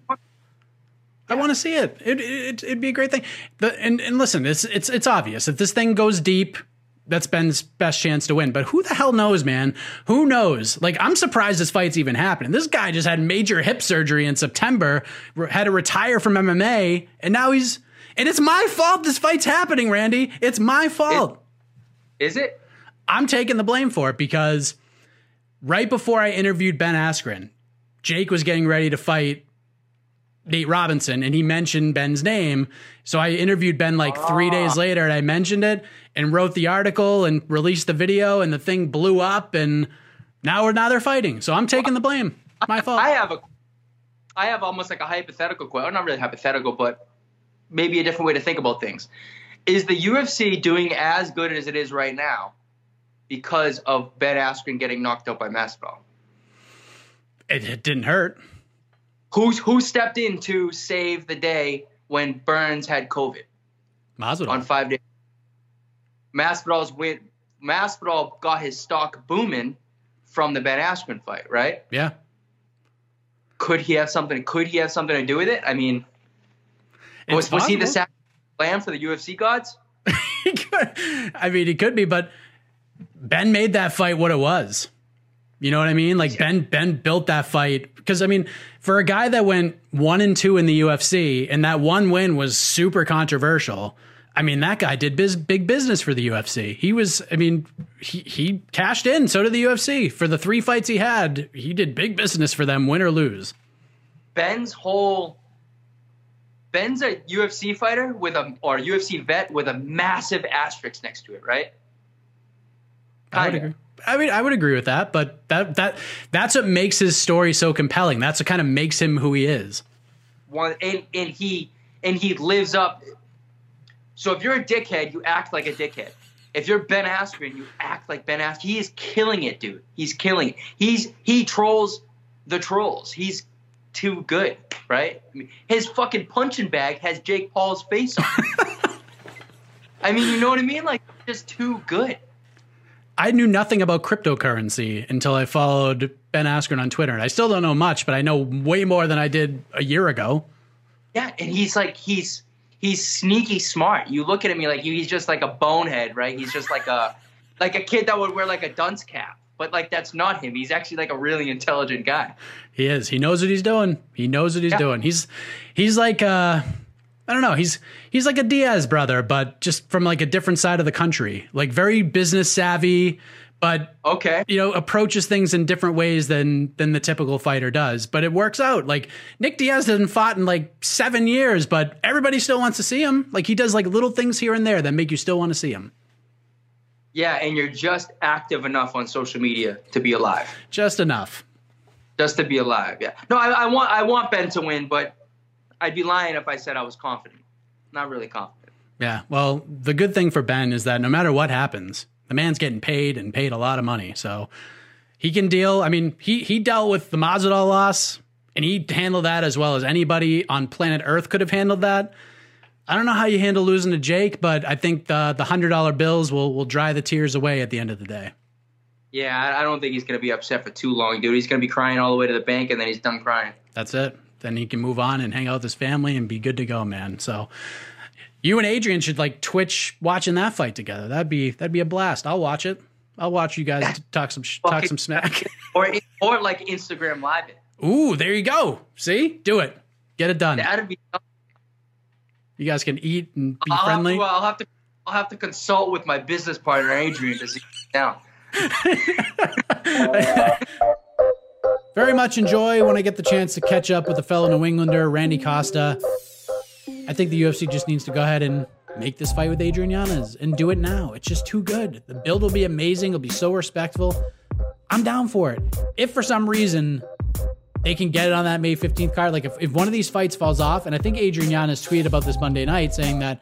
C: I want to see it. It, it. It'd be a great thing. The, and, and listen, it's it's it's obvious. If this thing goes deep, that's Ben's best chance to win. But who the hell knows, man? Who knows? Like, I'm surprised this fight's even happening. This guy just had major hip surgery in September, had to retire from MMA, and now he's. And it's my fault this fight's happening, Randy. It's my fault.
J: Is it?
C: I'm taking the blame for it because right before I interviewed Ben Askren, Jake was getting ready to fight Nate Robinson and he mentioned Ben's name. So I interviewed Ben like three ah. days later and I mentioned it and wrote the article and released the video and the thing blew up and now we're now they're fighting. So I'm taking the blame. My fault.
J: I have a I have almost like a hypothetical question. Not really hypothetical, but maybe a different way to think about things. Is the UFC doing as good as it is right now because of Ben Askren getting knocked out by Masvidal?
C: It, it didn't hurt.
J: Who's who stepped in to save the day when Burns had COVID?
C: Masvidal
J: on five days. Masvidal's went. Masvidal got his stock booming from the Ben Askren fight, right?
C: Yeah.
J: Could he have something? Could he have something to do with it? I mean, was, was he the sack lamb for the UFC gods? [LAUGHS]
C: I mean, he could be, but Ben made that fight what it was. You know what I mean? Like yeah. Ben Ben built that fight because I mean, for a guy that went one and two in the UFC and that one win was super controversial. I mean, that guy did biz, big business for the UFC. He was, I mean, he he cashed in. So did the UFC for the three fights he had. He did big business for them, win or lose.
J: Ben's whole Ben's a UFC fighter with a or UFC vet with a massive asterisk next to it, right?
C: Kind of. I mean, I would agree with that, but that that that's what makes his story so compelling. That's what kind of makes him who he is.
J: One and and he and he lives up. So if you're a dickhead, you act like a dickhead. If you're Ben Askren, you act like Ben Askren. He is killing it, dude. He's killing it. He's he trolls the trolls. He's too good, right? I mean, his fucking punching bag has Jake Paul's face on. [LAUGHS] I mean, you know what I mean? Like, just too good.
C: I knew nothing about cryptocurrency until I followed Ben Askren on Twitter. And I still don't know much, but I know way more than I did a year ago.
J: Yeah, and he's like he's he's sneaky smart. You look at him, you're like he's just like a bonehead, right? He's just like a [LAUGHS] like a kid that would wear like a dunce cap. But like that's not him. He's actually like a really intelligent guy.
C: He is. He knows what he's doing. He knows what he's yeah. doing. He's he's like uh I don't know. He's he's like a Diaz brother, but just from like a different side of the country. Like very business savvy, but
J: okay,
C: you know, approaches things in different ways than than the typical fighter does. But it works out. Like Nick Diaz hasn't fought in like seven years, but everybody still wants to see him. Like he does like little things here and there that make you still want to see him.
J: Yeah, and you're just active enough on social media to be alive.
C: Just enough.
J: Just to be alive. Yeah. No, I, I want I want Ben to win, but I'd be lying if I said I was confident. Not really confident.
C: Yeah. Well, the good thing for Ben is that no matter what happens, the man's getting paid and paid a lot of money. So he can deal. I mean, he he dealt with the Masvidal loss and he handled that as well as anybody on planet Earth could have handled that. I don't know how you handle losing to Jake, but I think the the hundred dollar bills will will dry the tears away at the end of the day.
J: Yeah, I don't think he's going to be upset for too long, dude. He's going to be crying all the way to the bank, and then he's done crying.
C: That's it then he can move on and hang out with his family and be good to go, man. So you and Adrian should like Twitch watching that fight together. That'd be that'd be a blast. I'll watch it. I'll watch you guys [LAUGHS] talk some talk some smack. [LAUGHS]
J: or or like Instagram live it.
C: Ooh, there you go. See, do it. Get it done.
J: That'd be.
C: You guys can eat and be
J: I'll
C: friendly.
J: Have to, I'll have to. I'll have to consult with my business partner Adrian to see down. [LAUGHS]
C: Very much enjoy when I get the chance to catch up with a fellow New Englander, Randy Costa. I think the UFC just needs to go ahead and make this fight with Adrian Yanez and do it now. It's just too good. The build will be amazing. It'll be so respectful. I'm down for it. If for some reason they can get it on that May 15th card, like if, if one of these fights falls off, and I think Adrian Yanez tweeted about this Monday night saying that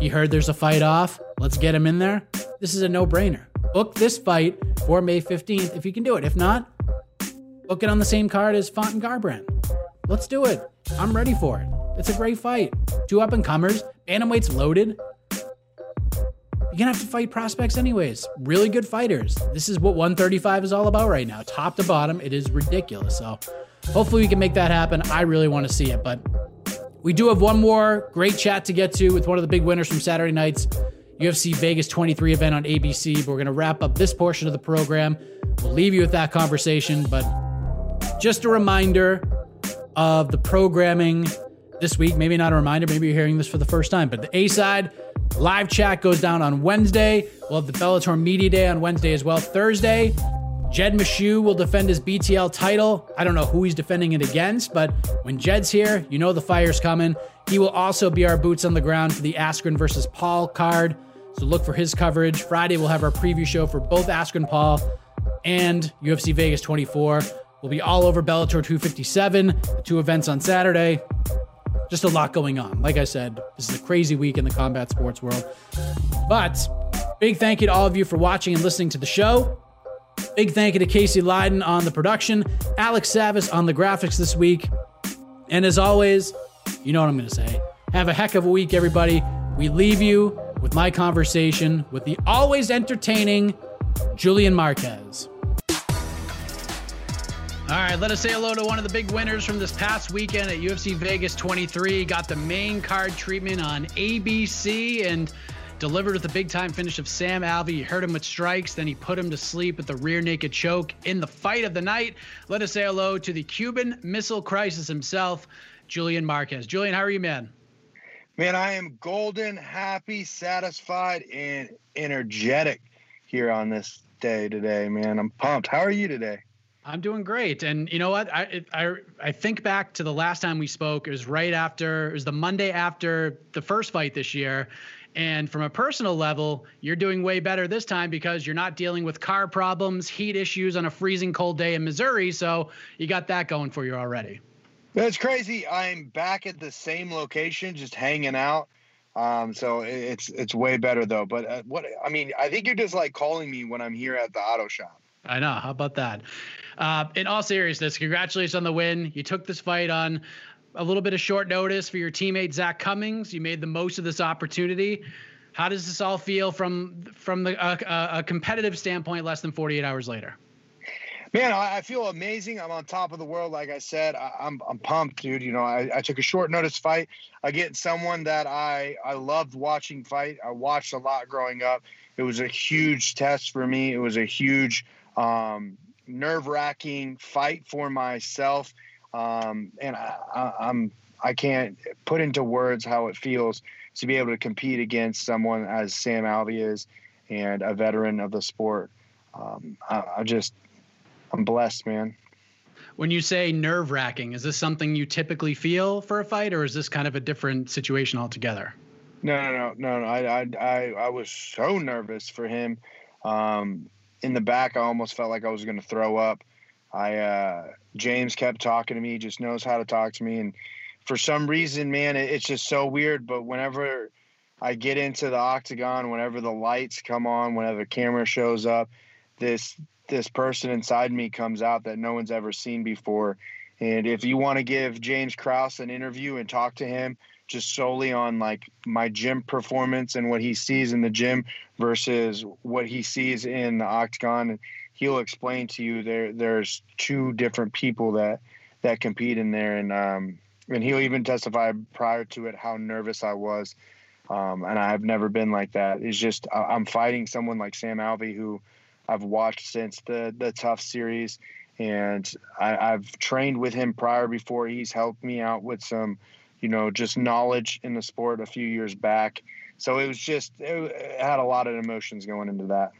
C: he heard there's a fight off, let's get him in there. This is a no brainer. Book this fight for May 15th if you can do it. If not, book it on the same card as Font and Garbrandt. Let's do it. I'm ready for it. It's a great fight. Two up and comers. Bantamweight's loaded. You're gonna have to fight prospects anyways. Really good fighters. This is what 135 is all about right now. Top to bottom, it is ridiculous. So hopefully we can make that happen. I really want to see it. But we do have one more great chat to get to with one of the big winners from Saturday night's UFC Vegas 23 event on ABC. But we're gonna wrap up this portion of the program. We'll leave you with that conversation. But just a reminder of the programming this week. Maybe not a reminder, maybe you're hearing this for the first time, but the A side live chat goes down on Wednesday. We'll have the Bellator Media Day on Wednesday as well. Thursday, Jed Meshew will defend his BTL title. I don't know who he's defending it against, but when Jed's here, you know the fire's coming. He will also be our boots on the ground for the Askren versus Paul card. So look for his coverage. Friday, we'll have our preview show for both Askren Paul and UFC Vegas 24. We'll be all over Bellator 257, the two events on Saturday. Just a lot going on. Like I said, this is a crazy week in the combat sports world. But big thank you to all of you for watching and listening to the show. Big thank you to Casey Leiden on the production, Alex Savis on the graphics this week. And as always, you know what I'm going to say. Have a heck of a week, everybody. We leave you with my conversation with the always entertaining Julian Marquez. All right, let us say hello to one of the big winners from this past weekend at UFC Vegas 23. Got the main card treatment on ABC and delivered with a big time finish of Sam Alvey. He hurt him with strikes, then he put him to sleep with the rear naked choke in the fight of the night. Let us say hello to the Cuban Missile Crisis himself, Julian Marquez. Julian, how are you, man?
D: Man, I am golden, happy, satisfied, and energetic here on this day today, man. I'm pumped. How are you today?
C: I'm doing great. And you know what? I, I I think back to the last time we spoke. It was right after. It was the Monday after the first fight this year. And from a personal level, you're doing way better this time because you're not dealing with car problems, heat issues on a freezing cold day in Missouri. So you got that going for you already.
D: That's crazy. I'm back at the same location, just hanging out. Um, so it's it's way better though. But uh, what I mean, I think you're just like calling me when I'm here at the auto shop.
C: I know. How about that? Uh, in all seriousness, congratulations on the win. You took this fight on a little bit of short notice for your teammate Zach Cummings. You made the most of this opportunity. How does this all feel from from the uh, a competitive standpoint? Less than 48 hours later.
D: Man, I, feel amazing. I'm on top of the world. Like I said, I, am I'm, I'm pumped, dude. You know, I, I took a short notice fight against someone that I I loved watching fight. I watched a lot growing up. It was a huge test for me. It was a huge um, nerve wracking fight for myself. Um, and I, I, I'm I can't put into words how it feels to be able to compete against someone as Sam Alvey is and a veteran of the sport. Um, I, I just I'm blessed, man.
C: When you say nerve wracking, is this something you typically feel for a fight, or is this kind of a different situation altogether?
D: No, no, no, no, no. I, I, I, I was so nervous for him. Um, in the back, I almost felt like I was going to throw up. I, uh, James kept talking to me, just knows how to talk to me. And for some reason, man, it, it's just so weird. But whenever I get into the octagon, whenever the lights come on, whenever the camera shows up, this this person inside me comes out that no one's ever seen before. And if you want to give James Krause an interview and talk to him just solely on like my gym performance and what he sees in the gym versus what he sees in the octagon, he'll explain to you there there's two different people that that compete in there, and um, and he'll even testify prior to it how nervous I was. Um, and I've never been like that. It's just I'm fighting someone like Sam Alvey who I've watched since the the tough series, and I, I've trained with him prior before. He's helped me out with some, you know, just knowledge in the sport a few years back. So it was just it, had a lot of emotions going into that.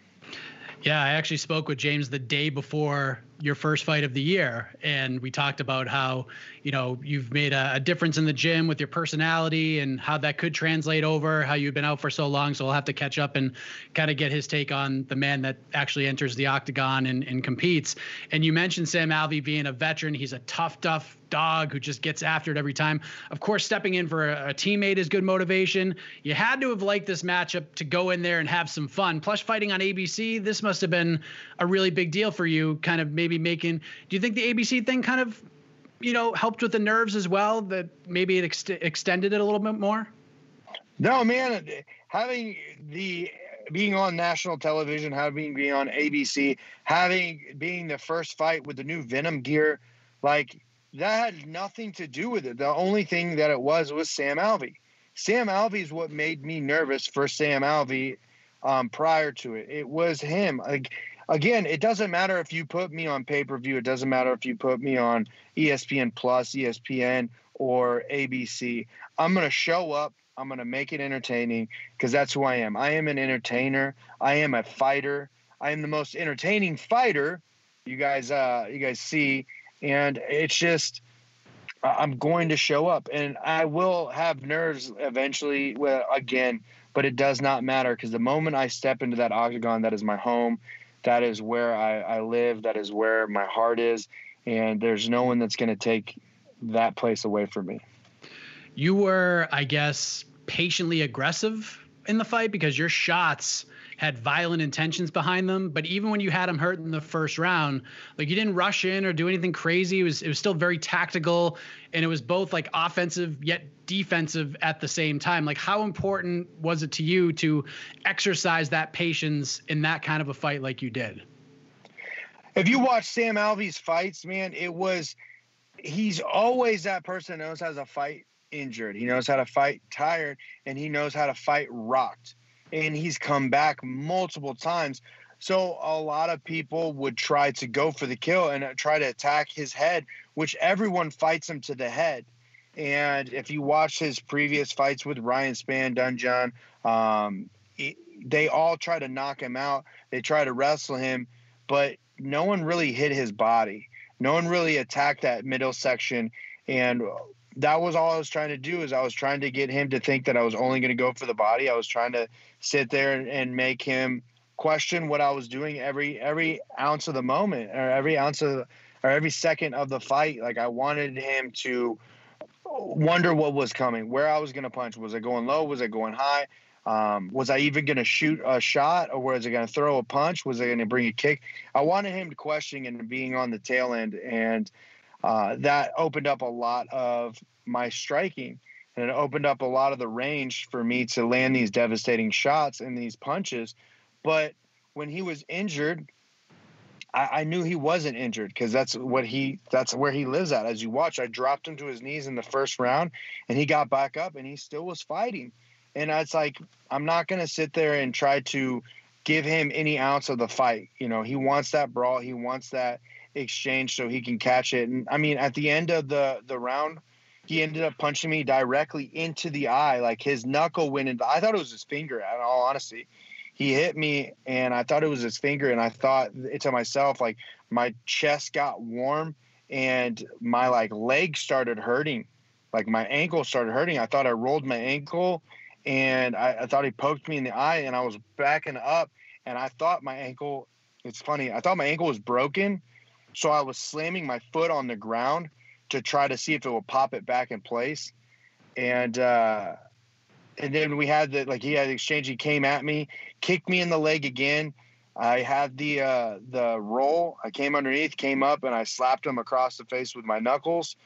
C: Yeah, I actually spoke with James the day before your first fight of the year. And we talked about how you know you've made a, a, difference in the gym with your personality and how that could translate over how you've been out for so long. So we'll have to catch up and kind of get his take on the man that actually enters the octagon and, and competes. And you mentioned sam alvey being a veteran. He's a tough tough dog who just gets after it every time. Of course stepping in for a, a teammate is good motivation. You had to have liked this matchup to go in there and have some fun. Plus fighting on abc this must have been a really big deal for you kind of maybe maybe making. Do you think the ABC thing kind of, you know, helped with the nerves as well? That maybe it ex- extended it a little bit more.
D: No, man, having the being on national television, having being on ABC, having being the first fight with the new Venom gear, like that had nothing to do with it. The only thing that it was was Sam Alvey. Sam Alvey is what made me nervous for Sam Alvey um, prior to it. It was him. Like again, it doesn't matter if you put me on pay per view. It doesn't matter if you put me on ESPN Plus, ESPN, or ABC. I'm going to show up. I'm going to make it entertaining because that's who I am. I am an entertainer. I am a fighter. I am the most entertaining fighter you guys uh you guys see and it's just I'm going to show up and I will have nerves eventually well, again but it does not matter because the moment I step into that octagon that is my home that is where I, I live. That is where my heart is. And there's no one that's going to take that place away from me.
C: You were, I guess, patiently aggressive in the fight because your shots had violent intentions behind them. But even when you had him hurt in the first round, like you didn't rush in or do anything crazy. It was it was still very tactical, and it was both like offensive yet defensive at the same time. Like how important was it to you to exercise that patience in that kind of a fight like you did?
D: If you watch Sam Alvey's fights, man, it was he's always that person that knows how to fight injured. He knows how to fight tired, and he knows how to fight rocked and he's come back multiple times. So a lot of people would try to go for the kill and try to attack his head, which everyone fights him to the head. And if you watch his previous fights with Ryan Spann, Da Un Jung, um, they all try to knock him out. They try to wrestle him, but no one really hit his body. No one really attacked that middle section. And that was all I was trying to do is I was trying to get him to think that I was only going to go for the body. I was trying to sit there and, make him question what I was doing every every ounce of the moment or every ounce of or every second of the fight. Like I wanted him to wonder what was coming, where I was going to punch. Was it going low? Was it going high? Um, was I even going to shoot a shot or was it going to throw a punch? Was I going to bring a kick? I wanted him to question and being on the tail end. And uh, that opened up a lot of my striking and it opened up a lot of the range for me to land these devastating shots and these punches. But when he was injured, I, I knew he wasn't injured because that's what he that's where he lives at. As you watch, I dropped him to his knees in the first round and he got back up and he still was fighting. And it's like I'm not gonna sit there and try to give him any ounce of the fight. You know, he wants that brawl, he wants that exchange so he can catch it. And I mean, at the end of the the round, he ended up punching me directly into the eye. Like his knuckle went into. I thought it was his finger. In all honesty, he hit me, and I thought it was his finger. And I thought to myself, like my chest got warm, and my like leg started hurting, like my ankle started hurting. I thought I rolled my ankle, and I, I thought he poked me in the eye, and I was backing up, and I thought my ankle. It's funny. I thought my ankle was broken, so I was slamming my foot on the ground to try to see if it would pop it back in place. And uh, and then we had the like he had exchange. He came at me, kicked me in the leg again. I had the uh, the roll. I came underneath, came up, and I slapped him across the face with my knuckles.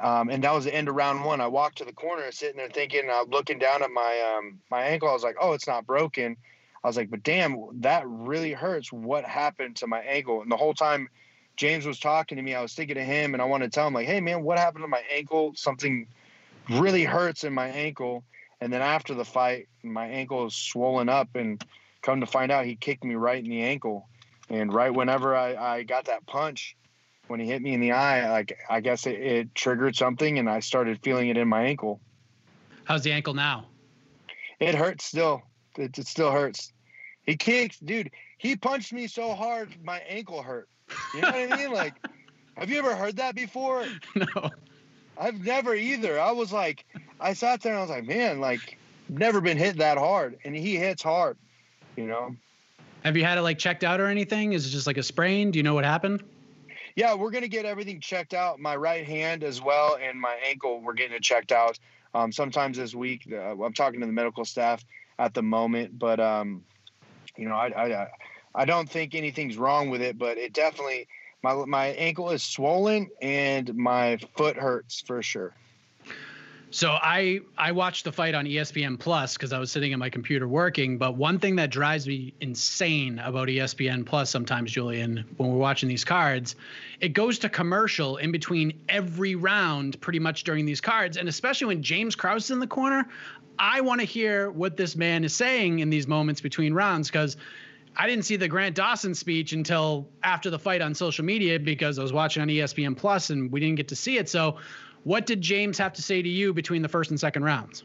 D: Um, and that was the end of round one. I walked to the corner, sitting there thinking, uh, looking down at my um, my ankle. I was like, "Oh, it's not broken." I was like, "But damn, that really hurts. What happened to my ankle?" And the whole time, James was talking to me, I was thinking of him, and I wanted to tell him like, "Hey, man, what happened to my ankle? Something really hurts in my ankle." And then after the fight, my ankle is swollen up, and come to find out, he kicked me right in the ankle. And right whenever I, I got that punch, when he hit me in the eye, like I guess it, it triggered something, and I started feeling it in my ankle.
C: How's the ankle now?
D: It hurts still. It, it still hurts. He kicked, dude. He punched me so hard, my ankle hurt. [LAUGHS] You know what I mean? Like, have you ever heard that before? [LAUGHS]
C: No.
D: I've never either. I was like, I sat there and I was like, man, like, never been hit that hard, and he hits hard. You know.
C: Have you had it like checked out or anything? Is it just like a sprain? Do you know what happened?
D: Yeah, we're gonna get everything checked out. My right hand as well, and my ankle. We're getting it checked out. Um, sometimes this week, uh, I'm talking to the medical staff at the moment, but um, you know, I, I I don't think anything's wrong with it, but it definitely my my ankle is swollen and my foot hurts for sure.
C: So I I watched the fight on ESPN Plus because I was sitting at my computer working. But one thing that drives me insane about ESPN Plus sometimes, Julian, when we're watching these cards, it goes to commercial in between every round, pretty much during these cards, and especially when James Krause is in the corner. I want to hear what this man is saying in these moments between rounds because I didn't see the Grant Dawson speech until after the fight on social media because I was watching on ESPN Plus and we didn't get to see it. So what did James have to say to you between the first and second rounds?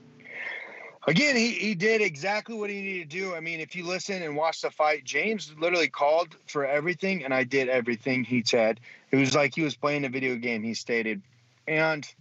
D: Again, he, he did exactly what he needed to do. I mean, if you listen and watch the fight, James literally called for everything, and I did everything he said. It was like he was playing a video game. He stated, and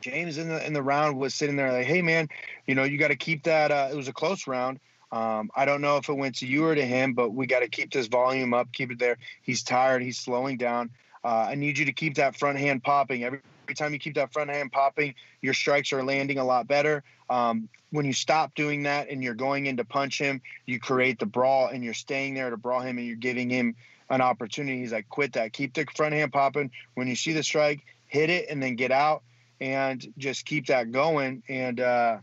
D: James in the in the round was sitting there like, "Hey, man, you know you got to keep that." Uh, it was a close round. Um, I don't know if it went to you or to him, but we got to keep this volume up, keep it there. He's tired. He's slowing down. Uh, I need you to keep that front hand popping. Every, every time you keep that front hand popping, your strikes are landing a lot better. Um, when you stop doing that and you're going in to punch him, you create the brawl and you're staying there to brawl him and you're giving him an opportunity. He's like, quit that. Keep the front hand popping. When you see the strike, hit it and then get out and just keep that going. And uh,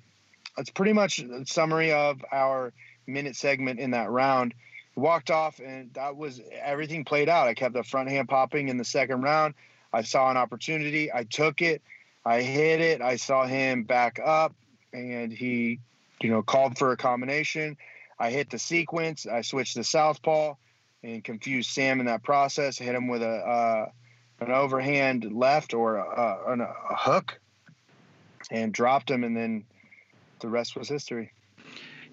D: that's pretty much a summary of our minute segment in that round walked off, and that was everything played out. I kept the front hand popping in the second round. I saw an opportunity. I took it. I hit it. I saw him back up, and he, you know, called for a combination. I hit the sequence. I switched to southpaw and confused Sam in that process. hit him with a uh, an overhand left or a, a, a hook, and dropped him, and then the rest was history.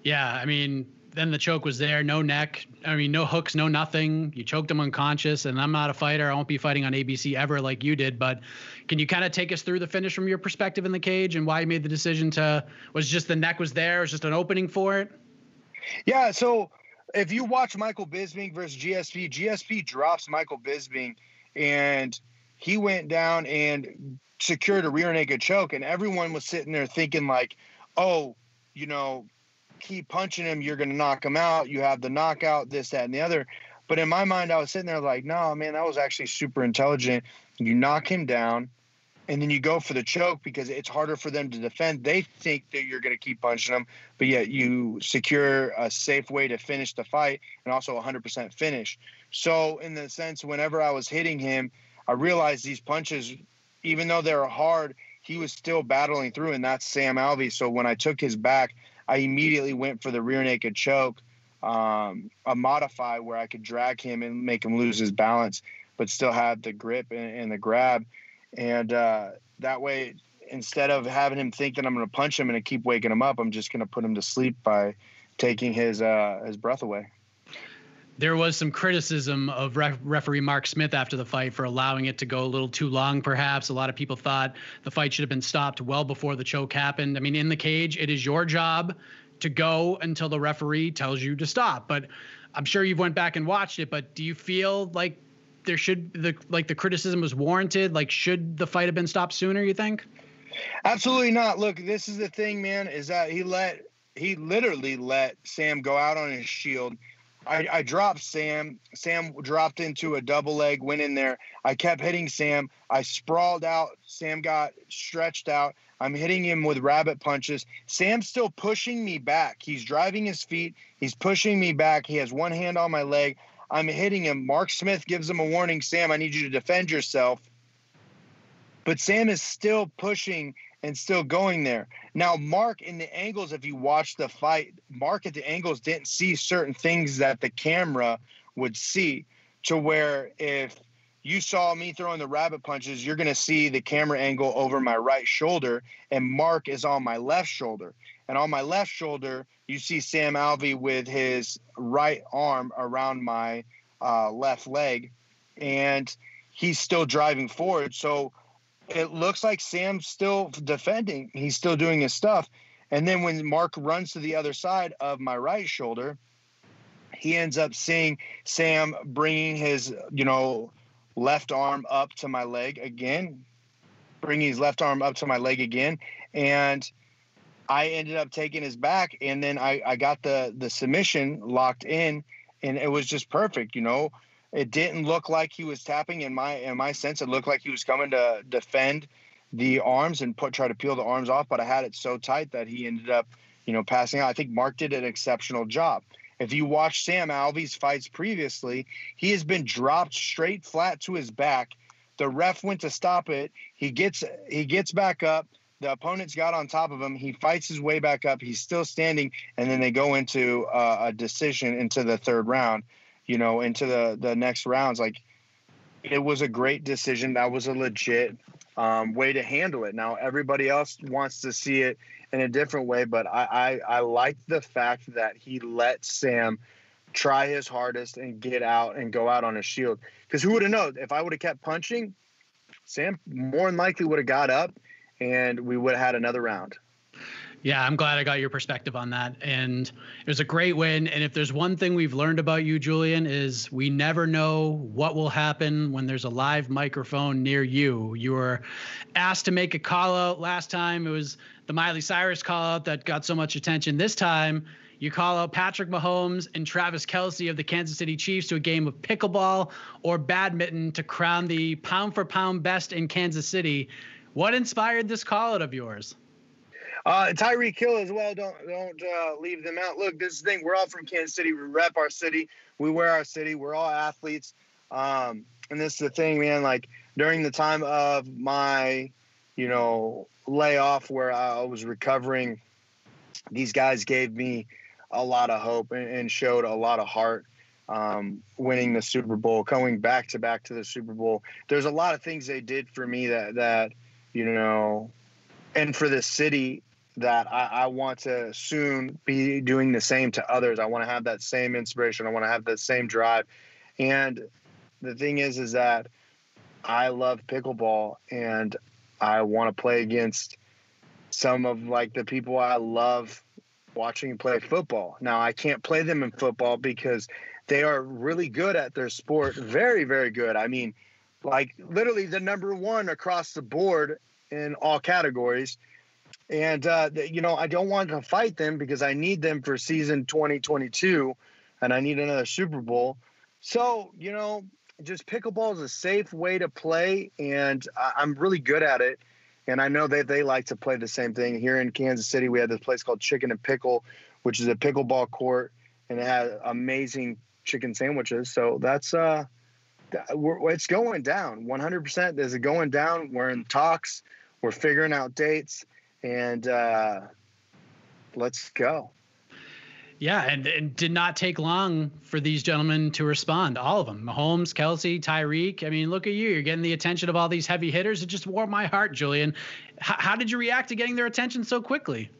C: Yeah, I mean, then the choke was there, no neck. I mean, no hooks, no nothing. You choked him unconscious. And I'm not a fighter. I won't be fighting on ABC ever like you did. But can you kind of take us through the finish from your perspective in the cage and why you made the decision to? Was just the neck was there? Was just an opening for it?
D: Yeah. So if you watch Michael Bisping versus GSP, GSP drops Michael Bisping, and he went down and secured a rear naked choke, and everyone was sitting there thinking like, oh, you know, keep punching him, you're going to knock him out. You have the knockout, this, that, and the other. But in my mind, I was sitting there like, no, man, that was actually super intelligent. You knock him down, and then you go for the choke because it's harder for them to defend. They think that you're going to keep punching them, but yet you secure a safe way to finish the fight and also 100% finish. So, in the sense, whenever I was hitting him, I realized these punches, even though they were hard, he was still battling through, and that's Sam Alvey. So when I took his back, I immediately went for the rear naked choke, um, a modify where I could drag him and make him lose his balance, but still have the grip and, and the grab. And uh, that way, instead of having him think that I'm going to punch him and keep waking him up, I'm just going to put him to sleep by taking his uh, his breath away.
C: There was some criticism of ref- referee Mark Smith after the fight for allowing it to go a little too long, perhaps. A lot of people thought the fight should have been stopped well before the choke happened. I mean, in the cage, it is your job to go until the referee tells you to stop. But I'm sure you've went back and watched it, but do you feel like there should the like the criticism was warranted? Like should the fight have been stopped sooner, you think?
D: Absolutely not. Look, this is the thing, man, is that he let he literally let Sam go out on his shield I, I dropped Sam. Sam dropped into a double leg, went in there. I kept hitting Sam. I sprawled out. Sam got stretched out. I'm hitting him with rabbit punches. Sam's still pushing me back. He's driving his feet. He's pushing me back. He has one hand on my leg. I'm hitting him. Mark Smith gives him a warning Sam, I need you to defend yourself. But Sam is still pushing and still going there. Now, Mark in the angles, if you watch the fight, Mark at the angles didn't see certain things that the camera would see to where if you saw me throwing the rabbit punches, you're going to see the camera angle over my right shoulder, and Mark is on my left shoulder. And on my left shoulder, you see Sam Alvey with his right arm around my uh, left leg, and he's still driving forward. So it looks like Sam's still defending. He's still doing his stuff. And then when Mark runs to the other side of my right shoulder, he ends up seeing Sam bringing his, you know, left arm up to my leg again, bringing his left arm up to my leg again. And I ended up taking his back. And then I, I got the, the submission locked in, and it was just perfect, you know it didn't look like he was tapping in my in my sense. It looked like he was coming to defend the arms and put try to peel the arms off, but I had it so tight that he ended up, you know, passing out. I think Mark did an exceptional job. If you watch Sam Alvey's fights previously, he has been dropped straight flat to his back. The ref went to stop it. He gets he gets back up. The opponent's got on top of him. He fights his way back up. He's still standing, and then they go into uh, a decision into the third round you know, into the the next rounds. Like it was a great decision. That was a legit um, way to handle it. Now everybody else wants to see it in a different way, but I I, I like the fact that he let Sam try his hardest and get out and go out on a shield. Because who would have known if I would have kept punching, Sam more than likely would have got up and we would have had another round.
C: Yeah, I'm glad I got your perspective on that. And it was a great win. And if there's one thing we've learned about you, Julian, is we never know what will happen when there's a live microphone near you. You were asked to make a call out last time. It was the Miley Cyrus call out that got so much attention. This time, you call out Patrick Mahomes and Travis Kelce of the Kansas City Chiefs to a game of pickleball or badminton to crown the pound for pound best in Kansas City. What inspired this call out of yours?
D: Uh, Tyreek Hill as well. Don't don't uh, leave them out. Look, this is the thing. We're all from Kansas City. We rep our city. We wear our city. We're all athletes. Um, and this is the thing, man. Like during the time of my, you know, layoff where I was recovering, these guys gave me a lot of hope and, and showed a lot of heart. Um, winning the Super Bowl, going back to back to the Super Bowl. There's a lot of things they did for me that that you know, and for the city that I, I, want to soon be doing the same to others. I want to have that same inspiration. I want to have that same drive. And the thing is, is that I love pickleball and I want to play against some of like the people I love watching play football. Now I can't play them in football because they are really good at their sport. Very, very good. I mean, like literally the number one across the board in all categories and uh, you know I don't want to fight them because I need them for season 2022, and I need another Super Bowl. So you know, just pickleball is a safe way to play, and I'm really good at it. And I know that they like to play the same thing. Here in Kansas City, we have this place called Chicken and Pickle, which is a pickleball court, and it has amazing chicken sandwiches. So that's uh, it's going down 100%. Is it going down? We're in talks. We're figuring out dates and uh, let's go.
C: Yeah, and it did not take long for these gentlemen to respond. All of them Mahomes, Kelce, Tyreek. I mean, look at you. You're getting the attention of all these heavy hitters. It just warmed my heart, Julian. H- how did you react to getting their attention so quickly?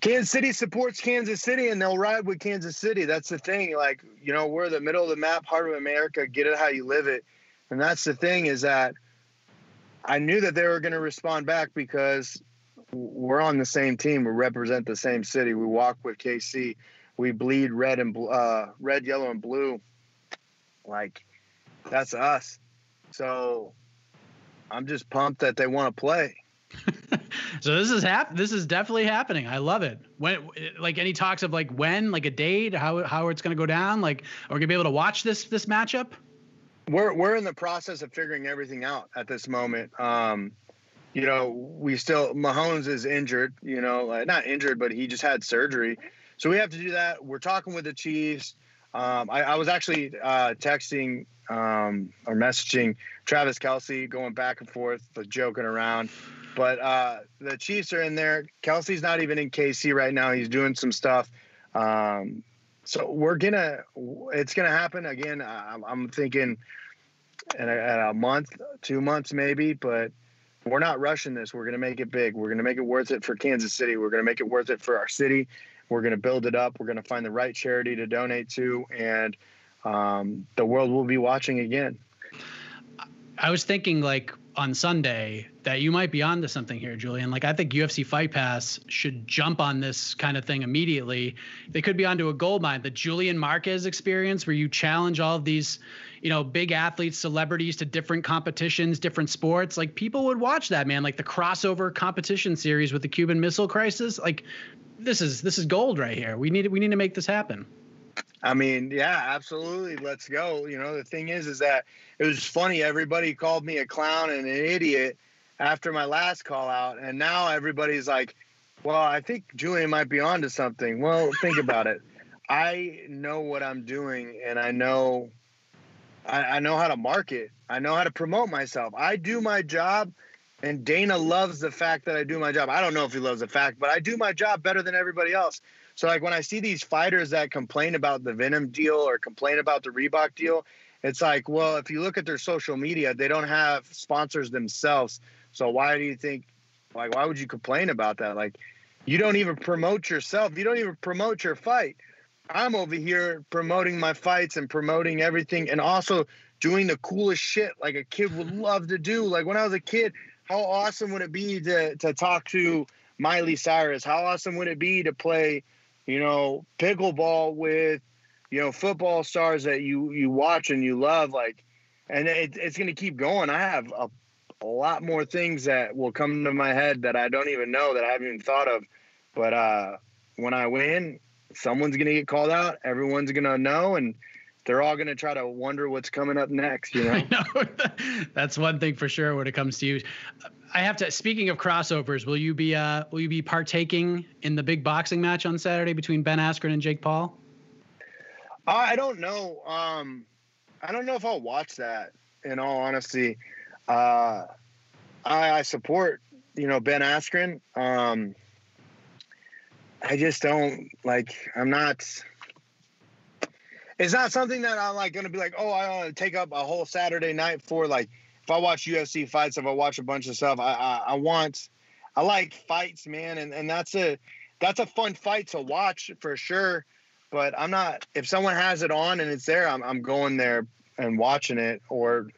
D: Kansas City supports Kansas City and they'll ride with Kansas City. That's the thing. Like, you know, we're the middle of the map, heart of America. Get it how you live it. And that's the thing is that I knew that they were going to respond back because we're on the same team. We represent the same city. We walk with KC. We bleed red and uh, red, yellow, and blue. Like that's us. So I'm just pumped that they want to play. [LAUGHS]
C: so this is hap- This is definitely happening. I love it. When like any talks of like when, like a date, how how it's going to go down. Like, are we gonna be able to watch this this matchup?
D: We're we're in the process of figuring everything out at this moment. Um, you know, we still Mahomes is injured. You know, not injured, but he just had surgery, so we have to do that. We're talking with the Chiefs. Um, I, I, was actually uh, texting um, or messaging Travis Kelce, going back and forth, joking around. But uh, the Chiefs are in there. Kelce's not even in KC right now. He's doing some stuff. Um, so we're gonna, it's gonna happen again. I'm, I'm thinking in a, in a month, two months maybe, but we're not rushing this. We're gonna make it big. We're gonna make it worth it for Kansas City. We're gonna make it worth it for our city. We're gonna build it up. We're gonna find the right charity to donate to, and um, the world will be watching again.
C: I was thinking like on Sunday that you might be onto something here, Julian. Like I think UFC Fight Pass should jump on this kind of thing immediately. They could be onto a gold mine. The Julian Marquez experience where you challenge all of these, you know, big athletes, celebrities to different competitions, different sports. Like people would watch that, man. Like the crossover competition series with the Cuban Missile Crisis. Like this is this is gold right here. We need we need to make this happen.
D: I mean, yeah, absolutely. Let's go. You know, the thing is, is that it was funny. Everybody called me a clown and an idiot after my last call out, and now everybody's like, "Well, I think Julian might be onto something." Well, think about it. I know what I'm doing, and I know, I, I know how to market. I know how to promote myself. I do my job, and Dana loves the fact that I do my job. I don't know if he loves the fact, but I do my job better than everybody else. So like when I see these fighters that complain about the Venom deal or complain about the Reebok deal, it's like, well, if you look at their social media, they don't have sponsors themselves. So why do you think like why would you complain about that? Like you don't even promote yourself. You don't even promote your fight. I'm over here promoting my fights and promoting everything and also doing the coolest shit like a kid would mm-hmm. love to do. Like when I was a kid, how awesome would it be to to talk to Miley Cyrus? How awesome would it be to play you know, pickleball with, you know, football stars that you you watch and you love, like, and it, it's going to keep going. I have a, a lot more things that will come to my head that I don't even know that I haven't even thought of. But uh, when I win, someone's going to get called out. Everyone's going to know, and they're all going to try to wonder what's coming up next. You [LAUGHS] know, know. [LAUGHS]
C: that's one thing for sure when it comes to you. I have to. Speaking of crossovers, will you be uh, will you be partaking in the big boxing match on Saturday between Ben Askren and Jake Paul?
D: I don't know. Um, I don't know if I'll watch that. In all honesty, uh, I, I support you know Ben Askren. Um, I just don't like. I'm not. It's not something that I'm like going to be like, oh, I want to take up a whole Saturday night for like if I watch UFC fights, if I watch a bunch of stuff, I, I, I want, I like fights, man, and and that's a that's a fun fight to watch for sure. But I'm not. If someone has it on and it's there, I'm I'm going there and watching it. Or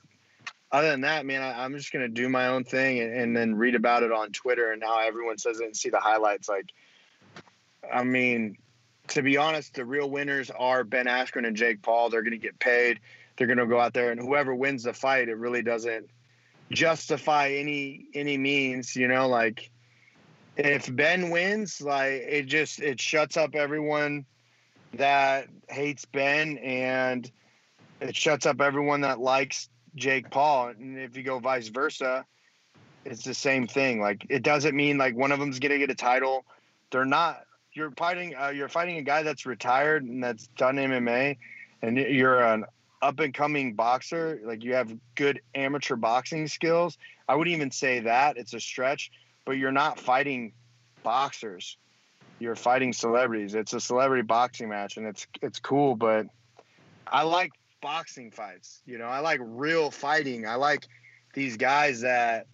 D: other than that, man, I, am just gonna do my own thing and, and then read about it on Twitter and how everyone says it and see the highlights. Like, I mean, to be honest, the real winners are Ben Askren and Jake Paul. They're gonna get paid they're going to go out there and whoever wins the fight, it really doesn't justify any any means. You know, like if Ben wins, like it just it shuts up everyone that hates Ben and it shuts up everyone that likes Jake Paul. And if you go vice versa, it's the same thing. Like it doesn't mean like one of them's gonna get a title. They're not. You're fighting. Uh, you're fighting a guy that's retired and that's done MMA, and you're an up and coming boxer, like you have good amateur boxing skills. I wouldn't even say that it's a stretch, but you're not fighting boxers. You're fighting celebrities. It's a celebrity boxing match and it's it's cool, but I like boxing fights. You know, I like real fighting. I like these guys that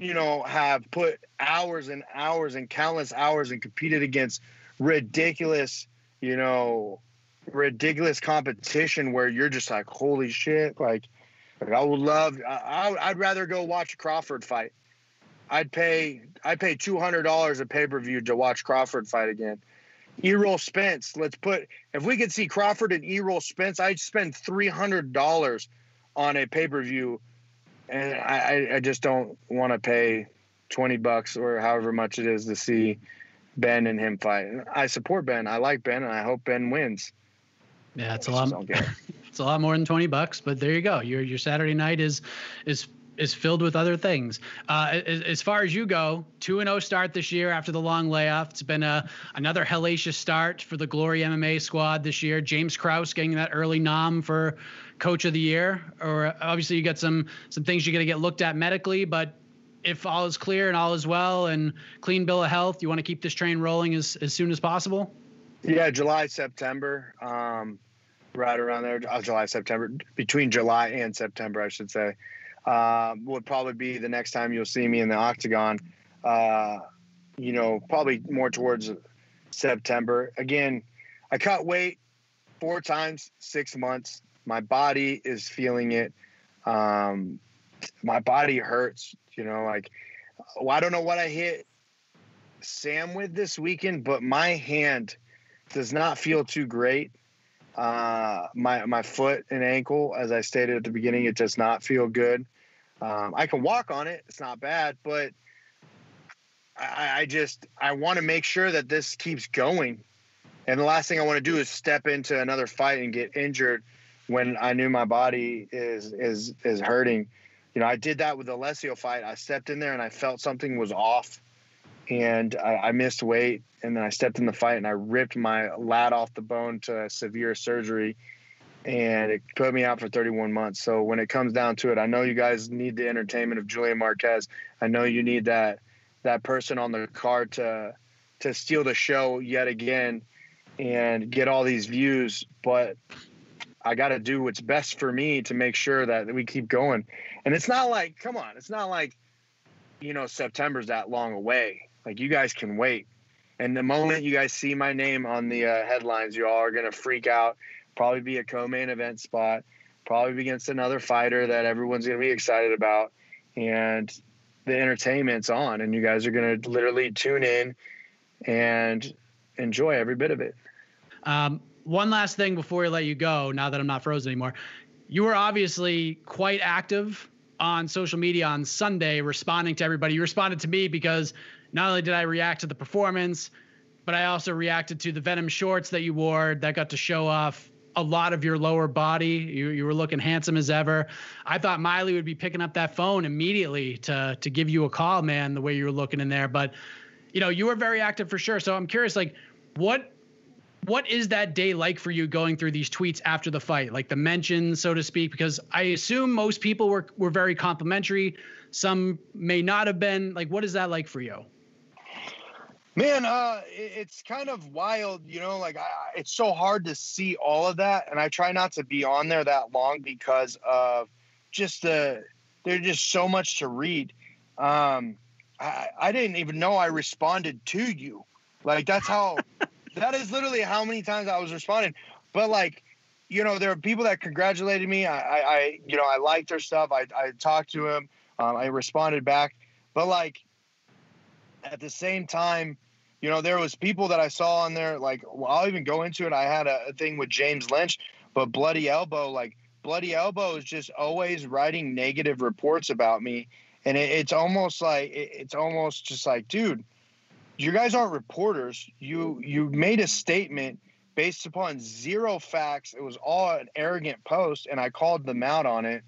D: you know have put hours and hours and countless hours and competed against ridiculous, you know, ridiculous competition where you're just like, holy shit! Like, like I would love. I, I'd rather go watch a Crawford fight. I'd pay. I'd pay two hundred dollars a pay per view to watch Crawford fight again. Errol Spence. Let's put. If we could see Crawford and Errol Spence, I'd spend three hundred dollars on a pay per view, and I, I just don't want to pay twenty bucks or however much it is to see Ben and him fight. I support Ben. I like Ben, and I hope Ben wins.
C: Yeah, it's a lot. [LAUGHS] it's a lot more than twenty bucks, but there you go. Your your Saturday night is is is filled with other things. Uh, as, as, far as you go, 2 0 start this year after the long layoff. It's been a, another hellacious start for the Glory MMA squad this year. James Krause getting that early nom for coach of the year. Or obviously, you got some some things you're going to get looked at medically, but if all is clear and all is well and clean bill of health, you want to keep this train rolling as, as soon as possible?
D: Yeah, July, September. Um, right around there, uh, July, September, between July and September, I should say uh, would probably be the next time you'll see me in the octagon. Uh, you know, probably more towards September. Again, I cut weight four times, six months. My body is feeling it. Um, my body hurts. You know, like well, I don't know what I hit Sam with this weekend, but my hand does not feel too great. Uh, my my foot and ankle, as I stated at the beginning, it does not feel good. Um, I can walk on it; it's not bad, but I, I just I want to make sure that this keeps going. And the last thing I want to do is step into another fight and get injured when I knew my body is is is hurting. You know, I did that with the Alessio fight. I stepped in there and I felt something was off, and I, I missed weight. And then I stepped in the fight and I ripped my lat off the bone to severe surgery and it put me out for 31 months. So when it comes down to it, I know you guys need the entertainment of Julian Marquez. I know you need that that person on the card to to steal the show yet again and get all these views, but I got to do what's best for me to make sure that we keep going. And it's not like, come on, it's not like you know September's that long away. Like you guys can wait. And the moment you guys see my name on the uh, headlines, you all are gonna freak out probably be a co-main event spot, probably against another fighter that everyone's going to be excited about, and the entertainment's on, and you guys are going to literally tune in and enjoy every bit of it.
C: Um, one last thing before we let you go. Now that I'm not frozen anymore, you were obviously quite active on social media on Sunday, responding to everybody. You responded to me because not only did I react to the performance, but I also reacted to the Venom shorts that you wore that got to show off a lot of your lower body. You, you were looking handsome as ever. I thought Miley would be picking up that phone immediately to to give you a call, man, the way you were looking in there. But you know, you were very active for sure. So I'm curious, like, what what is that day like for you going through these tweets after the fight, like the mentions, so to speak? Because I assume most people were were very complimentary. Some may not have been. Like, what is that like for you?
D: Man, uh, it's kind of wild, you know. Like, I, it's so hard to see all of that, and I try not to be on there that long because of just the there's just so much to read. Um, I, I didn't even know I responded to you. Like, that's how. [LAUGHS] that is literally how many times I was responding. But like, you know, there are people that congratulated me. I, I, I you know, I liked their stuff. I, I talked to him. Um, I responded back. But like at the same time, you know, there was people that I saw on there. Like, well, I'll even go into it. I had a, a thing with James Lynch, but Bloody Elbow, like Bloody Elbow, is just always writing negative reports about me, and it, it's almost like it, it's almost just like, dude, you guys aren't reporters. You you made a statement based upon zero facts. It was all an arrogant post, and I called them out on it,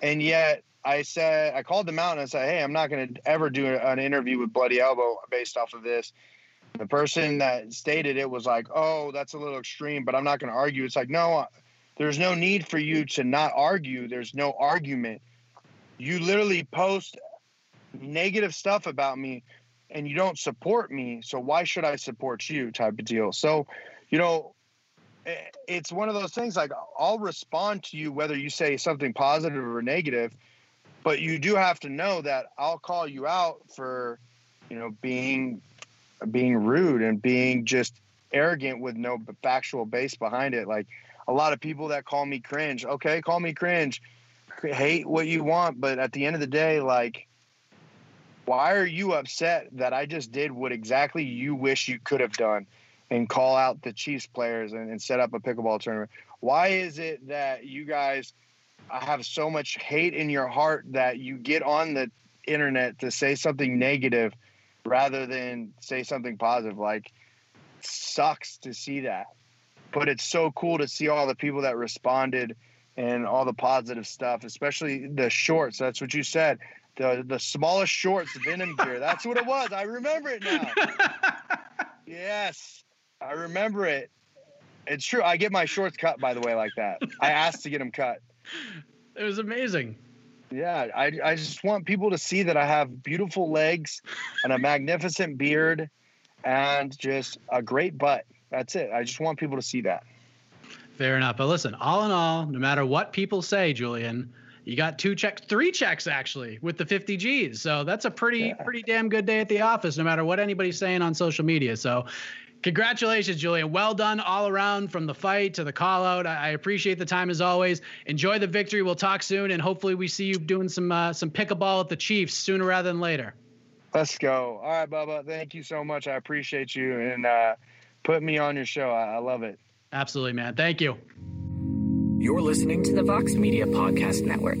D: and yet I said I called them out and I said, "Hey, I'm not going to ever do an interview with Bloody Elbow based off of this." The person that stated it was like, "Oh, that's a little extreme, but I'm not going to argue." It's like, no, uh, there's no need for you to not argue. There's no argument. You literally post negative stuff about me, and you don't support me. So why should I support you? Type of deal. So, you know, it's one of those things. Like I'll respond to you whether you say something positive or negative but you do have to know that I'll call you out for, you know, being being rude and being just arrogant with no factual base behind it. Like a lot of people that call me cringe. Okay, call me cringe. Hate what you want, but at the end of the day, like, why are you upset that I just did what exactly you wish you could have done and call out the Chiefs players and, and set up a pickleball tournament? Why is it that you guys have so much hate in your heart that you get on the internet to say something negative rather than say something positive. Like, sucks to see that, but it's so cool to see all the people that responded and all the positive stuff, especially the shorts. That's what you said. The the smallest shorts, Venom [LAUGHS] gear. That's what it was. I remember it now. yes, I remember it. It's true. I get my shorts cut, by the way, like that. I asked to get them cut. [LAUGHS]
C: It was amazing.
D: Yeah, I, I just want people to see that I have beautiful legs and a magnificent beard and just a great butt. That's it. I just want people to see that.
C: Fair enough. But listen, all in all, no matter what people say, Julian, you got two checks, three checks actually with the 50 G's. So that's a pretty, yeah. pretty damn good day at the office, no matter what anybody's saying on social media. So Congratulations, Julian. Well done all around from the fight to the call out. I, appreciate the time as always. Enjoy the victory. We'll talk soon, and hopefully we see you doing some uh, some pickleball at the Chiefs sooner rather than later.
D: Let's go. All right, Bubba. Thank you so much. I appreciate you and uh, putting me on your show. I, I love it.
C: Absolutely, man. Thank you.
K: You're listening to the Vox Media Podcast Network.